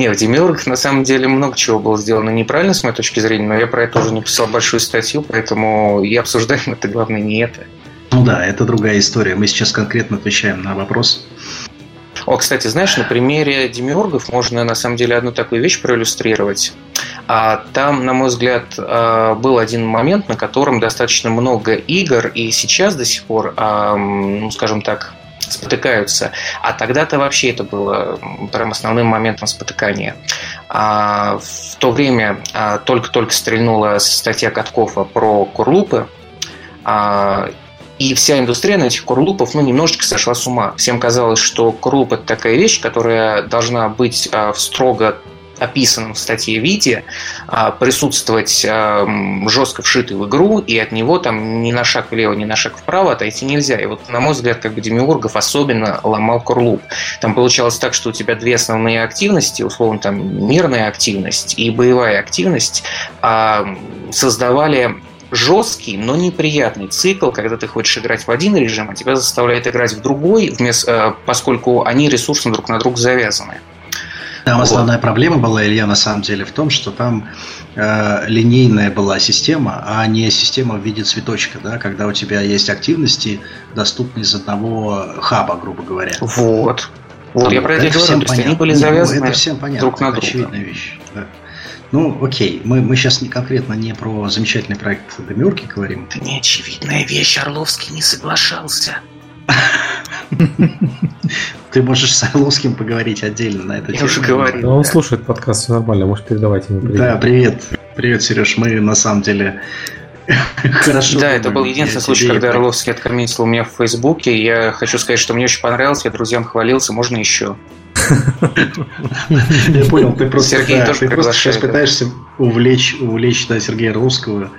Не, в Демиургах на самом деле много чего было сделано неправильно с моей точки зрения, но я про это уже написал большую статью, поэтому и обсуждаем это главное не это. Ну да, это другая история. Мы сейчас конкретно отвечаем на вопрос. О, кстати, знаешь, на примере демиургов можно на самом деле одну такую вещь проиллюстрировать. А там, на мой взгляд, а, был один момент, на котором достаточно много игр, и сейчас до сих пор, ну, скажем так, спотыкаются. А тогда-то вообще это было прям основным моментом спотыкания. А в то время а, только-только стрельнула статья Каткова про курлупы, а, и вся индустрия на этих курлупов ну, немножечко сошла с ума. Всем казалось, что курлуп – это такая вещь, которая должна быть а, в строго описанном в статье виде а, присутствовать а, жестко вшитый в игру, и от него там ни на шаг влево, ни на шаг вправо отойти нельзя. И вот, на мой взгляд, как бы Демиургов особенно ломал курлуп. Там получалось так, что у тебя две основные активности, условно там мирная активность и боевая активность, а, создавали жесткий, но неприятный цикл, когда ты хочешь играть в один режим, а тебя заставляет играть в другой, вместо, поскольку они ресурсно друг на друга завязаны. Там вот. основная проблема была, Илья, на самом деле, в том, что там э, линейная была система, а не система в виде цветочка, да, когда у тебя есть активности, доступные из одного хаба, грубо говоря. Вот. Вот, там, я про это говорю, то есть понятно. они были завязаны ну, это всем понятно, друг на друга. Очевидная вещь. Да. Ну, окей, мы, мы сейчас не, конкретно не про замечательный проект Демюрки говорим. Это не очевидная вещь, Орловский не соглашался. Ты можешь с Орловским поговорить отдельно на эту Я уже говорил. он слушает подкаст, все нормально, может передавать ему привет. Да, привет. Привет, Сереж. Мы на самом деле Хорошо. Да, это был единственный случай, когда Орловский откомментил у меня в Фейсбуке. Я хочу сказать, что мне очень понравилось, я друзьям хвалился, можно еще. Я понял, ты просто, Сергей да, тоже ты просто сейчас пытаешься увлечь, увлечь да, Сергея Русского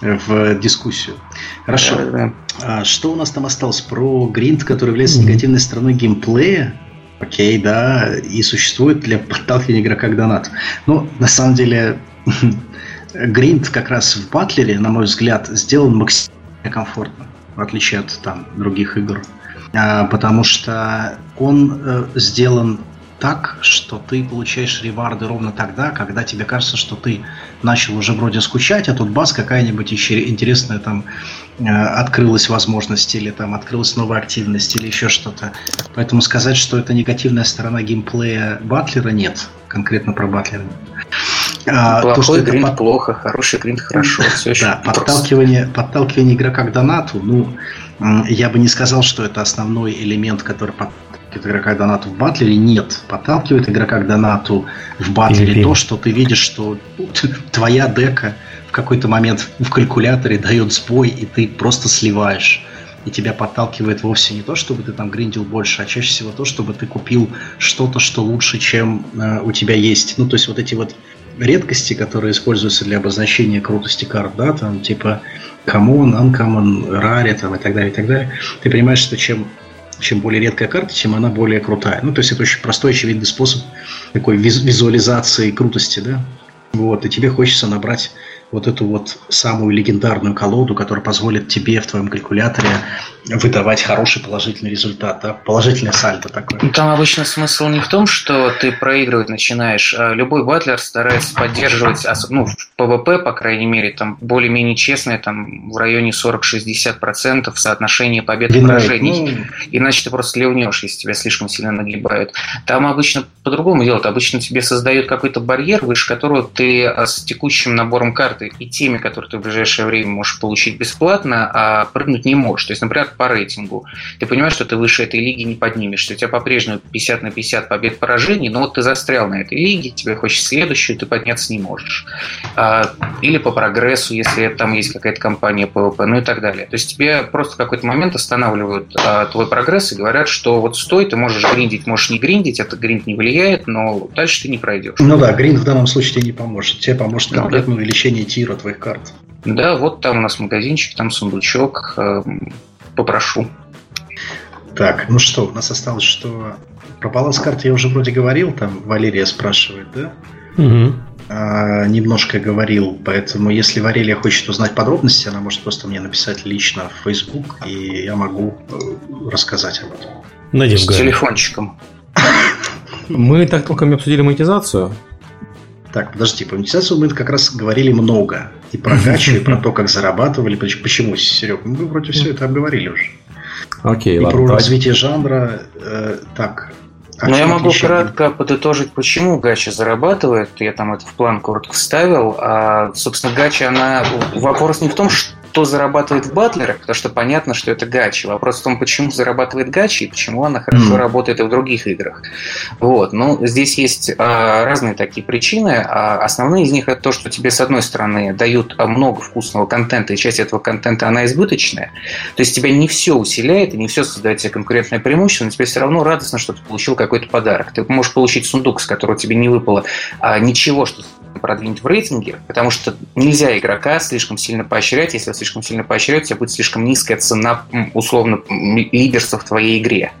в дискуссию. Хорошо. Да, да. А что у нас там осталось про гринд, который является негативной стороной геймплея? Окей, да, и существует для подталкивания игрока к донату. Ну, на самом деле, гринд как раз в батлере, на мой взгляд, сделан максимально комфортно, в отличие от там других игр. А, потому что он э, сделан так, что ты получаешь реварды ровно тогда, когда тебе кажется, что ты начал уже вроде скучать, а тут бас какая-нибудь еще интересная там э, открылась возможность или там открылась новая активность или еще что-то. Поэтому сказать, что это негативная сторона геймплея Батлера, нет. Конкретно про Батлера. Плохой то, что гринд под... плохо, хороший гринд хорошо. Все да, подталкивание, подталкивание игрока к донату, ну, я бы не сказал, что это основной элемент, который подталкивает игрока к донату в батлере. Нет, подталкивает игрока к донату в батлере то, что ты видишь, что твоя дека в какой-то момент в калькуляторе дает сбой, и ты просто сливаешь. И тебя подталкивает вовсе не то, чтобы ты там гриндил больше, а чаще всего то, чтобы ты купил что-то, что лучше, чем э, у тебя есть. Ну, то есть вот эти вот редкости, которые используются для обозначения крутости карт, да, там типа common, uncommon, rare там, и так далее, и так далее, ты понимаешь, что чем чем более редкая карта, тем она более крутая. Ну, то есть это очень простой, очевидный способ такой визуализации крутости, да. Вот, и тебе хочется набрать вот эту вот самую легендарную колоду, которая позволит тебе в твоем калькуляторе выдавать хороший положительный результат, да? положительное сальдо такое. Ну, там обычно смысл не в том, что ты проигрывать начинаешь. А любой батлер старается поддерживать, ну, в ПВП, по крайней мере, там более-менее честное, там в районе 40-60% соотношение побед и поражений. Ну... Иначе ты просто ливнешь, если тебя слишком сильно нагибают. Там обычно по-другому делают. Обычно тебе создают какой-то барьер, выше которого ты а, с текущим набором карт карты и теми, которые ты в ближайшее время можешь получить бесплатно, а прыгнуть не можешь. То есть, например, по рейтингу. Ты понимаешь, что ты выше этой лиги не поднимешься. У тебя по-прежнему 50 на 50 побед поражений, но вот ты застрял на этой лиге, тебе хочешь следующую, ты подняться не можешь. А, или по прогрессу, если там есть какая-то компания PvP, ну и так далее. То есть тебе просто в какой-то момент останавливают а, твой прогресс и говорят, что вот стой, ты можешь гриндить, можешь не гриндить, это гринд не влияет, но дальше ты не пройдешь. Ну да, гринд в данном случае тебе не поможет. Тебе поможет конкретное ну, да. увеличение тира твоих карт. Да, вот там у нас магазинчик, там сундучок. Э, попрошу. Так, ну что, у нас осталось, что про баланс карты я уже вроде говорил, там Валерия спрашивает, да? Угу. А, немножко говорил, поэтому если Валерия хочет узнать подробности, она может просто мне написать лично в Facebook, и я могу э, рассказать об этом. Надеюсь, С телефончиком. Мы так только обсудили монетизацию. Так, подожди, по монетизацию мы как раз говорили много. И про гачу, и про то, как зарабатывали. Почему, Серег? Мы вроде все это обговорили уже. Окей, и ладно. про развитие жанра. Э, так, а Но я могу кратко подытожить, почему Гача зарабатывает. Я там это в план коротко вставил. А, собственно, Гача, она... Вопрос не в том, что кто зарабатывает в батлерах, потому что понятно, что это гачи. Вопрос в том, почему зарабатывает гачи и почему она хорошо mm. работает и в других играх. Вот. Ну, здесь есть а, разные такие причины. А основные из них это то, что тебе, с одной стороны, дают а, много вкусного контента, и часть этого контента, она избыточная. То есть тебя не все усиляет, и не все создает тебе конкурентное преимущество, но тебе все равно радостно, что ты получил какой-то подарок. Ты можешь получить сундук, с которого тебе не выпало а, ничего, что продвинуть в рейтинге, потому что нельзя игрока слишком сильно поощрять. Если слишком сильно поощрять, у тебя будет слишком низкая цена, условно, лидерства в твоей игре.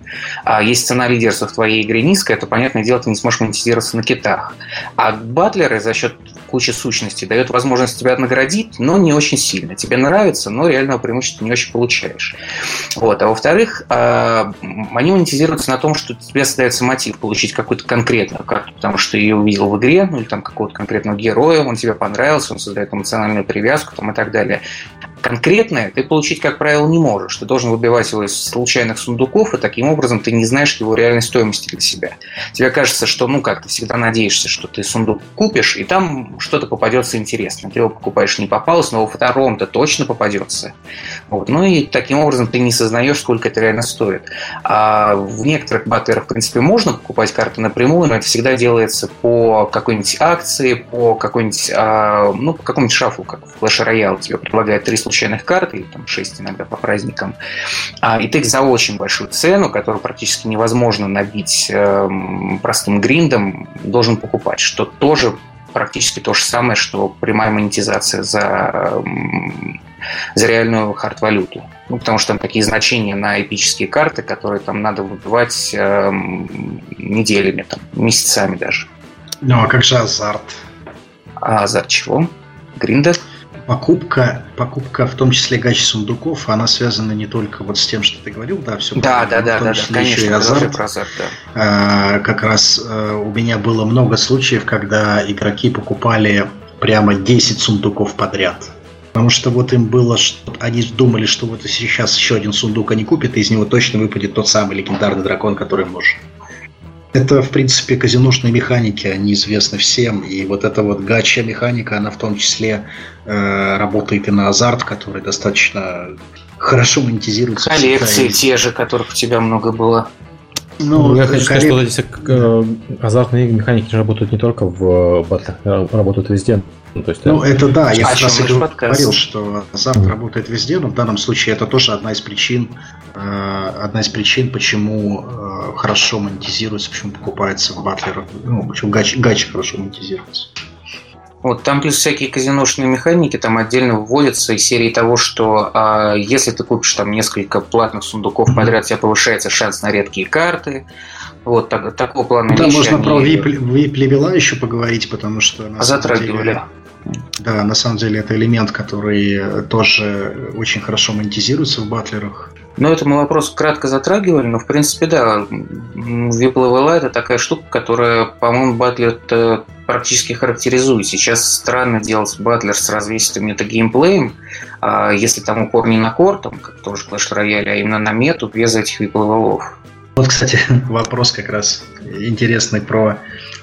А если цена лидерства в твоей игре низкая, то, понятное дело, ты не сможешь монетизироваться на китах. А батлеры за счет кучи сущностей дает возможность тебя наградить, но не очень сильно. Тебе нравится, но реального преимущества не очень получаешь. Вот. А во-вторых, а, они монетизируются на том, что тебе создается мотив получить какую-то конкретную карту, потому что ты ее увидел в игре, ну или там какого-то конкретного героя, он тебе понравился, он создает эмоциональную привязку там, и так далее конкретное ты получить, как правило, не можешь. Ты должен выбивать его из случайных сундуков, и таким образом ты не знаешь его реальной стоимости для себя. Тебе кажется, что, ну как, ты всегда надеешься, что ты сундук купишь, и там что-то попадется интересное. Ты его покупаешь, не попалось, но во втором-то точно попадется. Вот. Ну и таким образом ты не сознаешь, сколько это реально стоит. А в некоторых батлерах, в принципе, можно покупать карты напрямую, но это всегда делается по какой-нибудь акции, по какой-нибудь, а, ну, по какому-нибудь шафу, как в Clash Royale тебе предлагают три случайных карт, или там 6 иногда по праздникам, а, и ты их за очень большую цену, которую практически невозможно набить эм, простым гриндом, должен покупать, что тоже практически то же самое, что прямая монетизация за, эм, за реальную хард-валюту. Ну, потому что там такие значения на эпические карты, которые там надо выбивать э, неделями, там, месяцами даже. Ну, а как же азарт? А азарт чего? Гринда? Покупка, покупка в том числе гачи сундуков, она связана не только вот с тем, что ты говорил, да, все да, да, да, да, да, конечно, и азарт. Про азарт да. а, как раз а, у меня было много случаев, когда игроки покупали прямо 10 сундуков подряд. Потому что вот им было, что они думали, что вот сейчас еще один сундук они купят, и из него точно выпадет тот самый легендарный дракон, который им нужен. Это, в принципе, казиношные механики, они известны всем. И вот эта вот гача механика, она в том числе э, работает и на азарт, который достаточно хорошо монетизируется. Коллекции те же, которых у тебя много было. Ну, я хочу сказать, что эти э, азартные механики работают не только в батлах, работают везде. Ну, то есть, ну, это да, я как раз говорил, что азарт mm. работает везде, но в данном случае это тоже одна из причин, э, одна из причин, почему э, хорошо монетизируется, почему покупается в батлерах, ну, почему гач, гач хорошо монетизируется. Вот там плюс всякие казиношные механики там отдельно вводятся из серии того, что а, если ты купишь там несколько платных сундуков подряд, у тебя повышается шанс на редкие карты. Вот так, такого плана Да, можно они... про VIP, VIP левела еще поговорить, потому что... Затрагивали. Деле, да, на самом деле это элемент, который тоже очень хорошо монетизируется в батлерах. Ну, это мы вопрос кратко затрагивали, но, в принципе, да, Level это такая штука, которая, по-моему, батлер практически характеризует. Сейчас странно делать батлер с развесистым метагеймплеем, а если там упор не на core, там, как тоже Clash Royale, а именно на мету, без этих VIP level'ов. Вот, кстати, вопрос как раз интересный про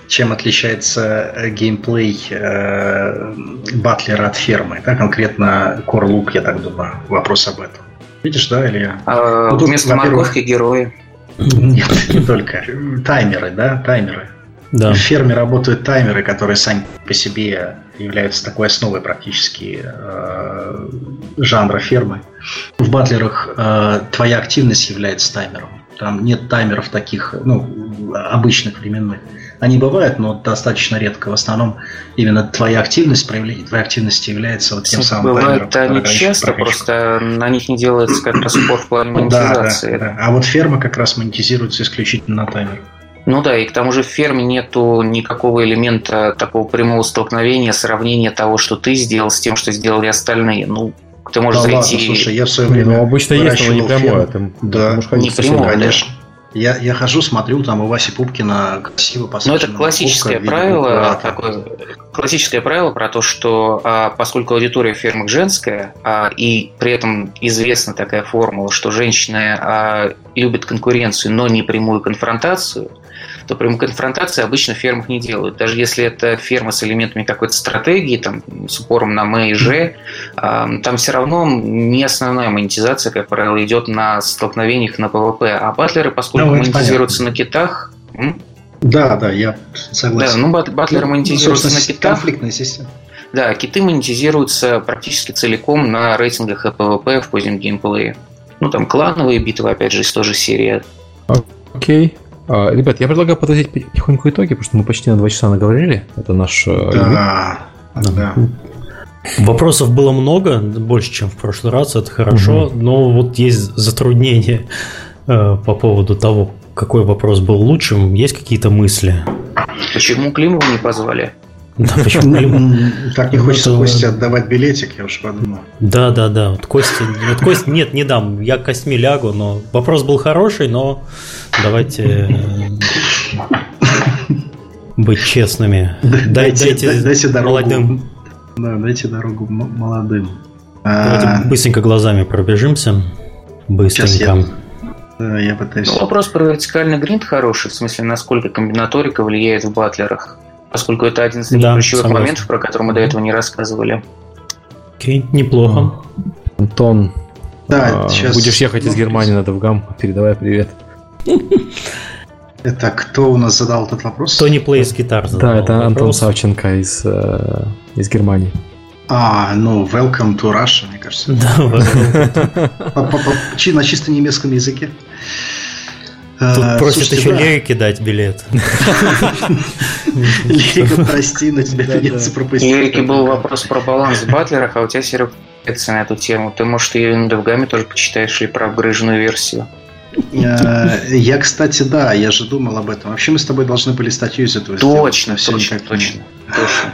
чем отличается э, геймплей э, батлера от фермы, да, конкретно core loop, я так думаю, вопрос об этом. Видишь, да, Илья? А, ну, тут, вместо морковки герои. Нет, не только. Таймеры, да, таймеры. Да. В ферме работают таймеры, которые сами по себе являются такой основой практически э, жанра фермы. В батлерах э, твоя активность является таймером. Там нет таймеров таких, ну, обычных временных. Они бывают, но достаточно редко. В основном именно твоя активность, проявление твоей активности является вот тем самым Бывает таймером. они часто, просто на них не делается как раз упор в плане монетизации. Да, да, да. А вот ферма как раз монетизируется исключительно на таймер. Ну да, и к тому же в ферме нету никакого элемента такого прямого столкновения, сравнения того, что ты сделал с тем, что сделали остальные. Ну, ты можешь да зайти... Ладно, слушай, я в свое время Ну, обычно есть, но не прямое. Ты, да, не прямое, конечно. Я, я хожу, смотрю, там у Васи Пупкина красиво посажена. Ну, это классическое пупка, правило, такое, классическое правило про то, что а, поскольку аудитория фермы женская, а, и при этом известна такая формула, что женщины а, любят конкуренцию, но не прямую конфронтацию, то прямой конфронтации обычно в фермах не делают. Даже если это ферма с элементами какой-то стратегии, там, с упором на М и Ж, там все равно не основная монетизация, как правило, идет на столкновениях на PvP. А батлеры, поскольку ну, монетизируются понятно. на китах... Да, да, я согласен. Да, ну батлеры ну, монетизируются на китах. Конфликтная система. Да, киты монетизируются практически целиком на рейтингах и PvP в позднем геймплее. Ну, там клановые битвы, опять же, из той же серии. Окей. Okay. А, ребят, я предлагаю подводить потихоньку итоги, потому что мы почти на два часа наговорили. Это наш... Э, да, да. Вопросов было много, больше, чем в прошлый раз, это хорошо, угу. но вот есть затруднения э, по поводу того, какой вопрос был лучшим. Есть какие-то мысли? Почему Климову не позвали? Да, почему? Так не хочется ну, Косте отдавать билетик, я уж подумал. Да, да, да. Вот Кости, вот Кости, нет, не дам. Я костьми лягу, но вопрос был хороший, но давайте э, быть честными. Дайте, дайте, дайте дорогу молодым. Да, дайте дорогу молодым. Давайте а... быстренько глазами пробежимся. Быстренько. Да, я пытаюсь. Ну, вопрос про вертикальный гринд хороший, в смысле, насколько комбинаторика влияет в батлерах поскольку это один из да, ключевых согласен. моментов, про который мы до этого не рассказывали. Окей, неплохо. Антон, да, а, сейчас... будешь ехать из Германии на Довгам, передавай привет. Это кто у нас задал этот вопрос? Тони Плейс гитар задал Да, это вопрос. Антон Савченко из, э, из Германии. А, ну, welcome to Russia, мне кажется. Да, на чисто немецком языке. Тут а, просят еще да. Лерике дать билет. Лерика, прости, но тебе придется пропустить. Лерике был вопрос про баланс в батлерах, а у тебя, Серега, на эту тему. Ты, может, ее на Довгаме тоже почитаешь или про обгрыженную версию? А, я, кстати, да, я же думал об этом. Вообще мы с тобой должны были статью из этого точно, сделать. Точно, точно, точно.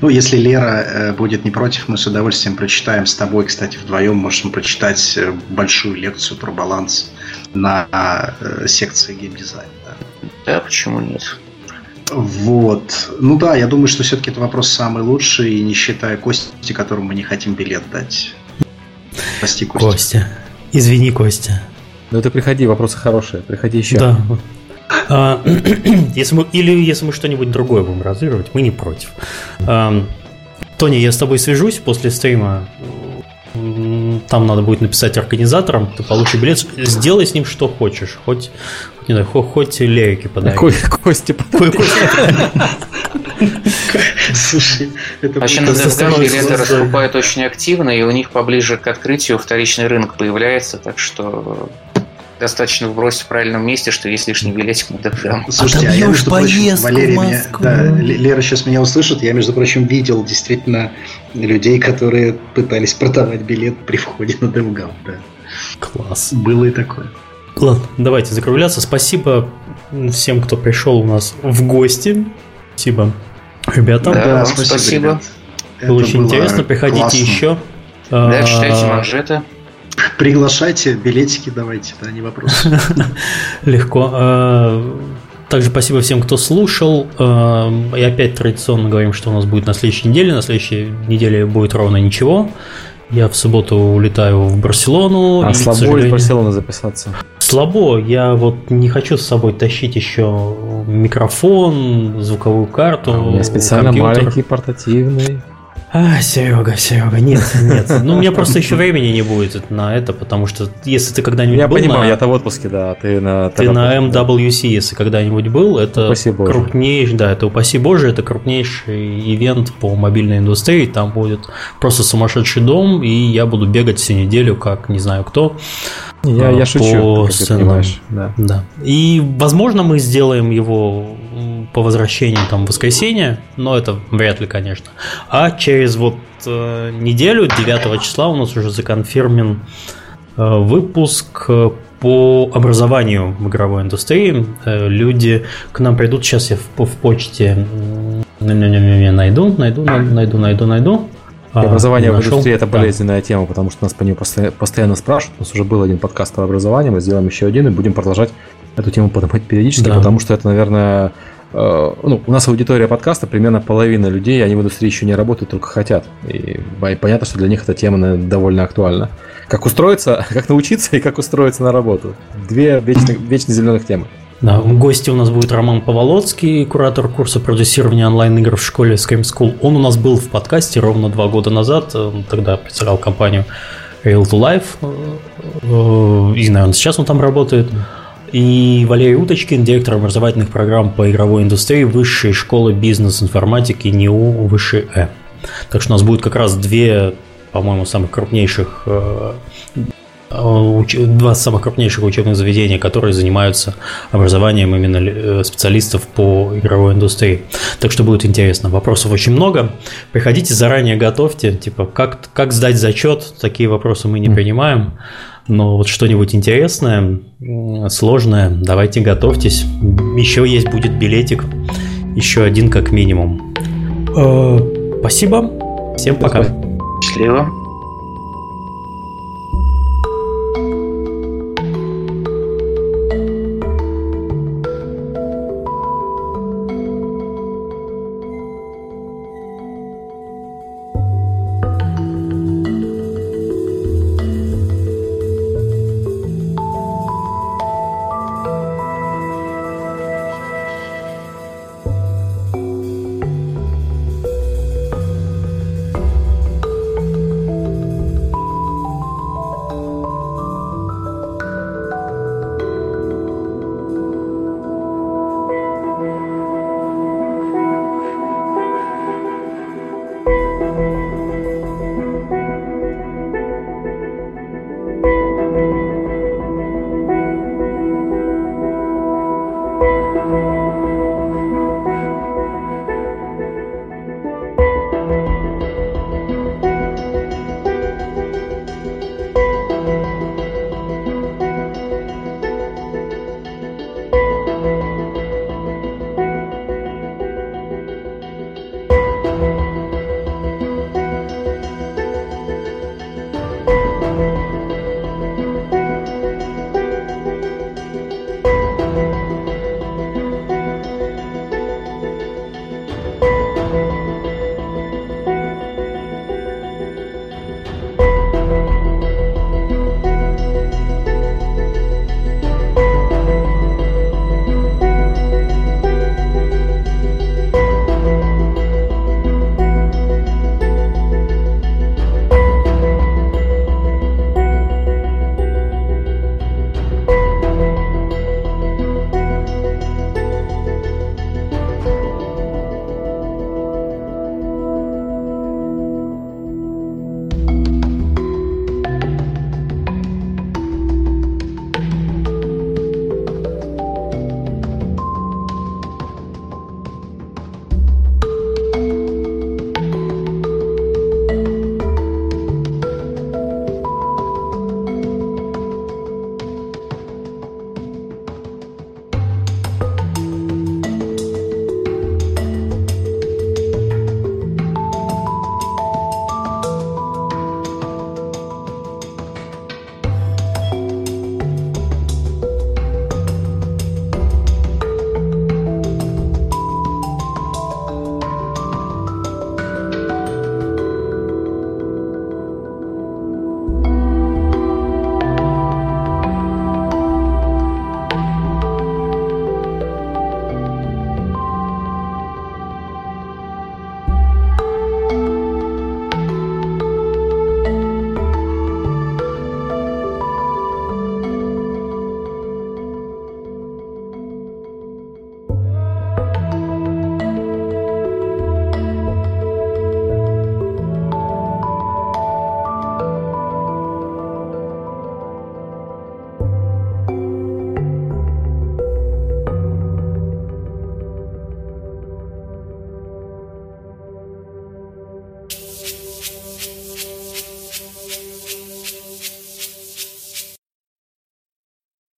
Ну, если Лера э, будет не против, мы с удовольствием прочитаем с тобой, кстати, вдвоем можем прочитать э, большую лекцию про баланс на э, секции геймдизайна. Да. да, почему нет? Вот. Ну да, я думаю, что все-таки это вопрос самый лучший, не считая Кости, которому мы не хотим билет дать. Прости, Костя. Костя. Извини, Костя. Ну ты приходи, вопросы хорошие, приходи еще. Да. А, если мы, или если мы что-нибудь другое будем разыгрывать, мы не против. А, Тони, я с тобой свяжусь после стрима там надо будет написать организаторам, ты получишь билет, сделай с ним что хочешь, хоть, не знаю, хоть, хоть лейки подари. Кости подари. Слушай, это Вообще на DevGam билеты раскупают очень активно, и у них поближе к открытию вторичный рынок появляется, так что достаточно вбросить в правильном месте, что есть лишний билетик на DevGam. Слушайте, а я, между прочим, Валерий меня, да, Лера сейчас меня услышит, я, между прочим, видел действительно людей, которые пытались продавать билет при входе на DevGam. Да. Класс. Было и такое. Ладно, давайте закругляться. Спасибо всем, кто пришел у нас в гости. Спасибо ребятам. Да, да спасибо. спасибо. Было очень интересно. Приходите классно. еще. Да, читайте манжеты. Приглашайте, билетики давайте, да, не вопрос. Легко. А, также спасибо всем, кто слушал. А, и опять традиционно говорим, что у нас будет на следующей неделе. На следующей неделе будет ровно ничего. Я в субботу улетаю в Барселону. А слабо сожалению... в Барселону записаться. Слабо. Я вот не хочу с собой тащить еще микрофон, звуковую карту. А у меня специально компьютер. маленький портативный. А, Серега, Серега, нет, нет. Ну, у меня просто еще времени не будет на это, потому что если ты когда-нибудь я был понимаю, на... я-то в отпуске, да, ты на... Ты на MWC, если когда-нибудь был, это упаси крупнейший, да, это упаси боже, это крупнейший ивент по мобильной индустрии, там будет просто сумасшедший дом, и я буду бегать всю неделю, как не знаю кто. Я, я шучу, по ты понимаешь. Да. да. И, возможно, мы сделаем его по возвращению там в воскресенье, но это вряд ли, конечно. А через вот э, неделю, 9 числа, у нас уже законфирмен э, выпуск э, по образованию в игровой индустрии. Э, люди к нам придут, сейчас я в, в почте найду, найду, найду, найду, найду. А, образование нашел, в индустрии это болезненная да. тема, потому что нас по ней постоянно спрашивают. У нас уже был один подкаст по образованию, мы сделаем еще один и будем продолжать эту тему поднимать периодически, да. потому что это, наверное, э, ну, у нас аудитория подкаста примерно половина людей, они в индустрии еще не работают, только хотят. И понятно, что для них эта тема довольно актуальна. Как устроиться, как научиться и как устроиться на работу. Две вечно, вечно зеленых темы. Да, гости у нас будет Роман Поволоцкий, куратор курса продюсирования онлайн-игр в школе Scream School. Он у нас был в подкасте ровно два года назад, он тогда представлял компанию Real to Life, э, и, наверное, сейчас он там работает. И Валерий Уточкин, директор образовательных программ по игровой индустрии Высшей школы бизнес-информатики НИУ Высшей Э. Так что у нас будет как раз две, по-моему, самых крупнейших э, два самых крупнейших учебных заведения, которые занимаются образованием именно э, специалистов по игровой индустрии. Так что будет интересно. Вопросов очень много. Приходите заранее, готовьте. Типа, как, как сдать зачет? Такие вопросы мы не принимаем. Но вот что-нибудь интересное, сложное, давайте готовьтесь. Еще есть будет билетик. Еще один как минимум. Э, спасибо. Всем пока. Счастливо.